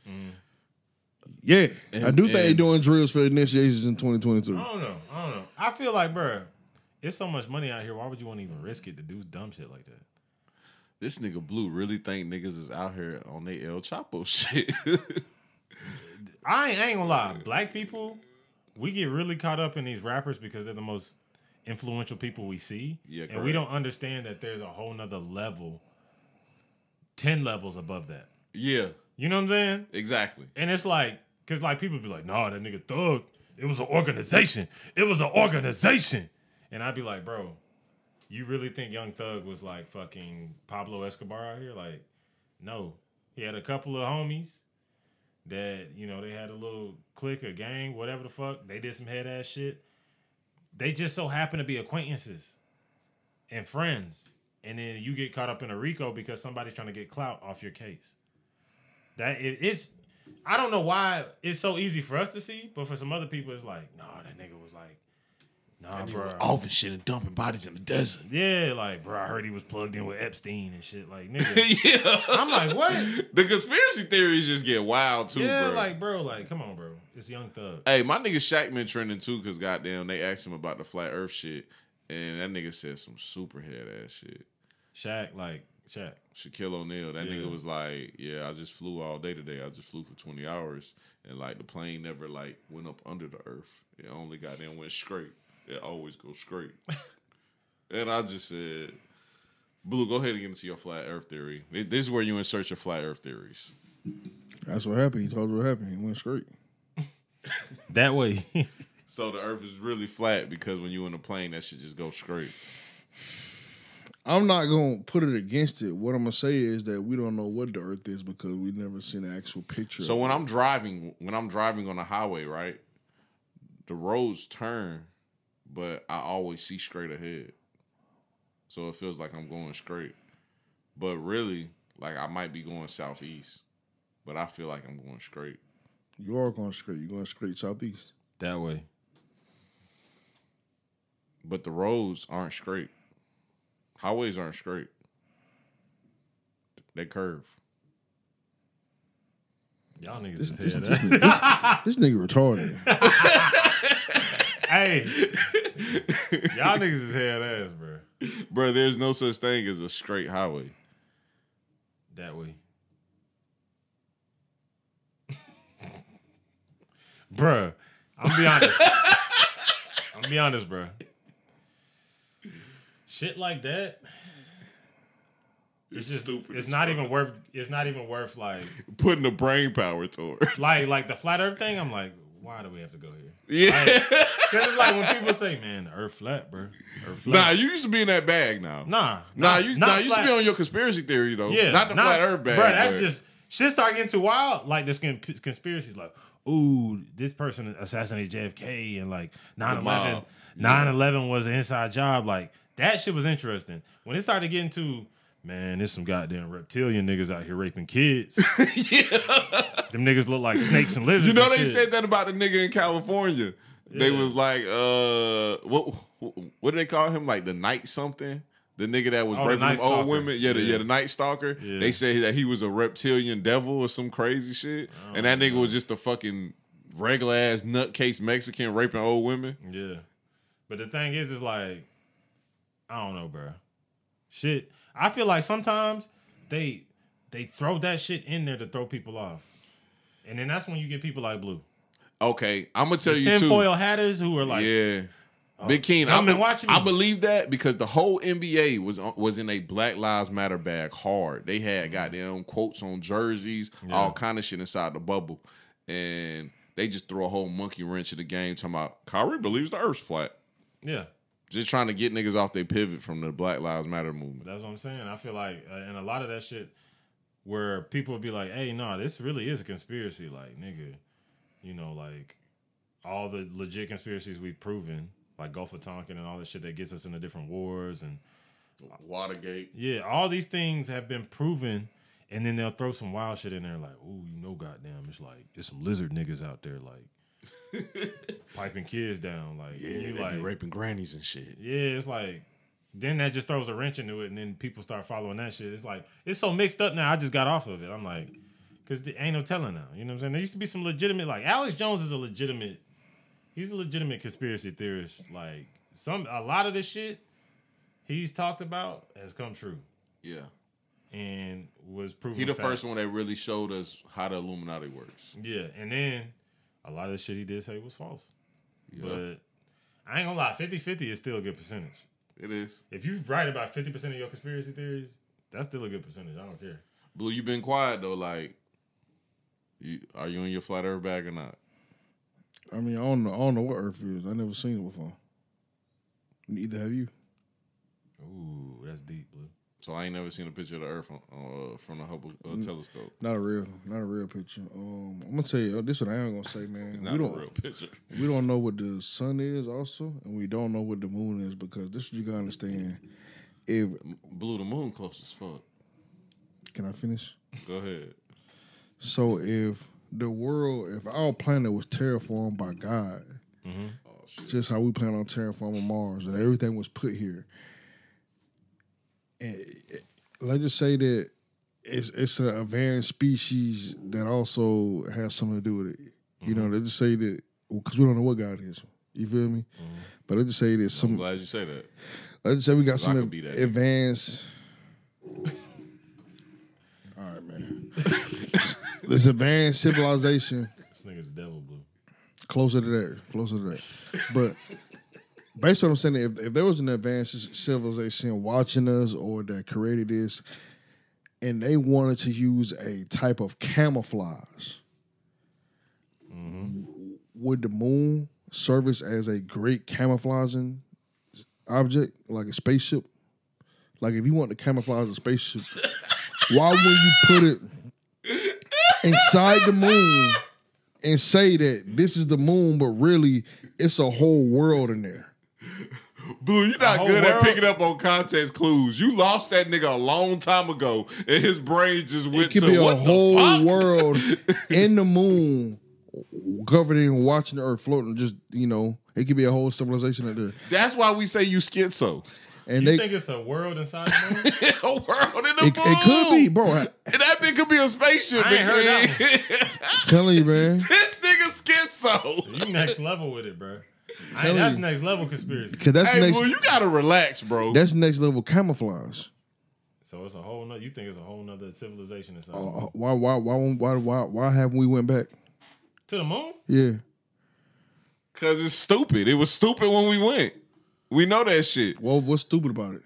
Yeah, I do think they and- doing drills for initiations in 2022. I don't know. I don't know. I feel like, bruh, it's so much money out here. Why would you want to even risk it to do dumb shit like that? This nigga Blue really think niggas is out here on they El Chapo shit. I ain't, I ain't gonna lie. Black people, we get really caught up in these rappers because they're the most influential people we see. Yeah, and we don't understand that there's a whole nother level, 10 levels above that. yeah, You know what I'm saying? exactly. And it's like, cause like people be like, nah, that nigga thug. It was an organization. It was an organization. And I'd be like, bro, you really think Young Thug was like fucking Pablo Escobar out here? Like, no. He had a couple of homies that, you know, they had a little clique, a gang, whatever the fuck. They did some head ass shit. They just so happen to be acquaintances and friends. And then you get caught up in a RICO because somebody's trying to get clout off your case. That it, it's I don't know why it's so easy for us to see, but for some other people, it's like, nah, that nigga was like, nah, bro. Off and shit and dumping bodies in the desert. Yeah, like, bro, I heard he was plugged in with Epstein and shit. Like, nigga, yeah. I'm like, what? The conspiracy theories just get wild too, yeah, bro. like, bro, like, come on, bro. It's Young Thug. Hey, my nigga Shaq been trending too, cause goddamn, they asked him about the flat Earth shit, and that nigga said some super head ass shit. Shaq, like, Shaq. Shaquille O'Neal, that Yeah. nigga was like, "Yeah, I just flew all day today. I just flew for twenty hours, and like the plane never like went up under the earth. It only goddamn went straight. It always goes straight." and I just said, "Blue, go ahead and get into your flat Earth theory. This is where you insert your flat Earth theories." That's what happened. He told you what happened. He went straight. That way. So the Earth is really flat because when you in a plane, that should just go straight. I'm not gonna put it against it. What I'm gonna say is that we don't know what the Earth is because we've never seen an actual picture. So when. I'm driving, when I'm driving on the highway, right, the roads turn, but I always see straight ahead. So it feels like I'm going straight, but really, like I might be going southeast, but I feel like I'm going straight. you are going straight, you're going straight southeast. that way. But the roads aren't straight. Highways aren't straight. They curve. Y'all niggas This, is this, head this, this, this nigga retarded. Hey. Y'all niggas is head ass, bro. Bro, there's no such thing as a straight highway. That way. Bruh, I'm be honest. I'm be honest, bruh. Shit like that. It's just stupid It's not even worth. It's not even worth like, Putting the brain power towards. like, like the flat Earth thing. I'm like, why do we have to go here? yeah. Because it's like when people say, "Man, the Earth flat, bro." Earth flat. Nah, you used to be in that bag now. nah, Nah, you not nah, you used to be on your conspiracy theory though. Yeah, Not the flat earth bag. Bro, that's but- just shit start getting too wild. Like this con- conspiracies, like, ooh, this person assassinated JFK and like 9 11. 9 11 was an inside job. Like that shit was interesting. When it started getting to man, there's some goddamn reptilian niggas out here raping kids. Them niggas look like snakes and lizards. You know they shit. said that about the nigga in California. They was like, uh, what what do they call him? Like the night something. The nigga that was Oh, raping old Stalker. women, yeah, the, yeah, Yeah. the night stalker. Yeah. They said that he was a reptilian devil or some crazy shit, and that nigga was just a fucking regular ass nutcase Mexican raping old women. Yeah. But the thing is, is like, I don't know, bro. Shit. I feel like sometimes they they throw that shit in there to throw people off. And then that's when you get people like Blue. Okay, I'm gonna tell The you too. tinfoil hatters who are like, yeah. Uh, Big King, y'all I, been watching I believe that because the whole NBA was uh, was in a Black Lives Matter bag hard. They had mm. goddamn quotes on jerseys, all kind of shit inside the bubble, and they just threw a whole monkey wrench in the game. Talking about Kyrie believes the Earth's flat, yeah, just trying to get niggas off their pivot from the Black Lives Matter movement. that's what I'm saying. I feel like, uh, and a lot of that shit where people would be like, hey, no, this really is a conspiracy. Like, nigga, you know, like all the legit conspiracies we've proven like Gulf of Tonkin and all this shit that gets us into different wars and Watergate. yeah, all these things have been proven. And then they'll throw some wild shit in there, like, oh, you know, goddamn, it's like there's some lizard niggas out there, like piping kids down, like, Yeah, you like, raping grannies and shit. yeah, it's like then that just throws a wrench into it, and then people start following that shit. It's like it's so mixed up now. I just got off of it. I'm like, because there ain't no telling now. You know what I'm saying? There used to be some legitimate, like Alex Jones is a legitimate. He's a legitimate conspiracy theorist. Like some, a lot of the shit he's talked about has come true Yeah. and was proven. He the facts. first one that really showed us how the Illuminati works. Yeah, and then a lot of the shit he did say was false. Yeah. But I ain't gonna lie, 50-50 is still a good percentage. It is. If you write about fifty percent of your conspiracy theories, that's still a good percentage. I don't care. Blue, you've been quiet though. Like, you are you in your flat earth bag or not? I mean, I don't know. I don't know what Earth is. I never seen it before. Neither have you. Ooh, that's deep, blue. So I ain't never seen a picture of the Earth on, uh, from the Hubble uh, telescope. Not a real, not a real picture. Um, I'm gonna tell you. This is what I am gonna say, man. Not we a don't, real picture. we don't know what the sun is, also, and we don't know what the moon is because this you gotta understand. If Blue, the moon close as fuck. can I finish? Go ahead. So if the world, if our planet was terraformed by God, Oh just how we plan on terraforming Mars, and everything was put here. Let's just say that it's it's a advanced species that also has something to do with it. You know, mm-hmm. let's just say that because we don't know what God is. You feel me? Mm-hmm. But let's just say that I'm some. glad you say that. Let's just say we got some advanced. All right, man. this advanced civilization This nigga's devil, blue. closer to that, closer to that. But based on what I'm saying, if, if there was an advanced civilization watching us or that created this, and they wanted to use a type of camouflage, mm-hmm. would the moon service as a great camouflaging object, like a spaceship? Like if you want to camouflage a spaceship, why would you put it inside the moon and say that this is the moon, but really it's a whole world in there. Blue, you're not whole good at picking up on context clues. You lost that nigga a long time ago, and his brain just went It could to be a what the whole fuck? world in the moon, governing, watching the earth floating. Just you know, it could be a whole civilization out there, That's why we say you schizo. and You they. think it's a world inside the moon? a world in the It, moon. it could be, bro. I, And that thing could be a spaceship. I ain't heard that nigga. telling you, man. this nigga schizo. you next level with it, bro. I Telling that's you. next level conspiracy. Because that's Hey, next. Blue, you gotta relax, bro. That's next level camouflage. So it's a whole nother. You think it's a whole nother civilization inside? the Uh, moon. uh, why, why, why, why, why, why haven't we went back? to the moon? Yeah, Cause it's stupid. It was stupid when we went. We know that shit. well, what's stupid about it?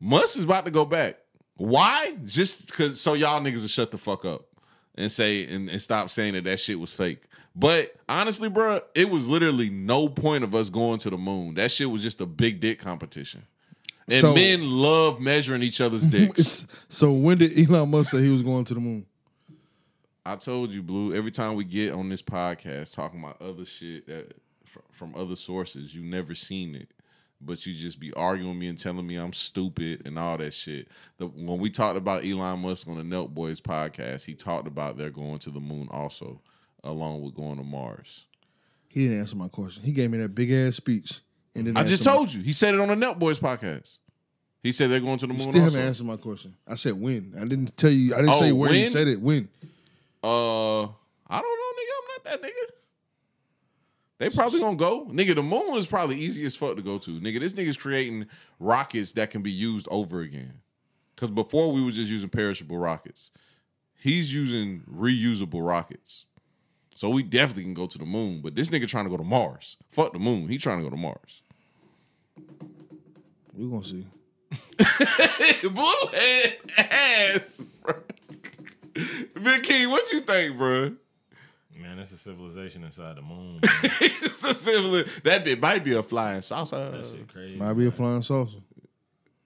Musk is about to go back. Why? Just because so y'all niggas will shut the fuck up and say and, and stop saying that that shit was fake. But honestly, bro, it was literally no point of us going to the moon. That shit was just a big dick competition. And So- men love measuring each other's dicks. So when did Elon Musk say he was going to the moon? I told you, Blue. Every time we get on this podcast talking about other shit that from other sources, you never seen it, but you just be arguing me and telling me I'm stupid and all that shit. The, when we talked about Elon Musk on the Nelk Boys podcast, he talked about they're going to the moon also, along with going to Mars. He didn't answer my question. He gave me that big ass speech, and then I just told you. He said it on the Nelk Boys podcast. He said they're going to the moon Still haven't answered my question. I said when. I didn't tell you. I didn't Oh, say where you when? said it. When? Uh, I don't know, nigga. I'm not that nigga. They probably gonna go, nigga. The moon is probably easy as fuck to go to, nigga. This nigga's creating rockets that can be used over again. Cause before we were just using perishable rockets, he's using reusable rockets. So we definitely can go to the moon. But this nigga trying to go to Mars. Fuck the moon. He trying to go to Mars. We're gonna see. Blue head ass, bro. Big King, what you think, bro? Man, it's a civilization inside the moon. it's a similar. That bit might be a flying saucer. That shit crazy. Might be a flying saucer.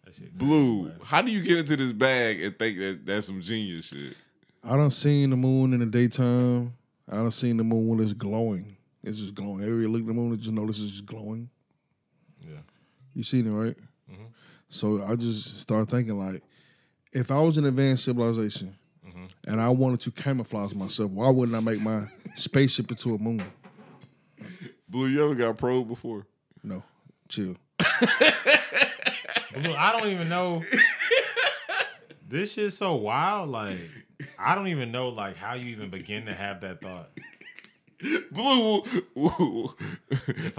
That shit crazy, Blue, bro. how do you get into this bag and think that that's some genius shit? I don't seen the moon in the daytime. I don't seen the moon when it's glowing. It's just glowing. Every look at the moon, I just notice it's just glowing. Yeah. You seen it, right? Mm-hmm. So I just started thinking like, if I was an advanced civilization mm-hmm. and I wanted to camouflage myself, why wouldn't I make my spaceship into a moon? Blue, you ever got probed before? No, chill. But look, I don't even know. this shit's so wild. Like, I don't even know like how you even begin to have that thought. Blue.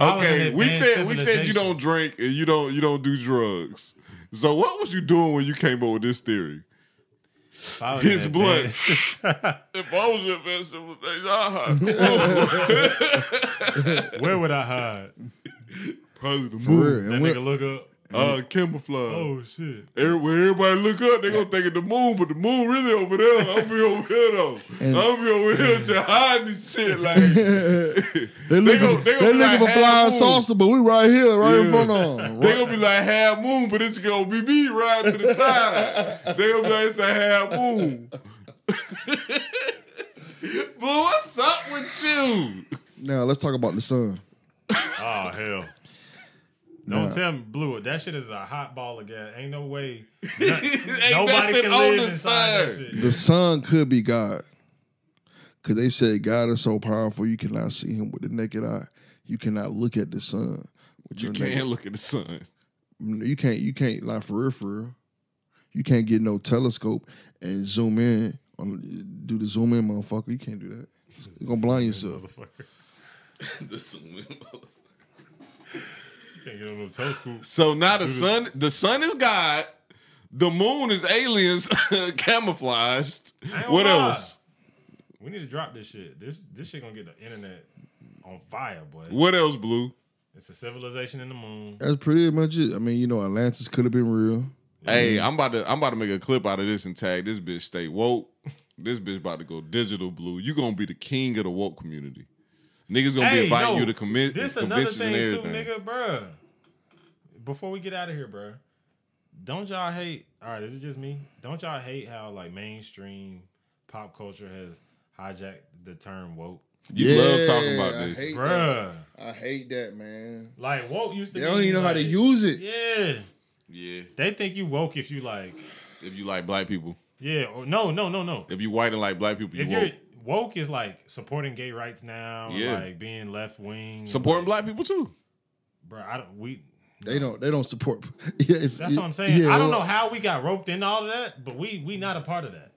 Okay, we said we said you don't drink and you don't you don't do drugs. So what was you doing when you came up with this theory? If I was His an blood. If I was in advanced civilization, I'd Where would I hide? probably the For moon. That And nigga what, look up. Uh, camouflage. Oh shit. Every- when everybody look up, they gonna think of the moon, but the moon really over there. I'll be over here though. And- I'll be over here just hiding this shit. Like they They looking, gon- they they gon' be looking like for flying saucer, but we right here, right in front of them. they gonna be like half moon, but it's gonna be me right to the side. they gonna be like it's a half moon. but what's up with you? Now let's talk about the sun. Oh hell. Don't Nah. tell me, Blue. That shit is a hot ball of gas. Ain't no way. no- Ain't nobody can live the inside that sun. shit. The sun could be God. Cause they say God is so powerful you cannot see him with the naked eye. You cannot look at the sun with You can't naked look at the sun. Mm, you can't you can't like for real for real. You can't get no telescope and zoom in on do the zoom in motherfucker. You can't do that. You're gonna blind yourself. Motherfucker. The sun. Can't get on no telescope. So now the sun, the sun is God. The moon is aliens camouflaged. I ain't gonna What lie. else? We need to drop this shit. This this shit gonna get the internet on fire, boy. What else, Blue? It's a civilization in the moon. That's pretty much it. I mean, you know, Atlantis could have been real. Hey, I'm about to I'm about to make a clip out of this and tag this bitch stay woke. This bitch about to go digital blue. You gonna be the king of the woke community. Niggas gonna be inviting no, you to commit This another conventions thing and too, everything. nigga, bruh. Before we get out of here, bruh, don't y'all hate? All right, is it just me? Don't y'all hate how like mainstream pop culture has hijacked the term woke, You love talking about this. hate bruh? that. I hate that, man. Like woke used to. They be don't even know how to use it. Yeah, Yeah. they think you woke if you like. If you like black people. Yeah, or no, no, no, no. If you white and like black people, you If woke. You're woke is like supporting gay rights now, Yeah. like being left wing, Supporting black people too. bro. I don't. We They don't. They don't support. Yeah, it's- That's what I'm saying. yeah, I don't well, know how we got roped into all of that, but we we not a part of that.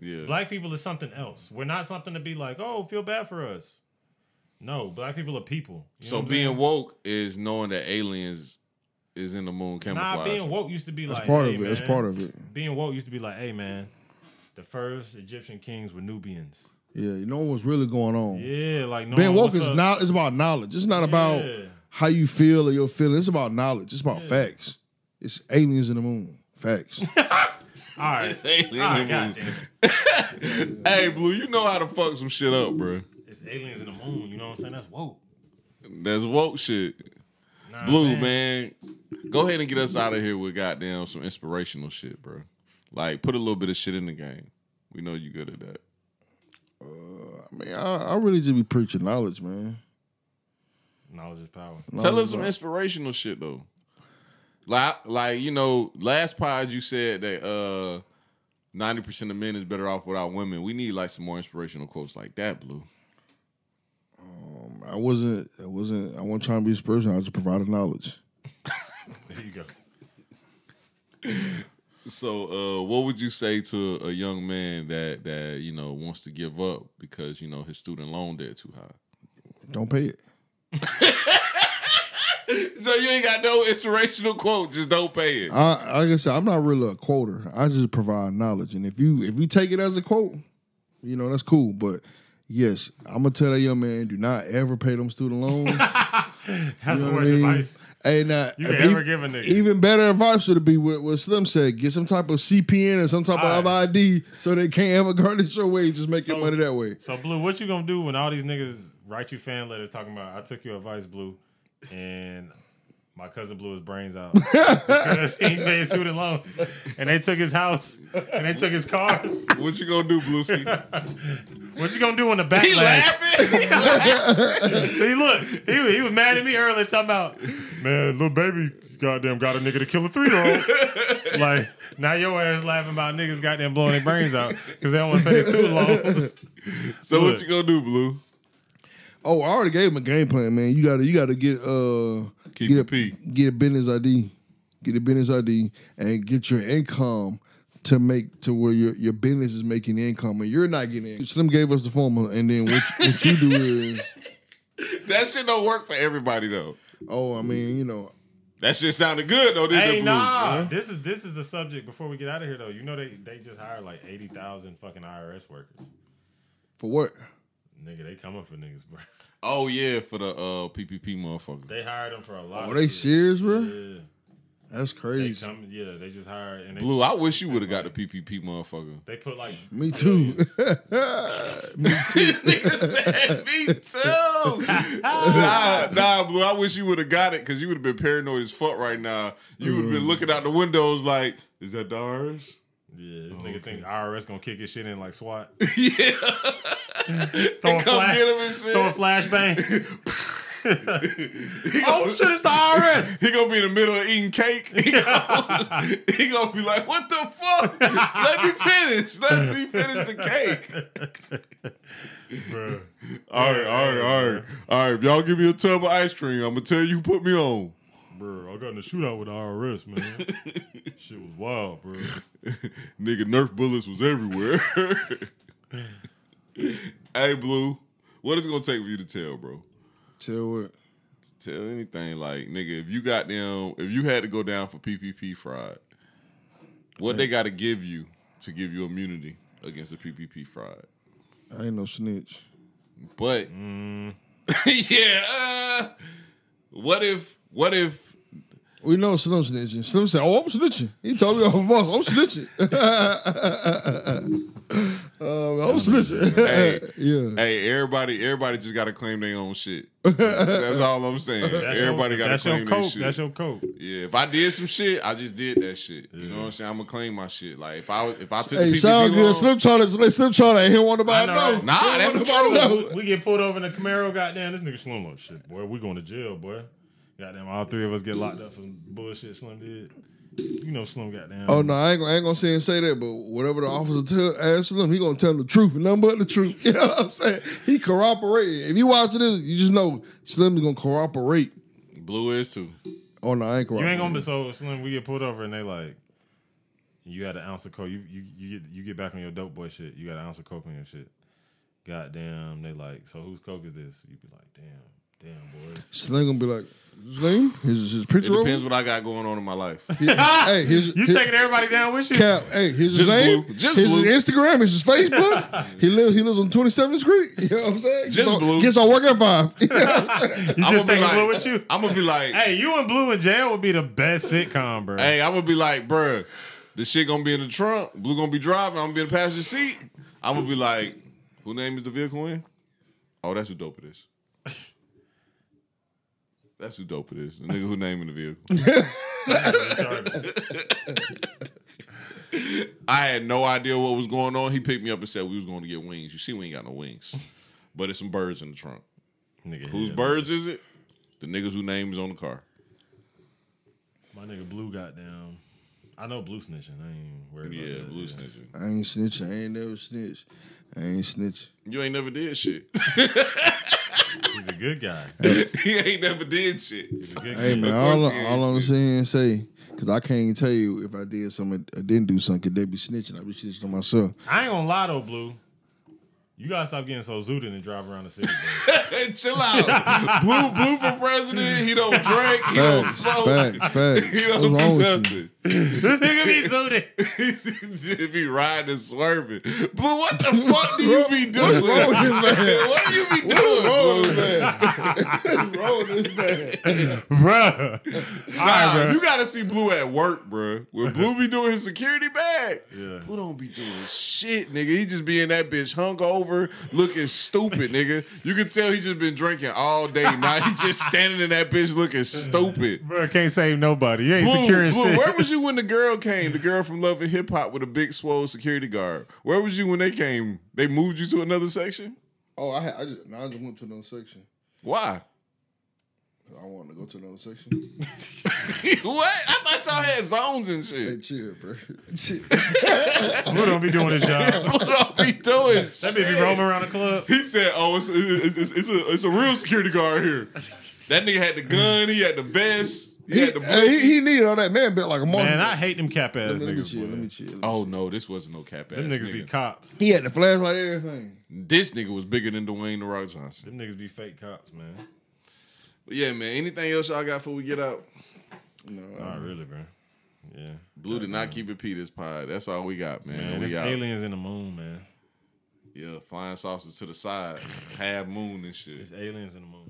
Yeah. Black people is something else. We're not something to be like, oh, feel bad for us. No, black people are people. You so what being saying? woke is knowing that aliens is in the moon camouflage. nah, being woke used to be That's like, part hey, of it. That's part of it. Being woke used to be like, hey man, the first Egyptian kings were Nubians. Yeah, you know what's really going on. Yeah, like no. Being woke is not. It's about knowledge. It's not about Yeah. how you feel or your feeling. It's about knowledge. It's about facts. It's aliens in the moon. Facts. All right, Alien all right, in the moon. goddamn. Hey, Blue, you know how to fuck some shit up, bro. It's aliens in the moon. You know what I'm saying? That's woke. That's woke shit. Nah, Blue, saying- man, go ahead and get us out of here with goddamn some inspirational shit, bro. Like, put a little bit of shit in the game. We know you good at that. I mean, I, I really just be preaching knowledge, man. Knowledge is power. Tell us some is- inspirational shit though. Like, like you know, last pod you said that uh ninety percent of men is better off without women. We need like some more inspirational quotes like that, Blue. I wasn't. I wasn't. I wasn't trying to be this person. I just provided knowledge. There you go. So, uh, what would you say to a young man that that you know wants to give up because you know his student loan debt too high? Don't pay it. So you ain't got no inspirational quote. Just don't pay it. I, like I said, I'm not really a quoter. I just provide knowledge, and if you if you take it as a quote, you know that's cool. But yes, I'm gonna tell that young man, do not ever pay them student loans. That's You the know what worst I mean? advice. Hey, now You can ever give a nigga. Even better advice would be what, what Slim said: get some type of CPN or some type All of right. other ID, so they can't ever garnish your wage. Just make your money that way. So Blue, what you gonna do when all these niggas write you fan letters talking about I took your advice, Blue, and My cousin blew his brains out because he paid student loans, and they took his house and they took his cars. What you gonna do, Bluesy? What you gonna do on the backlash? he laughing. See, look, he, he was mad at me earlier talking about, man, Lil Baby, goddamn, got a nigga to kill a three year old. like, now your ass laughing about niggas goddamn blowing their brains out because they don't want to pay their student loans. so Look. what you gonna do, Blue? Oh, I already gave him a game plan, man. You gotta you gotta get uh Keep get a P. get a business ID, get a business ID, and get your income to make to where your your business is making income and you're not getting it. Slim gave us the formula, and then what what you do is That shit don't work for everybody though. oh, I mean, you know, That shit sounded good though, hey, it, Blue? nah, this is this is the subject. Before we get out of here, though, you know they they just hired like eighty thousand fucking IRS workers. for what? Nigga, they coming for niggas, bro. Oh yeah, for the uh PPP motherfucker. They hired him for a lot. Are of they shit. serious, bro? Yeah, That's they crazy. come. Yeah, they just hired and they Blue, I wish you would have got the PPP motherfucker. They put like Me too. Me too. Me too. nah, nah, Blue. I wish you would have got it because you would have been paranoid as fuck right now. You would have been looking out the windows like, is that the IRS? Yeah, this nigga think IRS gonna kick his shit in like SWAT. yeah. Throw a flash, get him and throw a flashbang. oh shit, it's the IRS. He gonna be in the middle of eating cake. He gonna, he gonna be like, "What the fuck? Let me finish. Let me finish the cake." Bruh. All right, all right, all right, all right. If y'all give me a tub of ice cream, I'm gonna tell you who put me on. Bro, I got in a shootout with the IRS, man. shit was wild, bro. Nigga, Nerf bullets was everywhere. Hey, Blue, what is it gonna take for you to tell, bro? Tell what? Tell anything like, nigga, if you got them, if you had to go down for PPP fraud, what they got to give you to give you immunity against the PPP fraud? I ain't no snitch. But yeah, uh, what if what if We know Slim snitching. Slim said, "Oh, I'm snitching." He told me of boss, "I'm snitching." uh, I'm snitching. Hey. yeah. hey everybody everybody just got to claim their own shit. That's all I'm saying. That's everybody your, got to claim their coke. shit. That's your coke. yeah, if I did some shit, I just did that shit. You know what I'm saying? I'm gonna claim my shit. Like if I if I took Hey, the sound PPP good. loan, Slim trying to Slim trying to. He don't want nobody to I know, know. right? Nah, He don't that's want the nobody to truth. know. We get pulled over in the Camaro. Goddamn, this nigga Slim like shit, boy. We going to jail, boy. Goddamn, all three of us get locked up for bullshit Slim did. You know Slim got goddamn. Oh no, I ain't, gonna, I ain't gonna say and say that, but whatever the officer tell ask him, he gonna tell him the truth and nothing but the truth. You know what I'm saying? He corroborating. If you watch this, you just know Slim is gonna corroborate. Blue is too. Oh no, I ain't You ain't gonna be so Slim. We get pulled over and they like, you had an ounce of coke. You you you get you get back on your dope boy shit. You got an ounce of coke on your shit. Goddamn, they like. So whose coke is this? You be like, damn, damn, boys. Slim gonna be like, Slim, his his It picture. over? depends what I got going on in my life. hey, here's You his, taking everybody down with you? cap. Hey, here's his Just name. Blue. Just here's Blue. his Instagram. Here's his Facebook. he lives. He lives on 27th Street. You know what I'm saying? Just gets on, Blue. Gets on work at five. You I'm just gonna be taking like, blue with you? I'm gonna be like, Hey, you and Blue in jail would be the best sitcom, bro. Hey, I'm gonna be like, bruh, this shit gonna be in the trunk. Blue gonna be driving. I'm gonna be in the passenger seat. I'm gonna be like, who name is the vehicle in? Oh, that's who dope it is. That's who dope it is. The nigga who name in the vehicle. I had no idea what was going on. He picked me up and said we was going to get wings. You see, we ain't got no wings, but it's some birds in the trunk. Nigga, Whose birds is it? The niggas who name is on the car. My nigga Blue got down. I know Blue snitching. I ain't worried Yeah, about that. blue snitching. I ain't snitching. I ain't never snitch. I ain't snitch. You ain't never did shit. He's a good guy. he ain't never did shit. He's a good Hey guy. man, all, course he all I'm snitch. saying and say, because I can't even tell you if I did something, I didn't do something, could they be snitching? I be snitching on myself. I ain't gonna lie though, Blue. You gotta stop getting so zooted and drive around the city, chill out. Blue, blue for president. He don't drink. He don't smoke. facts, facts. He don't wrong do with nothing. this nigga be zooted. he be riding and swerving. Blue, what the fuck do you be doing? What's wrong with this man? what do you be doing, What's wrong with this man? What's wrong with this man? Bruh. Nah, bro. you gotta see Blue at work, bro. When Blue be doing his security bag, Yeah. Blue don't be doing shit, nigga. He just be in that bitch hungover over, looking stupid, nigga. You can tell he just been drinking all day. Now he just standing in that bitch looking stupid. Bro, can't save nobody. You ain't Blue, securing Blue, shit. where was you when the girl came? The girl from Love and Hip Hop with a big swole security guard. Where was you when they came? They moved you to another section? Oh, I had, I just, no, I just went to another section. Why? I wanted to go to another section. what? I thought y'all had zones and Hey, shit. chill, bro. chill. Who don't be doing his job? What y'all be doing? That bitch be roaming around the club. He said, "Oh, it's, it's, it's, it's a it's a real security guard here." That nigga had the gun. He had the vest. He, He, had the. hey, he, he needed all that man built like a monkey. Man, I hate them cap ass let, me, let me niggas. chill. boy. Let me oh, chill. oh no, this wasn't no cap ass. Them niggas nigga. be cops. He had the flashlight, everything. This nigga was bigger than Dwayne the Rock Johnson. Them niggas be fake cops, man. But yeah, man. Anything else y'all got before we get out? No, Not really, bro. Yeah. Blue did not keep it Peter's pod. That's all we got, man. Man, we got aliens in the moon, man. yeah, flying saucers to the side, half moon and shit. It's aliens in the moon.